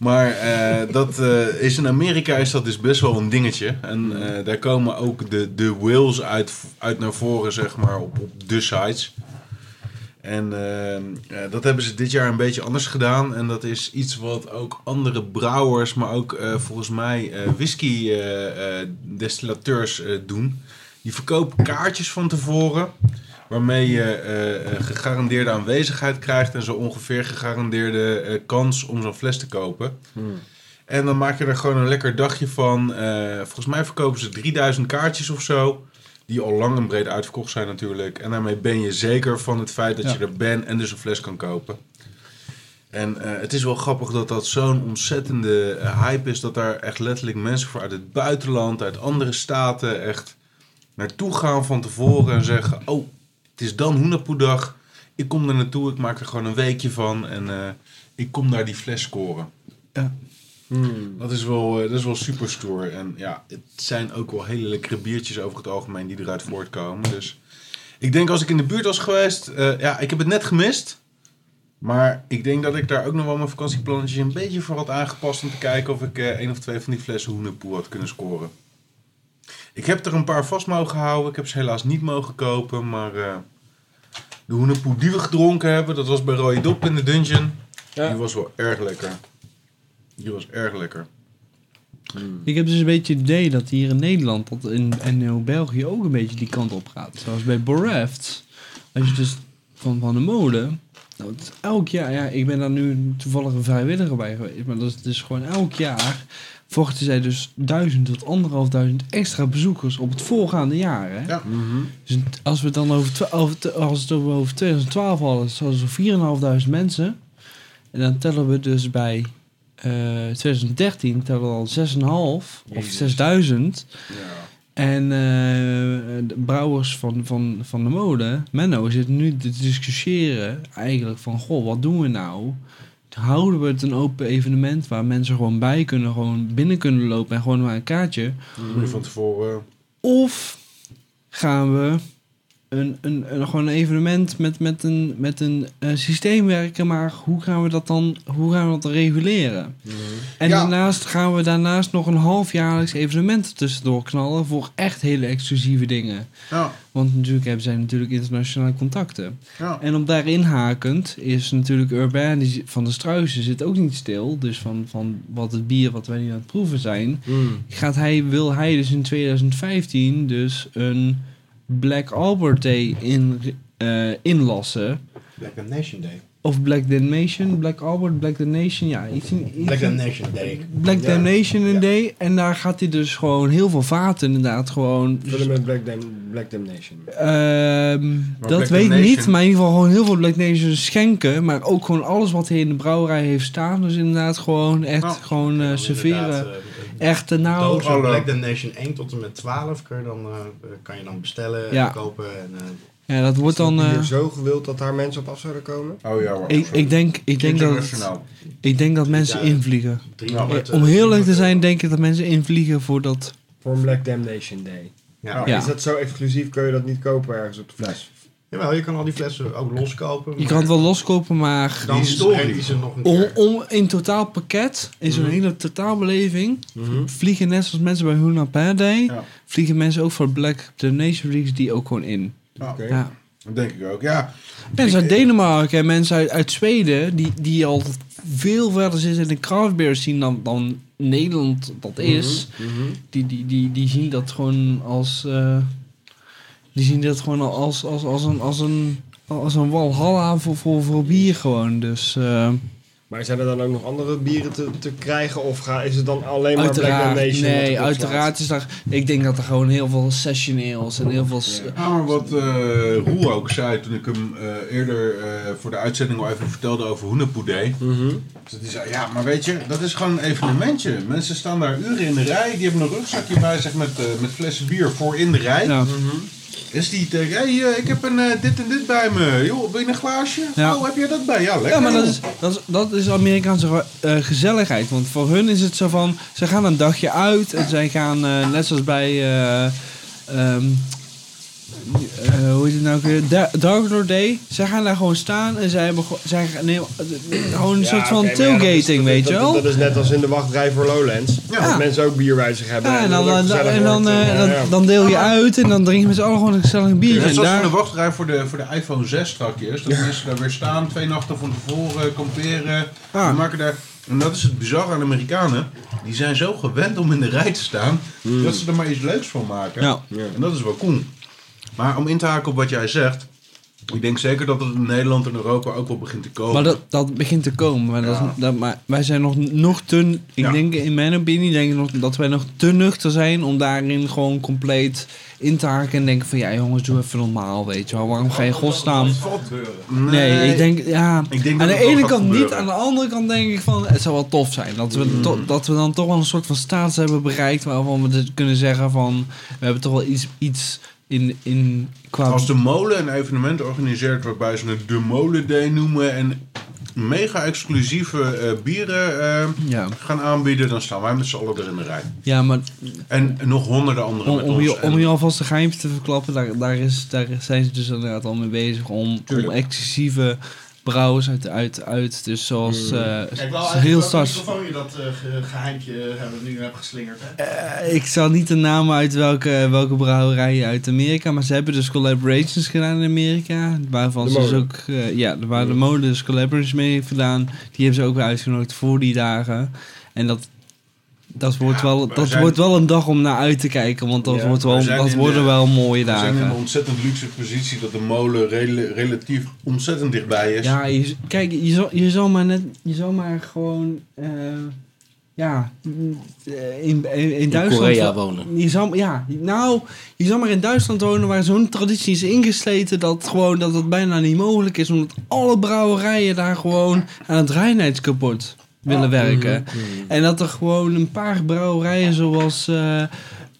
Maar eh, dat eh, is in Amerika is dat dus best wel een dingetje. En eh, daar komen ook de, de whales uit, uit naar voren, zeg maar, op, op de sites. En eh, eh, dat hebben ze dit jaar een beetje anders gedaan. En dat is iets wat ook andere brouwers, maar ook eh, volgens mij eh, whisky eh, destillateurs doen. Die verkopen kaartjes van tevoren. Waarmee je gegarandeerde aanwezigheid krijgt en zo ongeveer gegarandeerde kans om zo'n fles te kopen. En dan maak je er gewoon een lekker dagje van. Volgens mij verkopen ze 3000 kaartjes of zo. Die al lang en breed uitverkocht zijn natuurlijk. En daarmee ben je zeker van het feit dat Ja. je er bent en dus een fles kan kopen. En eh, het is wel grappig dat dat zo'n ontzettende eh, hype is. Dat daar echt letterlijk mensen voor uit het buitenland, uit andere staten echt naartoe gaan van tevoren. En zeggen, oh, het is dan Hoenapoedag. Ik kom er naartoe, ik maak er gewoon een weekje van. En eh, ik kom daar die fles scoren. Ja. Hmm. Dat is wel, eh, dat is wel super stoer. En ja, het zijn ook wel hele lekkere biertjes over het algemeen die eruit voortkomen. Dus ik denk als ik in de buurt was geweest, eh, ja, ik heb het net gemist. Maar ik denk dat ik daar ook nog wel mijn vakantieplannetjes een beetje voor had aangepast om te kijken of ik eh één of twee van die flessen hoenepoe had kunnen scoren. Ik heb er een paar vast mogen houden. Ik heb ze helaas niet mogen kopen, maar de hoenepoe die we gedronken hebben, dat was bij Roy Dop in de dungeon. Ja. Die was wel erg lekker. Die was erg lekker. Ik heb dus een beetje het idee dat hier in Nederland dat in, en in België ook een beetje die kant op gaat. Zoals bij Boreft. Als je dus van, van de mode. Nou, het is elk jaar, ja, ik ben daar nu toevallig een vrijwilliger bij geweest. Maar dat is dus gewoon elk jaar. Vochten zij dus duizend tot anderhalfduizend extra bezoekers op het voorgaande jaar. Hè? Ja. Dus het- als we het dan over, over, als het over 2012 hadden, zouden ze 4.500 mensen. En dan tellen we dus bij 2013 tellen we al 6,5 of Jezus. 6000. Ja. En eh, de brouwers van, van, van de mode, Menno, zit nu te discussiëren eigenlijk van... Goh, wat doen we nou? Houden we het een open evenement waar mensen gewoon bij kunnen, gewoon binnen kunnen lopen en gewoon maar een kaartje? Van tevoren... Of gaan we een, een, een, gewoon een evenement met, met een, met een eh, systeem werken, maar hoe gaan we dat dan, hoe gaan we dat reguleren? En Ja. daarnaast gaan we daarnaast nog een halfjaarlijks evenement tussendoor knallen voor echt hele exclusieve dingen. Ja, Want natuurlijk hebben zij natuurlijk internationale contacten. ja. En op daarin hakend is natuurlijk Urban van de Struisen zit ook niet stil. Dus van, van wat het bier wat wij nu aan het proeven zijn, Hmm. gaat hij, wil hij dus in 2015 dus een Black Albert Day in, eh, inlassen. Black Nation Day. Of Black Damnation, Black Albert, Black Damnation, ja. Iets in, iets Black Nation Day. Black Ja. Damnation Ja. Day. En daar gaat hij dus gewoon heel veel vaten inderdaad gewoon... Vullen met Black, Dam Black Damnation. Ehm, dat Black weet ik niet, maar in ieder geval gewoon heel veel Black Nation schenken. Maar ook gewoon alles wat hij in de brouwerij heeft staan. Dus inderdaad gewoon echt Nou, gewoon eh, Dan serveren. Echt, nou... Dozen Hallo. Black Nation 1 tot en met 12 kun je dan, eh, kan je dan bestellen en kopen. En, eh, Ja, dat wordt dan... Eh, hier zo gewild dat daar mensen op af zouden komen? Oh ja, hoor. ik, ik, denk, ik, denk dat, ik denk dat mensen invliegen. 300, Om heel eerlijk te 300 zijn, denk ik dat mensen invliegen voor dat... Voor een Black Damnation Day. Ja. Ja. Is dat zo exclusief? Kun je dat niet kopen ergens op de fles? Jawel, je kan al die flessen ook loskopen. Je kan het wel loskopen, maar... Dan historisch. hij ze nog een Om, keer. om in totaal pakket, in zo'n hele totaalbeleving, vliegen net zoals mensen bij Huna Ja. vliegen mensen ook voor Black Donation Weeks die ook gewoon in. Ja, Oké. Ja. dat denk ik ook. Ja, Mensen uit Denemarken en mensen uit, uit Zweden, die, die al veel verder zitten in de craft beer zien dan, dan Nederland dat is, die, die, die, die zien dat gewoon als, eh, Die zien dat gewoon als, als, als, een, als, een, als een walhalla voor, voor, voor bier gewoon. Dus eh, Maar zijn er dan ook nog andere bieren te, te krijgen? Of ga, is het dan alleen maar Black uiteraard, Nation? wat nee, uiteraard is daar... Ik denk dat er gewoon heel veel session ales en heel veel... Ja, maar wat eh Roel ook zei toen ik hem eh, eerder eh, voor de uitzending al even vertelde over hoenenpoedé. slaat? Mhm. Dus hij zei, ja, maar weet je, dat is gewoon een evenementje. Mensen staan daar uren in de rij, die hebben een rugzakje bij zich met, eh, met flessen bier voor in de rij. Ja. Is die tegen, hey, eh, ik heb een, eh, dit en dit bij me. Joh, wil je een glaasje? Ja. Oh, heb jij dat bij? Ja, lekker. Ja, maar dat is, dat is, dat is Amerikaanse eh, gezelligheid. Want voor hun is het zo van... Ze gaan een dagje uit en zij gaan, net zoals bij... eh, eh, hoe heet het nou weer? Da- Dark Lord Day. Zij gaan daar gewoon staan en zij hebben gewoon- zij gaan- nee, gewoon een Ja, soort van ja, is- tailgating, weet je wel? Dat is net als in de wachtrij voor Lowlands. Ja. Dat mensen ook bier bij zich hebben. Ja, en dan, het dan, en dan, eh, dan, deel je uit en dan drink je met z'n allen gewoon een gezellig biertje. Net En zoals daar, in de wachtrij voor de, voor de iPhone 6 strakjes. Dat mensen daar weer staan, twee nachten van tevoren, kamperen. Ah. Maken daar... En dat is het bizarre aan de Amerikanen. Die zijn zo gewend om in de rij te staan, dat ze er maar iets leuks van maken. Ja. En dat is wel cool. Maar om in te haken op wat jij zegt. Ik denk zeker dat het in Nederland en Europa ook wel begint te komen. Maar dat, dat begint te komen. Maar, dat, maar wij zijn nog, nog te... Ik Ja. denk, in mijn opinie, denk ik nog dat wij nog te nuchter zijn om daarin gewoon compleet in te haken en denken van ja jongens, doe even normaal, weet je wel. Waarom ga je godsnaam... Nee, ik denk, ja... Ik denk aan de ene kant niet, aan de andere kant denk ik van... Het zou wel tof zijn dat we, to- dat we dan toch wel een soort van status hebben bereikt... waarvan we dus kunnen zeggen van... We hebben toch wel iets, iets in, in qua... Als de molen een evenement organiseert waarbij ze het de Molen Day noemen en mega exclusieve eh, bieren eh, Ja, gaan aanbieden, dan staan wij met z'n allen er in de rij. ja maar En nog honderden anderen Om, met om, ons. je, En- om je alvast een geheim te verklappen, daar, daar, is, daar zijn ze dus inderdaad al mee bezig om, om exclusieve brouwers uit, uit, uit dus zoals eh, Kijk wel heel stars. microfoon je dat eh, ge- geheimpje hebben nu hebt geslingerd. Hè? Eh, ik zal niet de namen uit welke, welke brouwerijen uit Amerika, maar ze hebben dus collaborations gedaan in Amerika, waarvan De ze dus ook, eh, ja, waar de mode dus collaborations mee heeft gedaan, die hebben ze ook weer uitgenodigd voor die dagen. En dat, dat, wordt, Ja, wel, we dat zijn- wordt wel een dag om naar uit te kijken, want dat, Ja, wordt we wel, dat in worden de- wel mooie We zijn in dagen. een ontzettend luxe positie dat de molen rela- relatief ontzettend dichtbij is. Ja, je, kijk, je zal, je zal maar net, je zal maar gewoon, eh, ja, eh, in, in, in Duitsland... Korea wonen. Je zal, ja, nou, je zal maar in Duitsland wonen waar zo'n traditie is ingesleten dat gewoon, dat het bijna niet mogelijk is, omdat alle brouwerijen daar gewoon aan het reinheidskapot willen werken. En dat er gewoon een paar brouwerijen zoals eh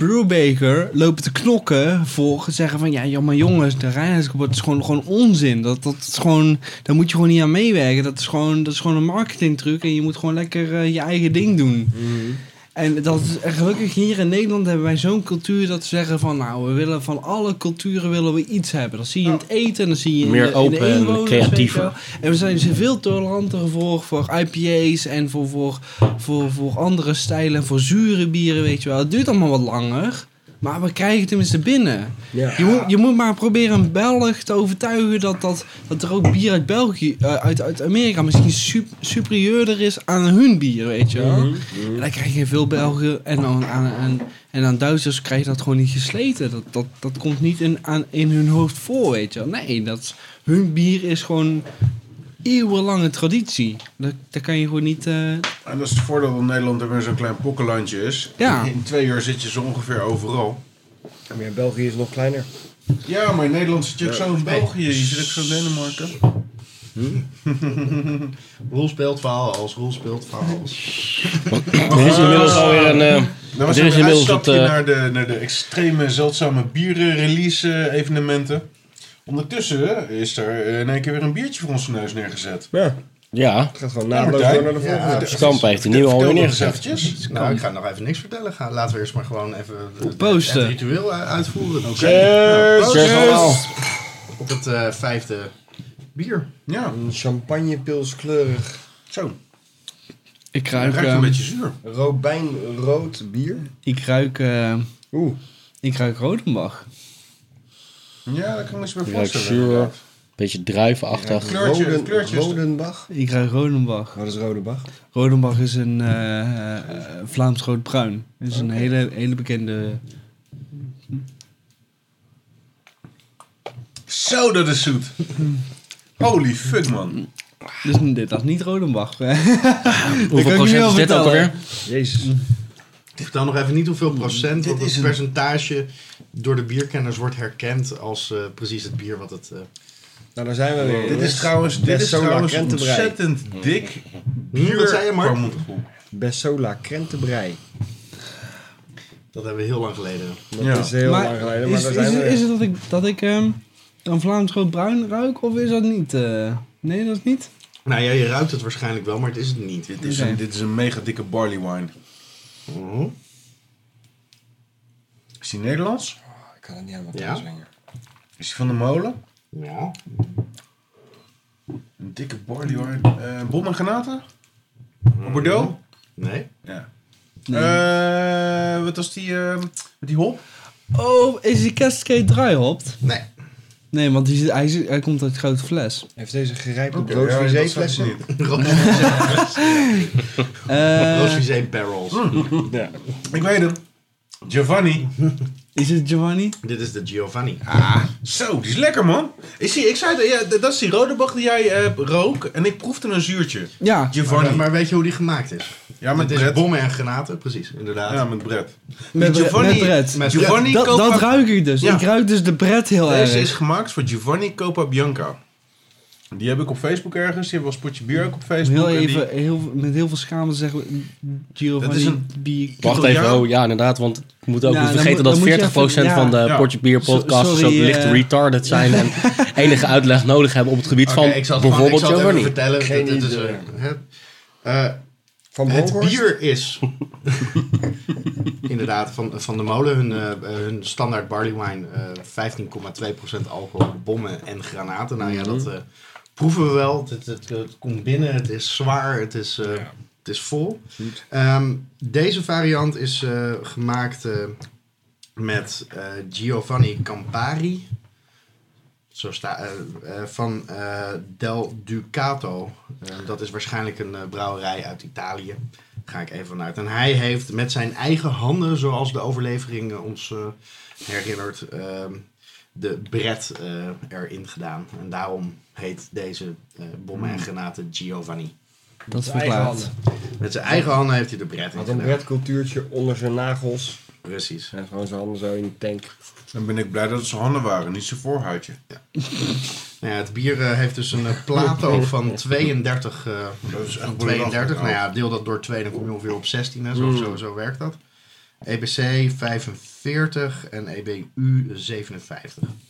Brewbaker lopen te knokken voor zeggen van ja, maar jongens, de reinheidskapot is gewoon, gewoon onzin. Dat, dat is gewoon, daar moet je gewoon niet aan meewerken. Dat is gewoon, dat is gewoon een marketingtruc en je moet gewoon lekker eh, je eigen ding doen. En dat is, en gelukkig hier in Nederland hebben wij zo'n cultuur dat we zeggen van nou, we willen van alle culturen willen we iets hebben. Dat zie je in het eten, dat zie je in Meer de, in open de en creatiever. En we zijn dus veel toleranter voor, voor IPA's en voor, voor, voor, voor andere stijlen en voor zure bieren, weet je wel. Het duurt allemaal wat langer, maar we krijgen het tenminste binnen. Ja. Je moet, je moet maar proberen een Belg te overtuigen dat, dat, dat er ook bier uit België, eh, uit, uit Amerika misschien sup- superieurder is aan hun bier, weet je wel. Mhm. En dan krijg je veel Belgen en dan aan, aan, en aan Duitsers krijg je dat gewoon niet gesleten. Dat, dat, dat komt niet in, aan, in hun hoofd voor, weet je wel. Nee, dat, hun bier is gewoon eeuwenlange traditie. Dat, dat kan je gewoon niet... eh, En dat is het voordeel dat Nederland er weer zo'n klein pokkenlandje is. Ja. In twee jaar zit je zo ongeveer overal. Maar ja, België is nog kleiner. Ja, maar in Nederland zit je ook zo in België. Je zit ook zo in Denemarken. Roel speelt verhaal als, Roel speelt verhaal als. Er is inmiddels alweer een... Dat was Er een is inmiddels het, eh, naar, de, naar de extreme zeldzame bierrelease evenementen. Ondertussen is er in één keer weer een biertje voor onze neus neergezet. Ja, ja, het gaat gewoon Ja, naadloos door naar de Ja, volgende. Stamp heeft een nieuwe alweer neergezet. Nou, ik ga nog even niks vertellen. Ga, laten we eerst maar gewoon even het ritueel uitvoeren. Oké. Cheers! Cheers allemaal. Op het eh, vijfde bier. Ja, Een champagnepilskleurig zo. ik ruik... ruikt een ehm, beetje zuur. robijnrood bier. ik ruik... eh, Oeh, ik ruik Rodenbach. Ja, daar kan ik me eens bij Ik ruik voorstellen. inderdaad. beetje druivenachtig. Kleurtje, Roden, kleurtje Rodenbach. Ik ruik Rodenbach. Wat is Rodenbach? Rodenbach is een eh, eh, Vlaams roodbruin. Het is een hele, hele bekende... Zo, dat is zoet. Holy fuck, man. Dus dit was niet Rodenbach. Hoeveel procent niet is dit ook alweer? Jezus. Vertel nog even niet hoeveel procent, Dit is een- percentage door de bierkenners wordt herkend als eh, precies het bier wat het... eh Nou, daar zijn we weer. Dit is trouwens, dit is trouwens ontzettend dik bier wat zei je, Mark? Bessola krentenbrei. dat hebben we heel lang geleden. Dat Ja. is heel Maar lang geleden, maar is, daar is, zijn we het, weer. is het dat ik, dat ik ehm, een Vlaams groot bruin ruik of is dat niet? eh? nee, dat is niet. Nou ja, je ruikt het waarschijnlijk wel, maar het is het niet. Dit is, een, dit is een mega dikke barley wine. Mhm. Is die Nederlands? Ik kan het niet helemaal Ja? zwingen. Is die van de molen? Ja. Een dikke barley wine. Eh bom en granaten? Bordeaux? Nee. Ja. Nee. Eh, wat was die, eh, met die hop? Oh, is die Cascade dry hopt? Nee. Nee, want hij, hij komt uit grote fles. Heeft deze gerijpte okay, ja, dat zag ik flessen? niet. Eh, Roosvisé barrels. Ja. Ik weet hem. Giovanni. is het Giovanni? Dit is de Giovanni. Zo, die is lekker man. Is die, ik zei, ja, dat is die rode die jij eh, rook en ik proefde een zuurtje. Ja. Giovanni. Maar, maar weet je hoe die gemaakt is? ja, met het is Brett. bommen en granaten, precies, inderdaad. Ja, met Brett. Met, Die Giovanni, met Brett. Met Giovanni Dat, Copa... dat ruik ik dus. Ja. Ik ruik dus de Brett heel erg. Deze is gemaakt voor Giovanni Copa Bianca. Die heb ik op Facebook ergens. Die hebben wel spotje bier ook op Facebook. Heel die- even, heel, met heel veel schaamte zeggen we Giovanni Dat is een- Bier- Wacht even, oh ja, inderdaad, want ik moet ook Ja, niet vergeten dat moet je 40% even- van de ja. Portje Bier So- podcasts sorry, ook licht eh. retarded zijn en enige uitleg nodig hebben op het gebied Oké, van ik zal bijvoorbeeld ik zal het even Giovanni. vertellen. Geen Dit- dit is, eh, het, eh, Van het bier is inderdaad van, van de molen. Hun, eh, hun standaard barley wine, eh 15,2% alcohol, bommen en granaten. Nou ja, dat eh, proeven we wel. Het, het, het komt binnen, het is zwaar, het is, eh, het is vol. Ehm, deze variant is eh, gemaakt eh, met eh, Giovanni Campari. Zo sta, van eh, Del Ducato. Eh, dat is waarschijnlijk een eh, brouwerij uit Italië. Daar ga ik even vanuit. En hij heeft met zijn eigen handen, zoals de overlevering ons eh, herinnert, ehm, de bret eh, erin gedaan. En daarom heet deze eh bommen en granaten Giovanni. Dat is verklaard. Met zijn eigen handen heeft hij de bret in Had een gedaan. bredcultuurtje onder zijn nagels. Precies. En gewoon zijn handen zo in de tank. Dan ben ik blij dat het zijn handen waren, niet zijn voorhuidje. Nou ja, het bier eh, heeft dus een plato van 32. eh, Dat is echt van belachelijk 32. Nou ja, deel dat door 2, dan kom je ongeveer op 16. Hè. Zo, zo, zo werkt dat. EBC 45 en EBU 57.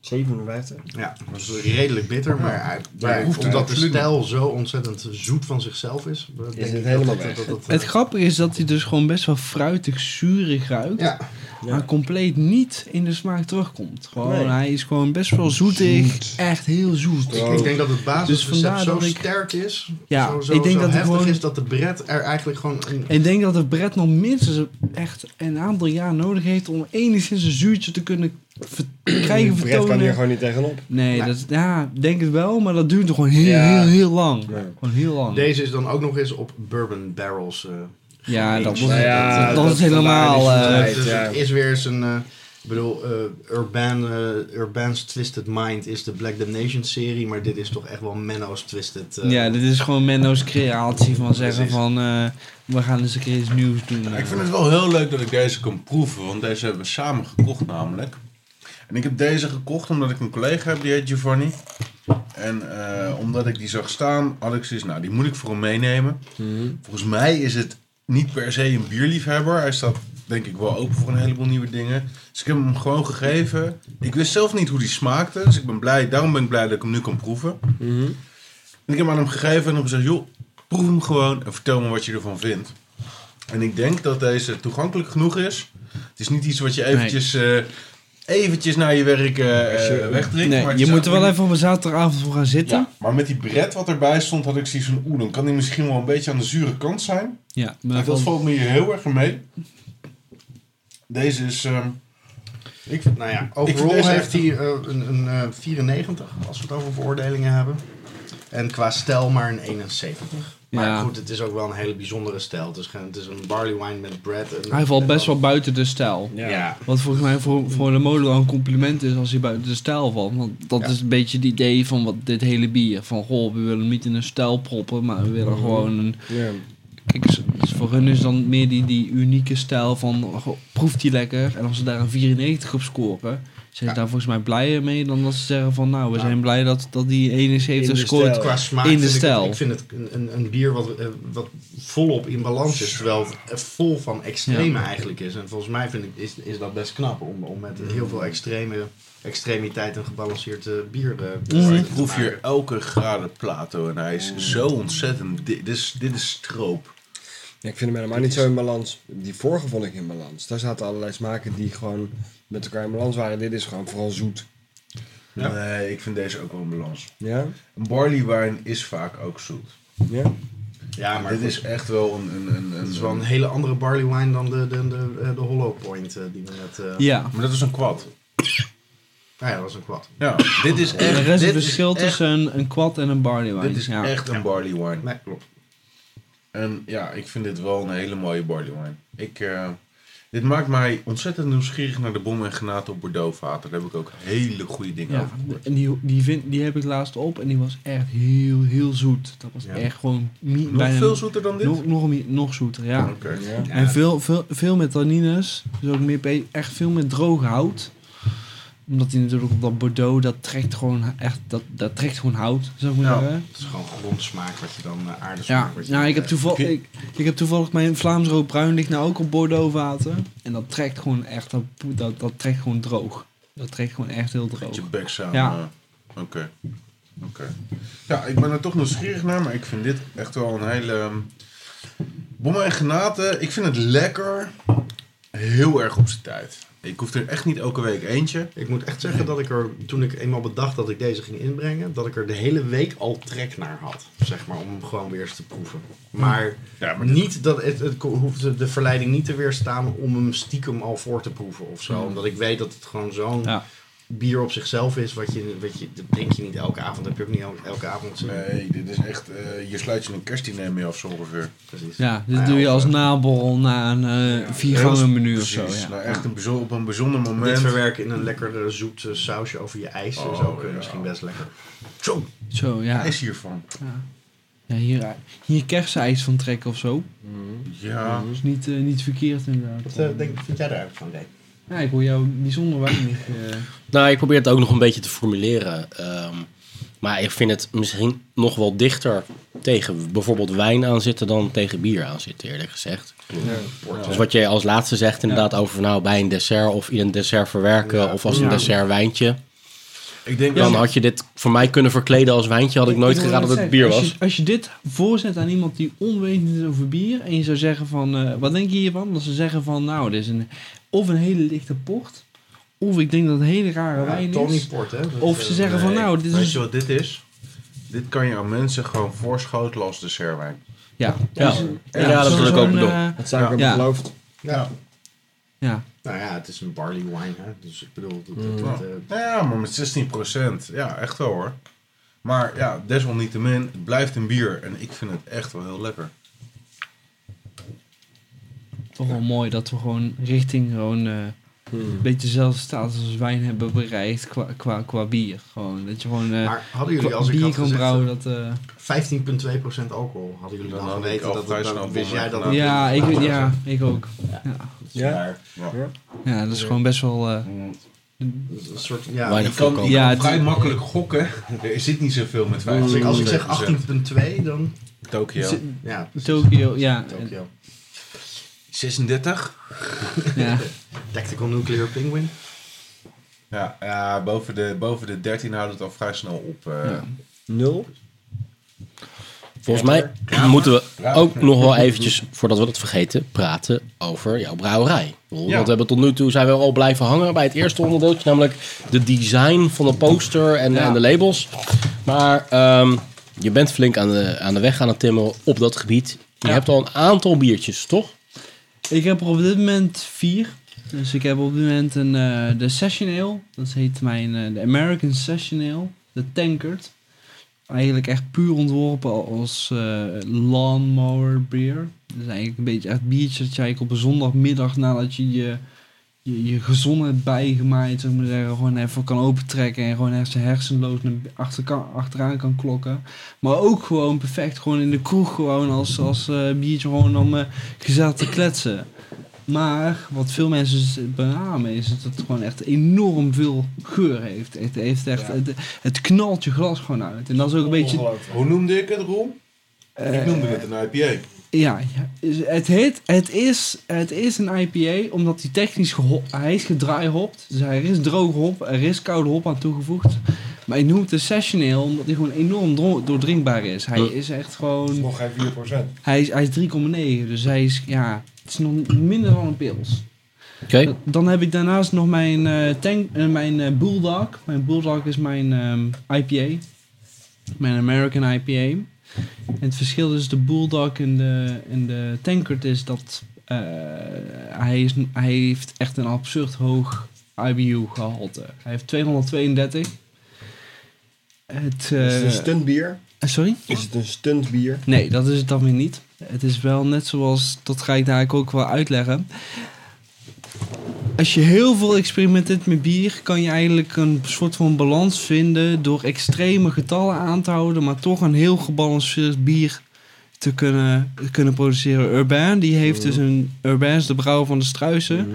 57. Ja, dat is redelijk bitter, maar hij, Maar maar hoeft het omdat de stijl zo ontzettend zoet van zichzelf is, denk het helemaal dat, weg. dat, dat, Het grappige is dat hij dus gewoon best wel fruitig, zuurig ruikt. ja, Maar compleet niet in de smaak terugkomt. Gewoon, Nee. Hij is gewoon best wel zoetig. Echt heel zoet. ik, ik denk dat het Dus basisrecept vandaar zo dat ik- sterk is, Ja, zo, zo, ik denk zo dat het heftig gewoon- is dat de bret er eigenlijk gewoon een, Ik denk dat de Brett nog minstens echt een aantal jaar nodig heeft om enigszins een zuurtje te kunnen krijgen, Brett kan hier vertonen. gewoon niet tegenop. Nee, Nee. dat, ja, ik denk het wel, maar dat duurt gewoon heel, Ja. heel, heel lang. Ja. Gewoon heel lang. Deze is dan ook nog eens op bourbon barrels. eh ja, dat, was, ja, dat, dat dat is helemaal... eh, Dus ja. het is weer eens een. eh, ik bedoel, eh, Urban, eh, Urban's Twisted Mind is de Black Damnation serie, maar dit is toch echt wel Menno's Twisted. eh, ja, dit is gewoon Menno's creatie van zeggen Precies. van... eh, we gaan eens een keer iets nieuws doen. Ik vind het wel heel leuk dat ik deze kan proeven, want deze hebben we samen gekocht namelijk. En ik heb deze gekocht omdat ik een collega heb, die heet Giovanni. En eh, omdat ik die zag staan, had ik zoiets, nou die moet ik voor hem meenemen. Volgens mij is het niet per se een bierliefhebber. Hij staat denk ik wel open voor een heleboel nieuwe dingen. Dus ik heb hem gewoon gegeven. Ik wist zelf niet hoe die smaakte, dus ik ben blij, daarom ben ik blij dat ik hem nu kan proeven. Mhm. En ik heb aan hem gegeven en hem gezegd, joh, proef hem gewoon en vertel me wat je ervan vindt. En ik denk dat deze toegankelijk genoeg is. Het is niet iets wat je eventjes, eh, eventjes na je werk eh, eh, wegdrinkt. Nee, maar je moet er wel even op een zaterdagavond voor gaan zitten. Ja, maar met die bret wat erbij stond, had ik zoiets van, oeh, dan kan die misschien wel een beetje aan de zure kant zijn. Ja, maar Maar dat van- valt me hier heel erg mee. Deze is, ehm, ik vind, Nou ja, overal heeft hij eh, een, een eh, 94, als we het over veroordelingen hebben. En qua stijl maar een 71. Maar Ja. goed, het is ook wel een hele bijzondere stijl. Het is, het is een barley wine met bread. En, Hij valt en best wel buiten de stijl. Ja. Wat volgens mij voor, voor de molen wel een compliment is als hij buiten de stijl valt. Want dat Ja. is een beetje het idee van wat dit hele bier. Van goh, we willen hem niet in een stijl proppen, maar we willen gewoon een... Ja. Kijk, voor hun is dan meer die, die unieke stijl van goh, proeft hij lekker. En als ze daar een 94 op scoren, zijn ze daar volgens mij blijer mee dan dat ze zeggen van nou, we zijn blij dat, dat die 71 In de scoort. Qua smaak In de ik stijl. Ik, vind het een, een, een bier wat, eh, wat volop in balans is. Terwijl het eh, vol van extreme eigenlijk is. En volgens mij vind ik, is, is dat best knap. Om, om met heel veel extreme, extremiteit een gebalanceerd eh, bier eh, te Mhm. maken. Ik proef hier elke graden plato en hij is zo ontzettend... Dit dit is, dit is stroop. Ja, ik vind hem helemaal niet zo in balans. Die vorige vond ik in balans. Daar zaten allerlei smaken die gewoon met elkaar in balans waren. Dit is gewoon vooral zoet. Ja. Nee, ik vind deze ook wel een balans. Ja? Een barley wine is vaak ook zoet. Ja? Ja, maar dit goed, is echt wel een... een, een, een het is wel een hele andere barley wine dan de, de, de, eh, de Hollow Point eh, die we net... eh Ja. Maar dat is een kwad. Nou ja, dat was een kwad. Ja, dit is echt... Er is een verschil tussen een, een quad en een barley wine. Dit is ja. echt een barley wine. Nee, klopt. En ja, ik vind dit wel een hele mooie barley wine. Ik, eh, dit maakt mij ontzettend nieuwsgierig naar de bom en granaten op Bordeaux vaten. Daar heb ik ook hele goede dingen Ja, over gehoord. en die, die, vind, die heb ik laatst op en die was echt heel, heel zoet. Dat was Ja. echt gewoon... Nog bijna- veel zoeter dan dit? Nog, nog, meer- nog zoeter, ja. En veel, veel, veel met tannines. Dus ook meer, pe- echt veel met droog hout. Omdat hij natuurlijk op dat Bordeaux, dat trekt gewoon echt, dat, dat trekt gewoon hout, zou ik maar Ja. zeggen. Het is gewoon grondsmaak wat je dan uh, aardesmaak. Ja, wat je nou, dan, ik heb, eh, toevallig, ik, ik heb toevallig mijn Vlaams rood bruin ligt nou ook op Bordeaux water. En dat trekt gewoon echt, dat, dat, dat trekt gewoon droog. Dat trekt gewoon echt heel droog. Met je bek samen. Ja. eh, Oké. Oké. Ja, ik ben er toch nieuwsgierig naar, maar ik vind dit echt wel een hele... ehm, Bommen en granaten, ik vind het lekker. Heel erg op zijn tijd. Ik hoef er echt niet elke week eentje. Ik moet echt zeggen dat ik er, toen ik eenmaal bedacht dat ik deze ging inbrengen, dat ik er de hele week al trek naar had. Zeg maar, om hem gewoon weer eens te proeven. Maar, Ja, maar niet dat het, het hoeft de- de verleiding niet te weerstaan om hem stiekem al voor te proeven of zo. Omdat ik weet dat het gewoon zo'n Ja. Bier op zichzelf is, wat je, wat je, dat drink je niet elke avond. Dat heb je ook niet elke, elke avond. Nee, dit is echt... eh hier sluit je een kerstdiner mee af zo ongeveer. Precies. Ja, dit Nou ja, doe je of, als eh, naborrel na een eh viergangen menu of zo. Precies. Ja. Nou, echt een bijzonder, op een bijzonder Dit moment. verwerken in een lekker zoet sausje over je ijs is Oh, ook eh, ja. misschien best lekker. Zo, Zo, ja. ijs hiervan. ja hier, hier kersenijs van trekken of zo. Ja. Dat is niet, eh, niet verkeerd inderdaad. Wat denk, vind jij eruit van, Ray? Ja, ik hoor jou bijzonder weinig. eh Nou, ik probeer het ook nog een beetje te formuleren. Ehm, maar ik vind het misschien nog wel dichter tegen bijvoorbeeld wijn aan zitten dan tegen bier aan zitten, eerlijk gezegd. Dus wat jij als laatste zegt inderdaad over nou, bij een dessert of in een dessert verwerken Ja. of als een Ja. dessert wijntje. Ik denk Dan dat... had je dit voor mij kunnen verkleden als wijntje, had ik nooit geraden dat het zeggen, bier als was. Je, als je dit voorzet aan iemand die onwetend is over bier en je zou zeggen van, eh, wat denk je hiervan? Dat ze zeggen van, nou, dit is een, of een hele lichte port, of ik denk dat het een hele rare wijn Tony is. Port, hè? Dat, Of eh, ze zeggen van, Nee, nou, dit Weet is... je wat dit is? Dit kan je aan mensen gewoon voorschotelen als dessertwijn. Ja, Ja. Ja, dat wil ik ook bedoelen. eh, Dat zou ik beloofd. Ja. ja, Nou ja, het is een barley wine, hè? Dus ik bedoel, het- Ja. het, eh, Ja, maar met 16%. Ja, echt wel hoor. Maar ja, desalniettemin, het blijft een bier. En ik vind het echt wel heel lekker. toch wel mooi dat we gewoon richting gewoon eh, een beetje dezelfde status als wijn hebben bereikt qua, qua, qua bier. Gewoon, dat je gewoon eh, maar hadden jullie, als ik bier had kan gezegd, brouwen, eh, dat... eh, 15,2% alcohol, hadden jullie Dan dan, ik geweten dat dan wist jij dat ja, ik, ja, ik ook. Ja, Ja? Ja. ja dat is gewoon best wel... eh, Een soort, ja, Je kan, voorkomen. je Ja, kan het- vrij makkelijk gokken. Er zit niet zoveel met 5. als ik, als ik zeg 18,2, dan Tokio. ja, precies. Tokio, ja. Tokio. 36? ja. Tactical Nuclear Penguin. Ja, ja boven, de, boven de 13 houdt het al vrij snel op. eh. Ja. Nul? Volgens mij moeten we ook nog wel eventjes, voordat we dat vergeten, praten over jouw brouwerij. Ja. Want we hebben tot nu toe zijn we al blijven hangen bij het eerste onderdeeltje, namelijk de design van de poster en, Ja. en de labels. Maar ehm, je bent flink aan de, aan de weg aan het timmeren op dat gebied. Je Ja. hebt al een aantal biertjes, toch? Ik heb er op dit moment vier. Dus ik heb op dit moment een, eh, de Session Ale. Dat heet mijn eh, de American Session Ale. De Tankard. eigenlijk echt puur ontworpen als eh lawnmower beer. Dat is eigenlijk een beetje echt biertje dat je op een zondagmiddag nadat je je, je, je gezond hebt bijgemaaid, zou ik maar zeggen, gewoon even kan opentrekken en gewoon echt zijn hersenloos naar achter kan, achteraan kan klokken. Maar ook gewoon perfect, gewoon in de kroeg gewoon als, als eh, biertje gewoon om eh, gezellig te kletsen. Maar wat veel mensen benamen is dat het gewoon echt enorm veel geur heeft. Het, heeft echt, Ja. het, het knalt je glas gewoon uit. En dat is ook een beetje... Hoe noemde ik het, Roel? eh, ik noemde het een IPA. Ja, het, heet, het, is, het is een IPA omdat hij technisch geho- hij is gedraaihopt. Dus er is droge hop, er is koude hop aan toegevoegd. Maar ik noem het een session ale omdat hij gewoon enorm doordrinkbaar is. Hij is echt gewoon... nog geen 4%. Hij is, hij is 3,9. Dus hij is, ja, het is nog minder dan een pils. Oké. Dan heb ik daarnaast nog mijn, eh, tank, eh, mijn eh, Bulldog. Mijn Bulldog is mijn ehm, IPA. Mijn American IPA. En het verschil tussen de Bulldog en de, en de Tankard is dat eh, hij, is, hij heeft echt een absurd hoog IBU gehalte. Hij heeft 232. Het, Is het een eh, stuntbier? sorry? Is het een stuntbier? Nee, dat is het dan weer niet. Het is wel net zoals, dat ga ik daar ook wel uitleggen. Als je heel veel experimenteert met bier, kan je eigenlijk een soort van balans vinden door extreme getallen aan te houden, maar toch een heel gebalanceerd bier te kunnen, kunnen produceren. Urbain, die heeft dus een, Urbain is de brouwer van de Struisen.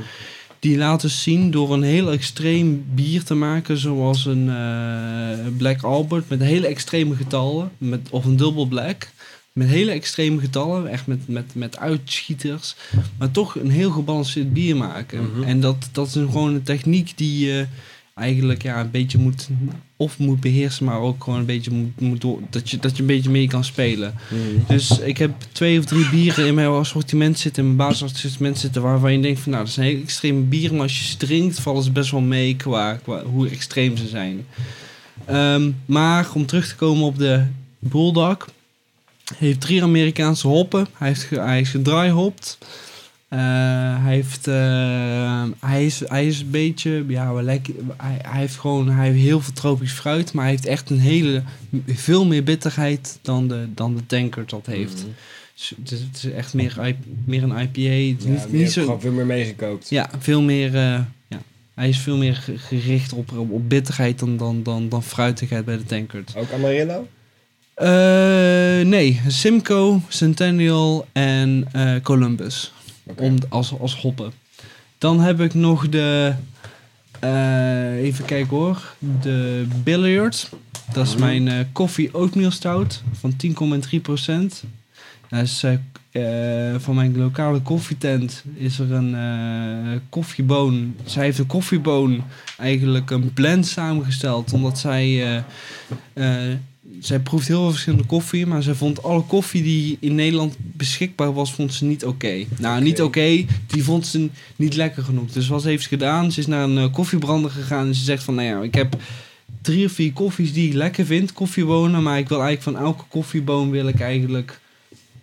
Die laat dus zien door een heel extreem bier te maken, zoals een eh, Black Albert met hele extreme getallen, met, of een dubbel black. Met hele extreme getallen, echt met, met, met uitschieters. Maar toch een heel gebalanceerd bier maken. En dat, dat is een, gewoon een techniek die je eigenlijk ja, een beetje moet, of moet beheersen, maar ook gewoon een beetje moet, moet dat, je, dat je een beetje mee kan spelen. Dus ik heb twee of drie bieren in mijn assortiment zitten, in mijn basisassortiment zitten, waarvan je denkt van nou, dat zijn heel extreme bieren, maar als je ze drinkt, vallen ze best wel mee qua, qua hoe extreem ze zijn. Ehm, maar om terug te komen op de Bulldog, heeft drie Amerikaanse hoppen. Hij, heeft hij is gedraaihopt. Eh, hij, heeft, eh, hij, is, hij is een beetje, ja, lekker. Hij, hij heeft gewoon hij heeft heel veel tropisch fruit, maar hij heeft echt een hele, veel meer bitterheid dan de, dan de tanker dat heeft. Dus het, is, het is echt meer, meer een IPA. Ja, niet, niet zo, gewoon veel meer meegekookt. ja, veel meer. eh, ja. Hij is veel meer ge- gericht op, op, op bitterheid dan, dan, dan, dan fruitigheid bij de tankard. Ook Amarillo? Eh, nee, Simcoe, Centennial en eh, Columbus. Om, als, als hoppen. Dan heb ik nog de. eh, even kijken hoor. De Billiard. Dat is mijn eh koffie oatmeal stout van 10,3%. Dat is van mijn lokale koffietent is er een eh, koffieboon. Zij heeft een koffieboon eigenlijk een blend samengesteld. Omdat zij, zij proeft heel veel verschillende koffie. Maar zij vond alle koffie die in Nederland beschikbaar was, vond ze niet oké. Nou, niet oké. die vond ze niet lekker genoeg. Dus wat heeft ze gedaan? Ze is naar een eh, koffiebrander gegaan en ze zegt van... Nou ja, ik heb drie of vier koffies die ik lekker vind, koffiebonen. Maar ik wil eigenlijk van elke koffieboon wil ik eigenlijk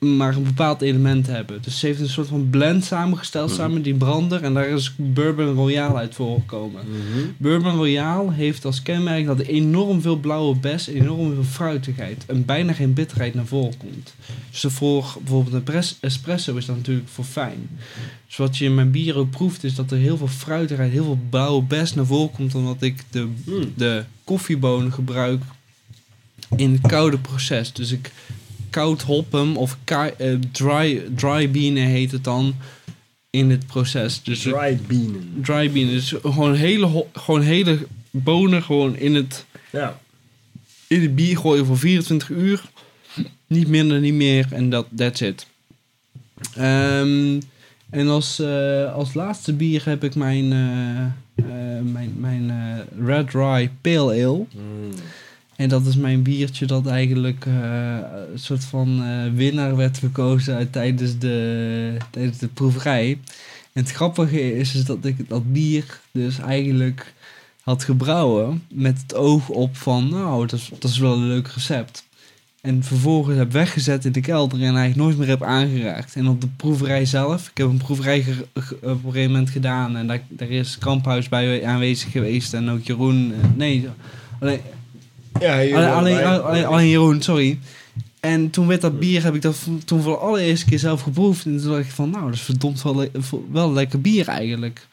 maar een bepaald element hebben. Dus ze heeft een soort van blend samengesteld samen met die brander. En daar is Bourbon Royale uit voorgekomen. Bourbon Royale heeft als kenmerk dat er enorm veel blauwe bes, enorm veel fruitigheid en bijna geen bitterheid naar voren komt. Dus voor bijvoorbeeld een pres- espresso is dat natuurlijk voor fijn. Dus wat je in mijn bier ook proeft is dat er heel veel fruitigheid, heel veel blauwe bes naar voren komt omdat ik de, de koffiebonen gebruik in het koude proces. Dus ik koud hop hem of eh, dry, dry bienen heet het dan in het proces. Dus Dried bienen. dry bean. Dus gewoon hele, gewoon hele bonen gewoon in het, Ja. in het bier gooien voor 24 uur. Niet minder, niet meer. En dat that's it. Ehm, en als, eh, als laatste bier heb ik mijn, eh, mijn, mijn Red Rye Pale Ale. En dat is mijn biertje dat eigenlijk eh, een soort van eh, winnaar werd gekozen uit, tijdens, de, tijdens de proeverij. En het grappige is, is dat ik dat bier dus eigenlijk had gebrouwen met het oog op van, nou, dat is, dat is wel een leuk recept. En vervolgens heb weggezet in de kelder en eigenlijk nooit meer heb aangeraakt. En op de proeverij zelf, ik heb een proeverij op een gegeven moment gedaan en daar, daar is Kamphuis bij aanwezig geweest en ook Jeroen. eh, nee, alleen Ja, Alleen, alleen, alleen, alleen Jeroen, sorry. En toen werd dat bier, heb ik dat toen voor de allereerste keer zelf geproefd. En toen dacht ik van, nou, dat is verdomd wel, le- wel lekker bier eigenlijk.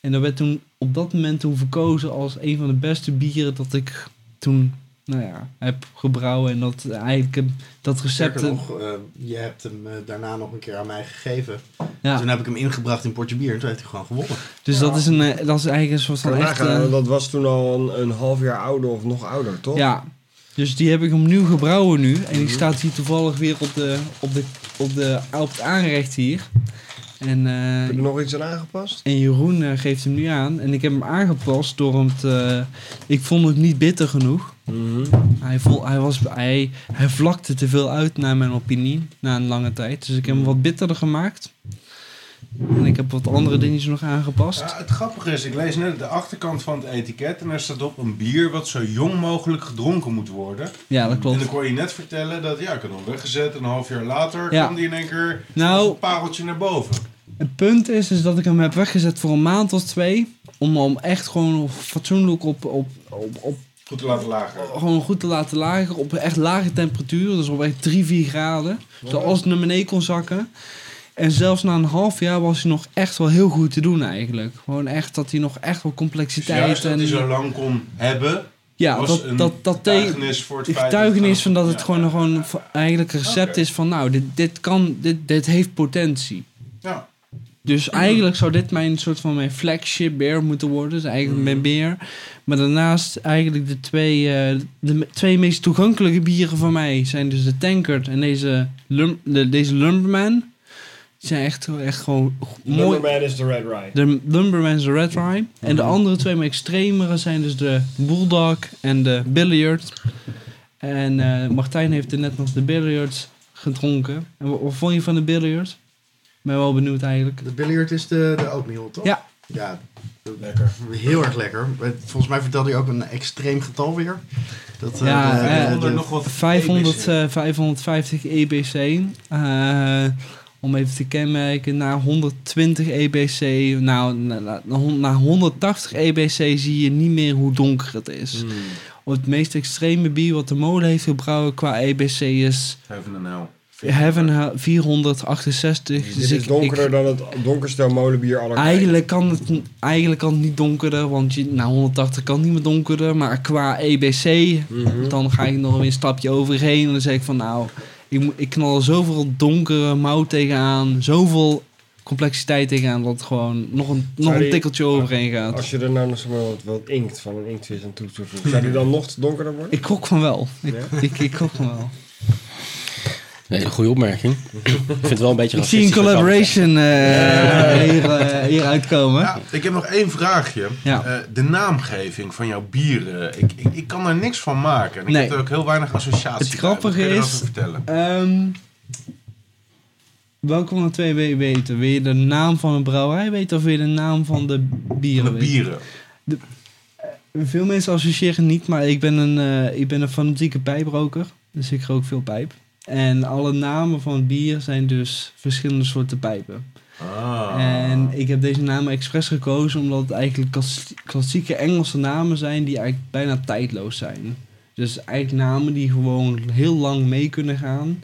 En dat werd toen op dat moment toen verkozen als een van de beste bieren dat ik toen, nou ja, heb gebrouwen. En dat eigenlijk eh, dat recept... Nog, eh, je hebt hem eh, daarna nog een keer aan mij gegeven. Ja, Toen heb ik hem ingebracht in potje bier en toen heeft hij gewoon gewonnen. dus dat is, een, eh, dat is eigenlijk een soort van echt... eh, dat was toen al een, een half jaar ouder of nog ouder, toch? Ja, dus die heb ik opnieuw gebrouwen nu. En die staat hier toevallig weer op de, op de, op de, op het aanrecht hier. En, eh, Heb je er nog iets aan aangepast? en Jeroen eh, geeft hem nu aan. En ik heb hem aangepast door hem te... ik vond het niet bitter genoeg. Mhm. Hij, vol, hij, was, hij, hij vlakte te veel uit, naar mijn opinie, na een lange tijd. Dus ik heb hem wat bitterder gemaakt. En ik heb wat andere dingetjes nog aangepast. Ja, het grappige is, ik lees net de achterkant van het etiket en er staat op een bier wat zo jong mogelijk gedronken moet worden. Ja, dat En klopt. dan kon je net vertellen dat, ja, ik had hem weggezet en een half jaar later Ja. kwam die in één keer Nou- als een pareltje naar boven. Het punt is, is dat ik hem heb weggezet voor een maand of twee. Om hem echt gewoon fatsoenlijk op, op, op, op Goed te laten lagen. gewoon goed te laten lagen. Op echt lage temperatuur. Dus op echt 3, 4 graden. Zoals het naar beneden kon zakken. En zelfs na een half jaar was hij nog echt wel heel goed te doen eigenlijk. Gewoon echt dat hij nog echt wel Dus complexiteit juist dat en... hij zo lang kon hebben, ja, dat, dat, dat, getuigenis voor het getuigenis van dat het Ja, gewoon, ja, gewoon eigenlijk een recept is van nou, dit, dit kan, dit, dit heeft potentie. Ja. Dus eigenlijk zou dit mijn soort van mijn flagship beer moeten worden. Dus eigenlijk mijn beer. Maar daarnaast eigenlijk de twee, eh, de twee meest toegankelijke bieren van mij zijn dus de Tankard en deze, Lum, de, deze Lumberman. Die zijn echt, echt gewoon mooi. Lumberman is de Red Rye. De Lumberman's Red Rye. En de andere twee maar extremere zijn dus de Bulldog en de Billiard. En eh, Martijn heeft er net nog de Billiard gedronken. En wat, wat vond je van de Billiard? Ik ben wel benieuwd eigenlijk. De billiard is de, de oatmeal, toch? Ja. Ja, Lekker. heel erg lekker. Volgens mij vertelde je ook een extreem getal weer. Dat, eh, Ja, de- eh, de- nog wat 500, EBC. eh, 550 EBC. Om even te kenmerken, na 120 EBC, nou, na, na, na 180 EBC zie je niet meer hoe donker het is. Hmm. Het meest extreme bier wat de molen heeft gebrouwen qua EBC is Heaven and Hell. Heaven 468. Dus Dus dit ik, is donkerder ik- dan het donkerste molenbier aller eigenlijk, kan het, eigenlijk kan het niet donkerder, want je, nou 180 kan niet meer donkerder. Maar qua EBC, Mhm. dan ga ik nog weer een stapje overheen. En dan zeg ik van nou, ik, ik knal zoveel donkere mout tegenaan, zoveel complexiteit tegenaan, dat het gewoon nog een, nog Zou een die- tikkeltje overheen gaat. Als je er nou nog wat, wat inkt van een inktvis aan toe zou die dan nog donkerder worden? Ik gok van wel. Ik, Ja? ik, ik gok van wel. Nee, een goede opmerking. ik vind het wel een beetje Ik zie een collaboration eh, hier, eh, hier uitkomen. Ja, ik heb nog één vraagje. Ja. Eh, de naamgeving van jouw bieren. Ik, ik, ik kan er niks van maken. En ik Nee. heb er ook heel weinig associatie Het bij. grappige je is- erover vertellen? Ehm, welke van de twee wil je weten? Wil je de naam van een brouwerij weten of wil je de naam van de bieren Van de bieren. Veel mensen associëren niet, maar ik ben een, eh, ik ben een fanatieke pijproker. Dus ik rook veel pijp. En alle namen van het bier zijn dus verschillende soorten pijpen. Ah. En ik heb deze namen expres gekozen omdat het eigenlijk klas- klassieke Engelse namen zijn die eigenlijk bijna tijdloos zijn. Dus eigenlijk namen die gewoon heel lang mee kunnen gaan.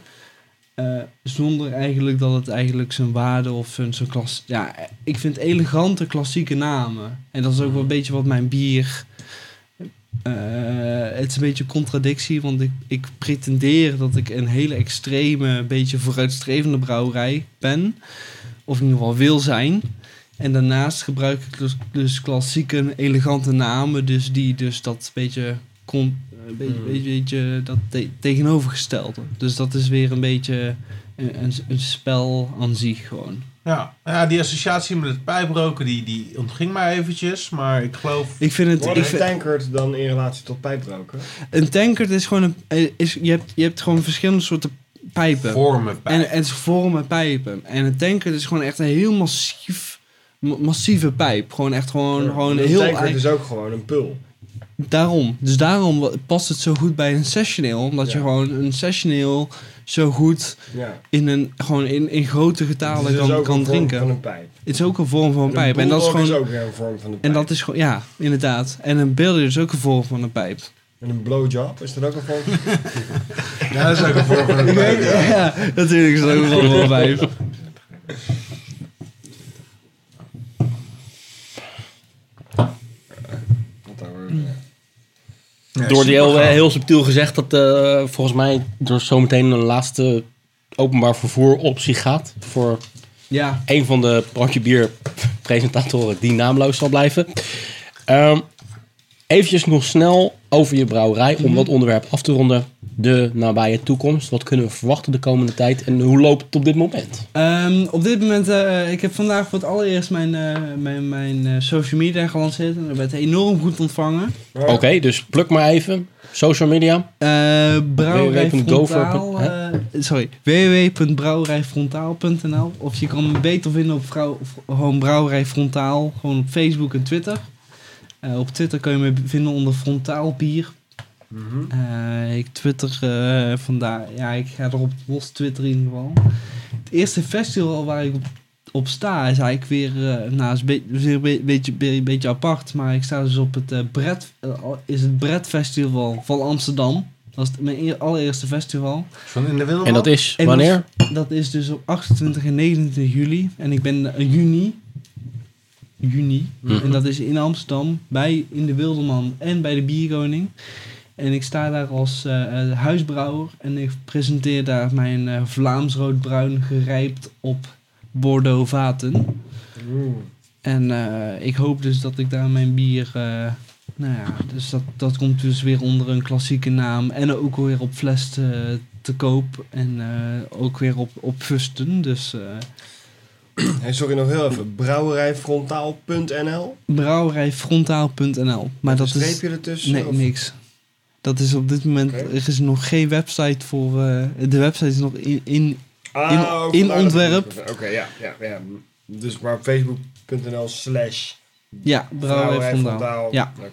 eh, zonder eigenlijk dat het eigenlijk zijn waarde of zijn, zijn klas... Ja, ik vind elegante klassieke namen. En dat is ook wel een beetje wat mijn bier... eh, het is een beetje een contradictie, want ik, ik pretendeer dat ik een hele extreme, beetje vooruitstrevende brouwerij ben. Of in ieder geval wil zijn. En daarnaast gebruik ik dus, dus klassieke, elegante namen, dus die dus dat beetje, een beetje, Mm. beetje, beetje dat te- tegenovergestelde. Dus dat is weer een beetje een, een, een spel aan zich gewoon. Ja. ja, die associatie met het pijproken die, die ontging mij eventjes. Maar ik geloof... Ik vind het, Wat ik is vind, tankard dan in relatie tot pijproken? een tankard is gewoon een, eh, is, je, hebt, je hebt gewoon verschillende soorten pijpen. Vormen pijp. En, en het vormen pijpen. En een tankard is gewoon echt een heel massief, ma- massieve pijp. Gewoon echt gewoon, gewoon een heel... tankard ei- is ook gewoon een pul. Daarom. Dus daarom past het zo goed bij een sessioneel. Omdat je gewoon een sessioneel zo goed Ja. in, een, gewoon in, in grote getalen dus kan, ook kan een vorm drinken. van een pijp. Het is ook een vorm van een een pijp. En dat is gewoon... ook weer een vorm van een pijp. En dat is gewoon... Ja, inderdaad. En een billiard is ook een vorm van een pijp. En een blowjob, is dat ook een vorm van... Ja, dat is ook een vorm van een Ja, ja, natuurlijk is dat ook wel voor vijf. Wat daar wordt, Mm. Ja. Door die heel, heel subtiel gezegd dat eh, volgens mij er zometeen een laatste openbaar vervoer optie gaat. Voor Ja, een van de brandje bier presentatoren die naamloos zal blijven. Ehm eventjes nog snel over je brouwerij om dat onderwerp af te ronden. De nabije toekomst. Wat kunnen we verwachten de komende tijd en hoe loopt het op dit moment? Ehm, op dit moment, eh, ik heb vandaag voor het allereerst mijn, eh, mijn, mijn eh, social media gelanceerd. En dat werd enorm goed ontvangen. Oké, dus pluk maar even. Social media. Eh brouwerij www.gover. Frontaal, eh, sorry, www.brouwerijfrontaal.nl Of je kan me beter vinden op vrouw, gewoon Brouwerij Frontaal, gewoon op Facebook en Twitter. Eh, op Twitter kun je me vinden onder Frontaal Bier. Eh, ik twitter eh vandaar, ja, ik ga erop los twitteren in ieder geval. Het eerste festival waar ik op, op sta is eigenlijk weer, eh nou, is een be- be- beetje, be- beetje apart, maar ik sta dus op het, eh eh, is het Bret Festival van Amsterdam. Dat is mijn eer- allereerste festival. Van in de Wilderland? En dat is wanneer? Dat is dus op 28 en 29 juli. En ik ben juni. Juni. Mhm. En dat is in Amsterdam, bij in de Wilderman en bij de Bierkoning. En ik sta daar als eh, huisbrouwer en ik presenteer daar mijn eh, Vlaams roodbruin gerijpt op Bordeaux vaten. En ik hoop dus dat ik daar mijn bier. nou ja, dus dat, dat komt dus weer onder een klassieke naam. En ook weer op fles te, te koop. En ook weer op, op fusten. Dus Hey, sorry nog heel even. Brouwerijfrontaal.nl brouwerijfrontaal.nl. Maar dat is. streepje ertussen? Nee, of- niks. Dat is op dit moment. Er is nog geen website voor. eh, de website is nog in. in Ah, In- dat ontwerp. Oké, ja, ja, ja. Dus maar facebook.nl slash ja, brouwerij frontaal. Ja, Oké.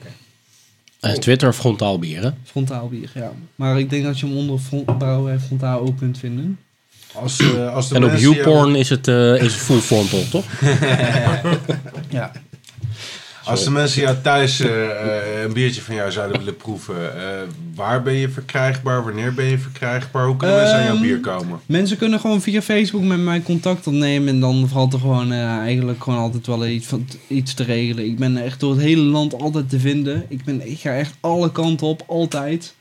Eh, Twitter frontaal bier, hè? frontaal bier. Ja. Maar ik denk dat je hem onder front, brouwerij frontaal ook kunt vinden. Als, eh, als de En op YouPorn is het, eh, is het full frontal, toch? Ja. Als de mensen jou thuis eh, eh, een biertje van jou zouden willen proeven, eh, waar ben je verkrijgbaar? Wanneer ben je verkrijgbaar? Hoe kunnen mensen aan jouw Ehm, bier komen? Mensen kunnen gewoon via Facebook met mij contact opnemen. En dan valt er gewoon eigenlijk gewoon altijd wel iets, van, iets te regelen. Ik ben echt door het hele land altijd te vinden. Ik, ben, ik ga echt alle kanten op, altijd.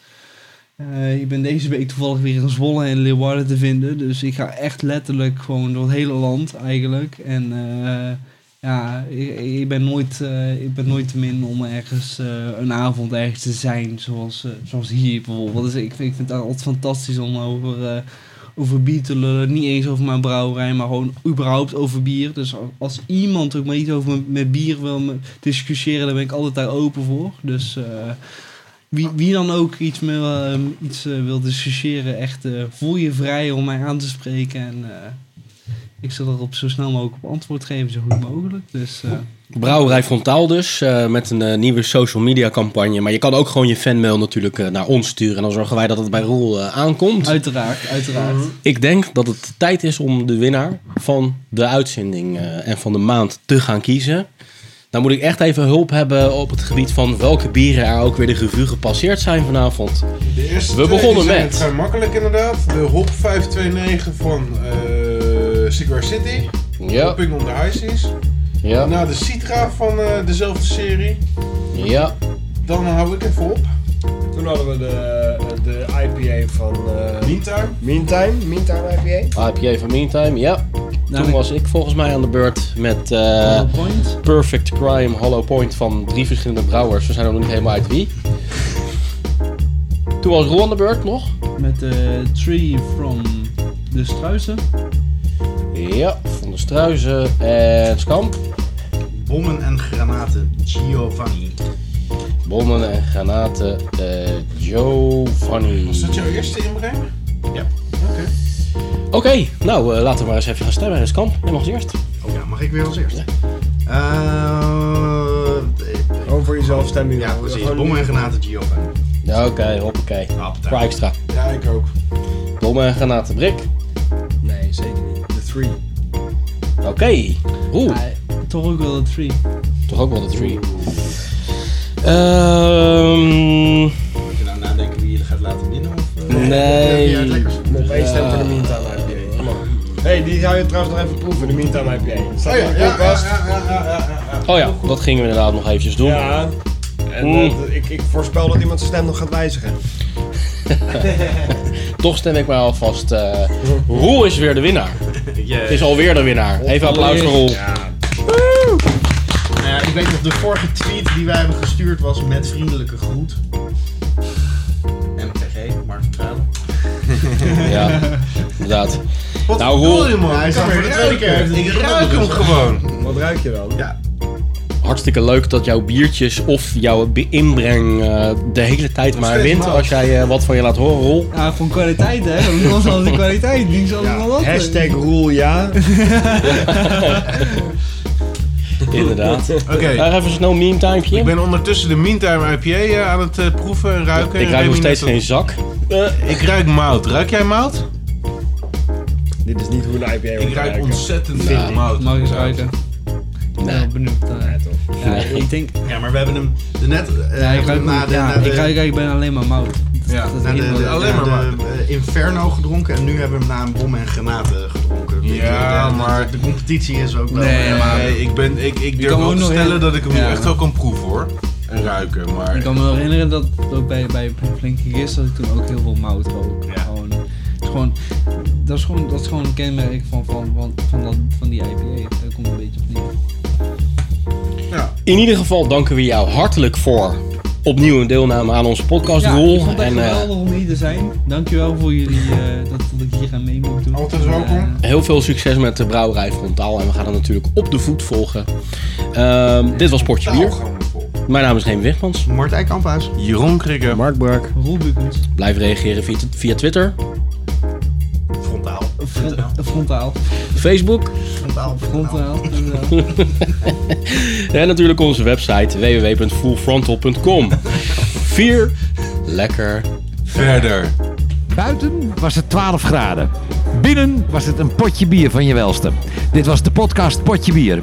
Eh, ik ben deze week toevallig weer in Zwolle en Leeuwarden te vinden. Dus ik ga echt letterlijk gewoon door het hele land eigenlijk. En ja, ik, ben nooit, eh, ik ben nooit te min om ergens eh, een avond ergens te zijn. Zoals, eh, zoals hier bijvoorbeeld. Dus ik, vind- ik vind het altijd fantastisch om over... eh, over bier te lullen. Niet eens over mijn brouwerij, maar gewoon überhaupt over bier. Dus als iemand ook maar iets over met- bier wil discussiëren, dan ben ik altijd daar open voor. Dus eh, wie, wie dan ook iets, me, eh, iets eh, wil discussiëren, echt eh, voel je vrij om mij aan te spreken. En eh, ik zal erop zo snel mogelijk op antwoord geven, zo goed mogelijk. Dus eh, Brouwerij Frontaal dus, eh, met een eh, nieuwe social media campagne. Maar je kan ook gewoon je fanmail natuurlijk eh, naar ons sturen. En dan zorgen wij dat het bij Roel eh, aankomt. uiteraard, uiteraard. Ik denk dat het tijd is om de winnaar van de uitzending eh, en van de maand te gaan kiezen. Dan moet ik echt even hulp hebben op het gebied van welke bieren er ook weer de revue gepasseerd zijn vanavond. De eerste We begonnen zijn met- vrij makkelijk inderdaad. De Hop 529 van eh Cigar City. Ja, Hopping on the High Seas. ja, Daarna de Citra van eh, dezelfde serie. ja. Dan hou ik even op. Toen hadden we de, de IPA van uh, Meantime. Meantime. Meantime IPA. IPA van Meantime, ja. Nou, Toen was ik volgens mij aan de beurt met eh, Hollow Point. Perfect Crime Hollow Point van drie verschillende brouwers. We zijn er nog niet helemaal uit wie. Toen was aan de beurt nog. Met de Tree from de Struisen. Ja, van de Struizen en Skamp. Bommen en granaten, Giovanni. Bommen en granaten, eh Giovanni. Was dat jouw eerste inbreng? Ja. Oké. Oké, nou eh, laten we maar eens even gaan stemmen. Skamp, jij mag als eerst. Oh ja, mag ik weer als eerste? Eh, Gewoon voor jezelf stemmen. ja, precies. Gewoon Bommen en granaten, Giovanni. Ja, oké, hoppakee. Appetijt. Voor extra. Ja, ik ook. Bommen en granaten, Brik. Nee, zeker niet. De three. Oké, Roel. Ja, toch ook wel de Tree. Toch ook wel de three. Ehm Moet je jullie gaat laten winnen? Of, eh, Nee. je? Nog één stem voor de Meantime IPA. Kom op. hey, die zou je trouwens nog even proeven, de Meantime IPA. Staat Oh ja, ja, koelkast. ja, ja, ja, ja, ja. Oh ja, dat gingen we inderdaad nog eventjes doen. Ja. En Mm. eh, ik, ik voorspel dat iemand zijn stem nog gaat wijzigen. Toch stem ik maar alvast. eh Roel is weer de winnaar. Yeah. Het is alweer de winnaar. Even applaus voor Roel. Ja. Nou ja, ik weet nog, de vorige tweet die wij hebben gestuurd was met vriendelijke groet. MTG, Mark Vertrouwen. Ja, inderdaad. Wat Nou, Roel- je, man? Ja, hij is voor de tweede keer. Ik ruik hem gewoon. Wat ruik je dan? Ja. Hartstikke leuk dat jouw biertjes of jouw inbreng eh, de hele tijd maar wint. Als jij eh, wat van je laat horen, Roel. Ja, van kwaliteit, hè? Dat was al die kwaliteit. Die is allemaal wat. Hashtag rule ja. Inderdaad. Oké. Daar even snel meme timepje. Ik ben ondertussen de Meantime IPA eh, aan het eh, proeven en ruiken. Ik ruik nog steeds geen zak. Ik ruik mout. Ruik jij mout? Dit is niet hoe een IPA wordt Ik ruik ontzettend veel mout. Mag ik eens ruiken? Ik ben Nee. wel benieuwd. eh. Ja, Nee. ik denk... ja, maar we hebben hem de net... eh, Ja, ik ruik, na de, ja, na de, ik ruik, ik ben alleen maar mout. Ja. Dat na de, alleen maar de, eh, Inferno gedronken en nu hebben we hem na een bom en granaten gedronken. Ja, de, de- maar- De, competitie is ook wel... Nee, eh, maar- Nee, ik, ben, ik, ik durf kan wel ook te nog stellen dat ik hem nu Ja. echt wel kan proeven hoor. En ruiken, maar... Ik kan me wel herinneren dat ook bij, bij Flinke Gist dat ik toen ook heel veel mout rook. Ja. Gewoon, gewoon, dat, is gewoon, dat is gewoon een kenmerk van, van, van, van, dat, van die IPA. Daar komt een beetje op In ieder geval danken we jou hartelijk voor opnieuw een deelname aan onze podcast, Ja, ik vond het En eh, geweldig om hier te zijn. Dankjewel voor jullie eh, dat, dat ik hier aan mee moet doen. Altijd welkom. Eh, heel veel succes met de brouwerij Frontaal. En we gaan het natuurlijk op de voet volgen. Ehm, dit was Portje Bier. Mijn naam is Remy Wigmans. Martijn Kamphuis. Jeroen Krikke. Mark Brak. Roel Bukens. Blijf reageren via, via Twitter, Frontaal. Front- Frontaal. Facebook Frontaal. Frontaal. en natuurlijk onze website www.fullfrontal.com. Vier lekker Verder. Buiten was het 12 graden. Binnen was het een potje bier van je welste. Dit was de podcast Potje Bier.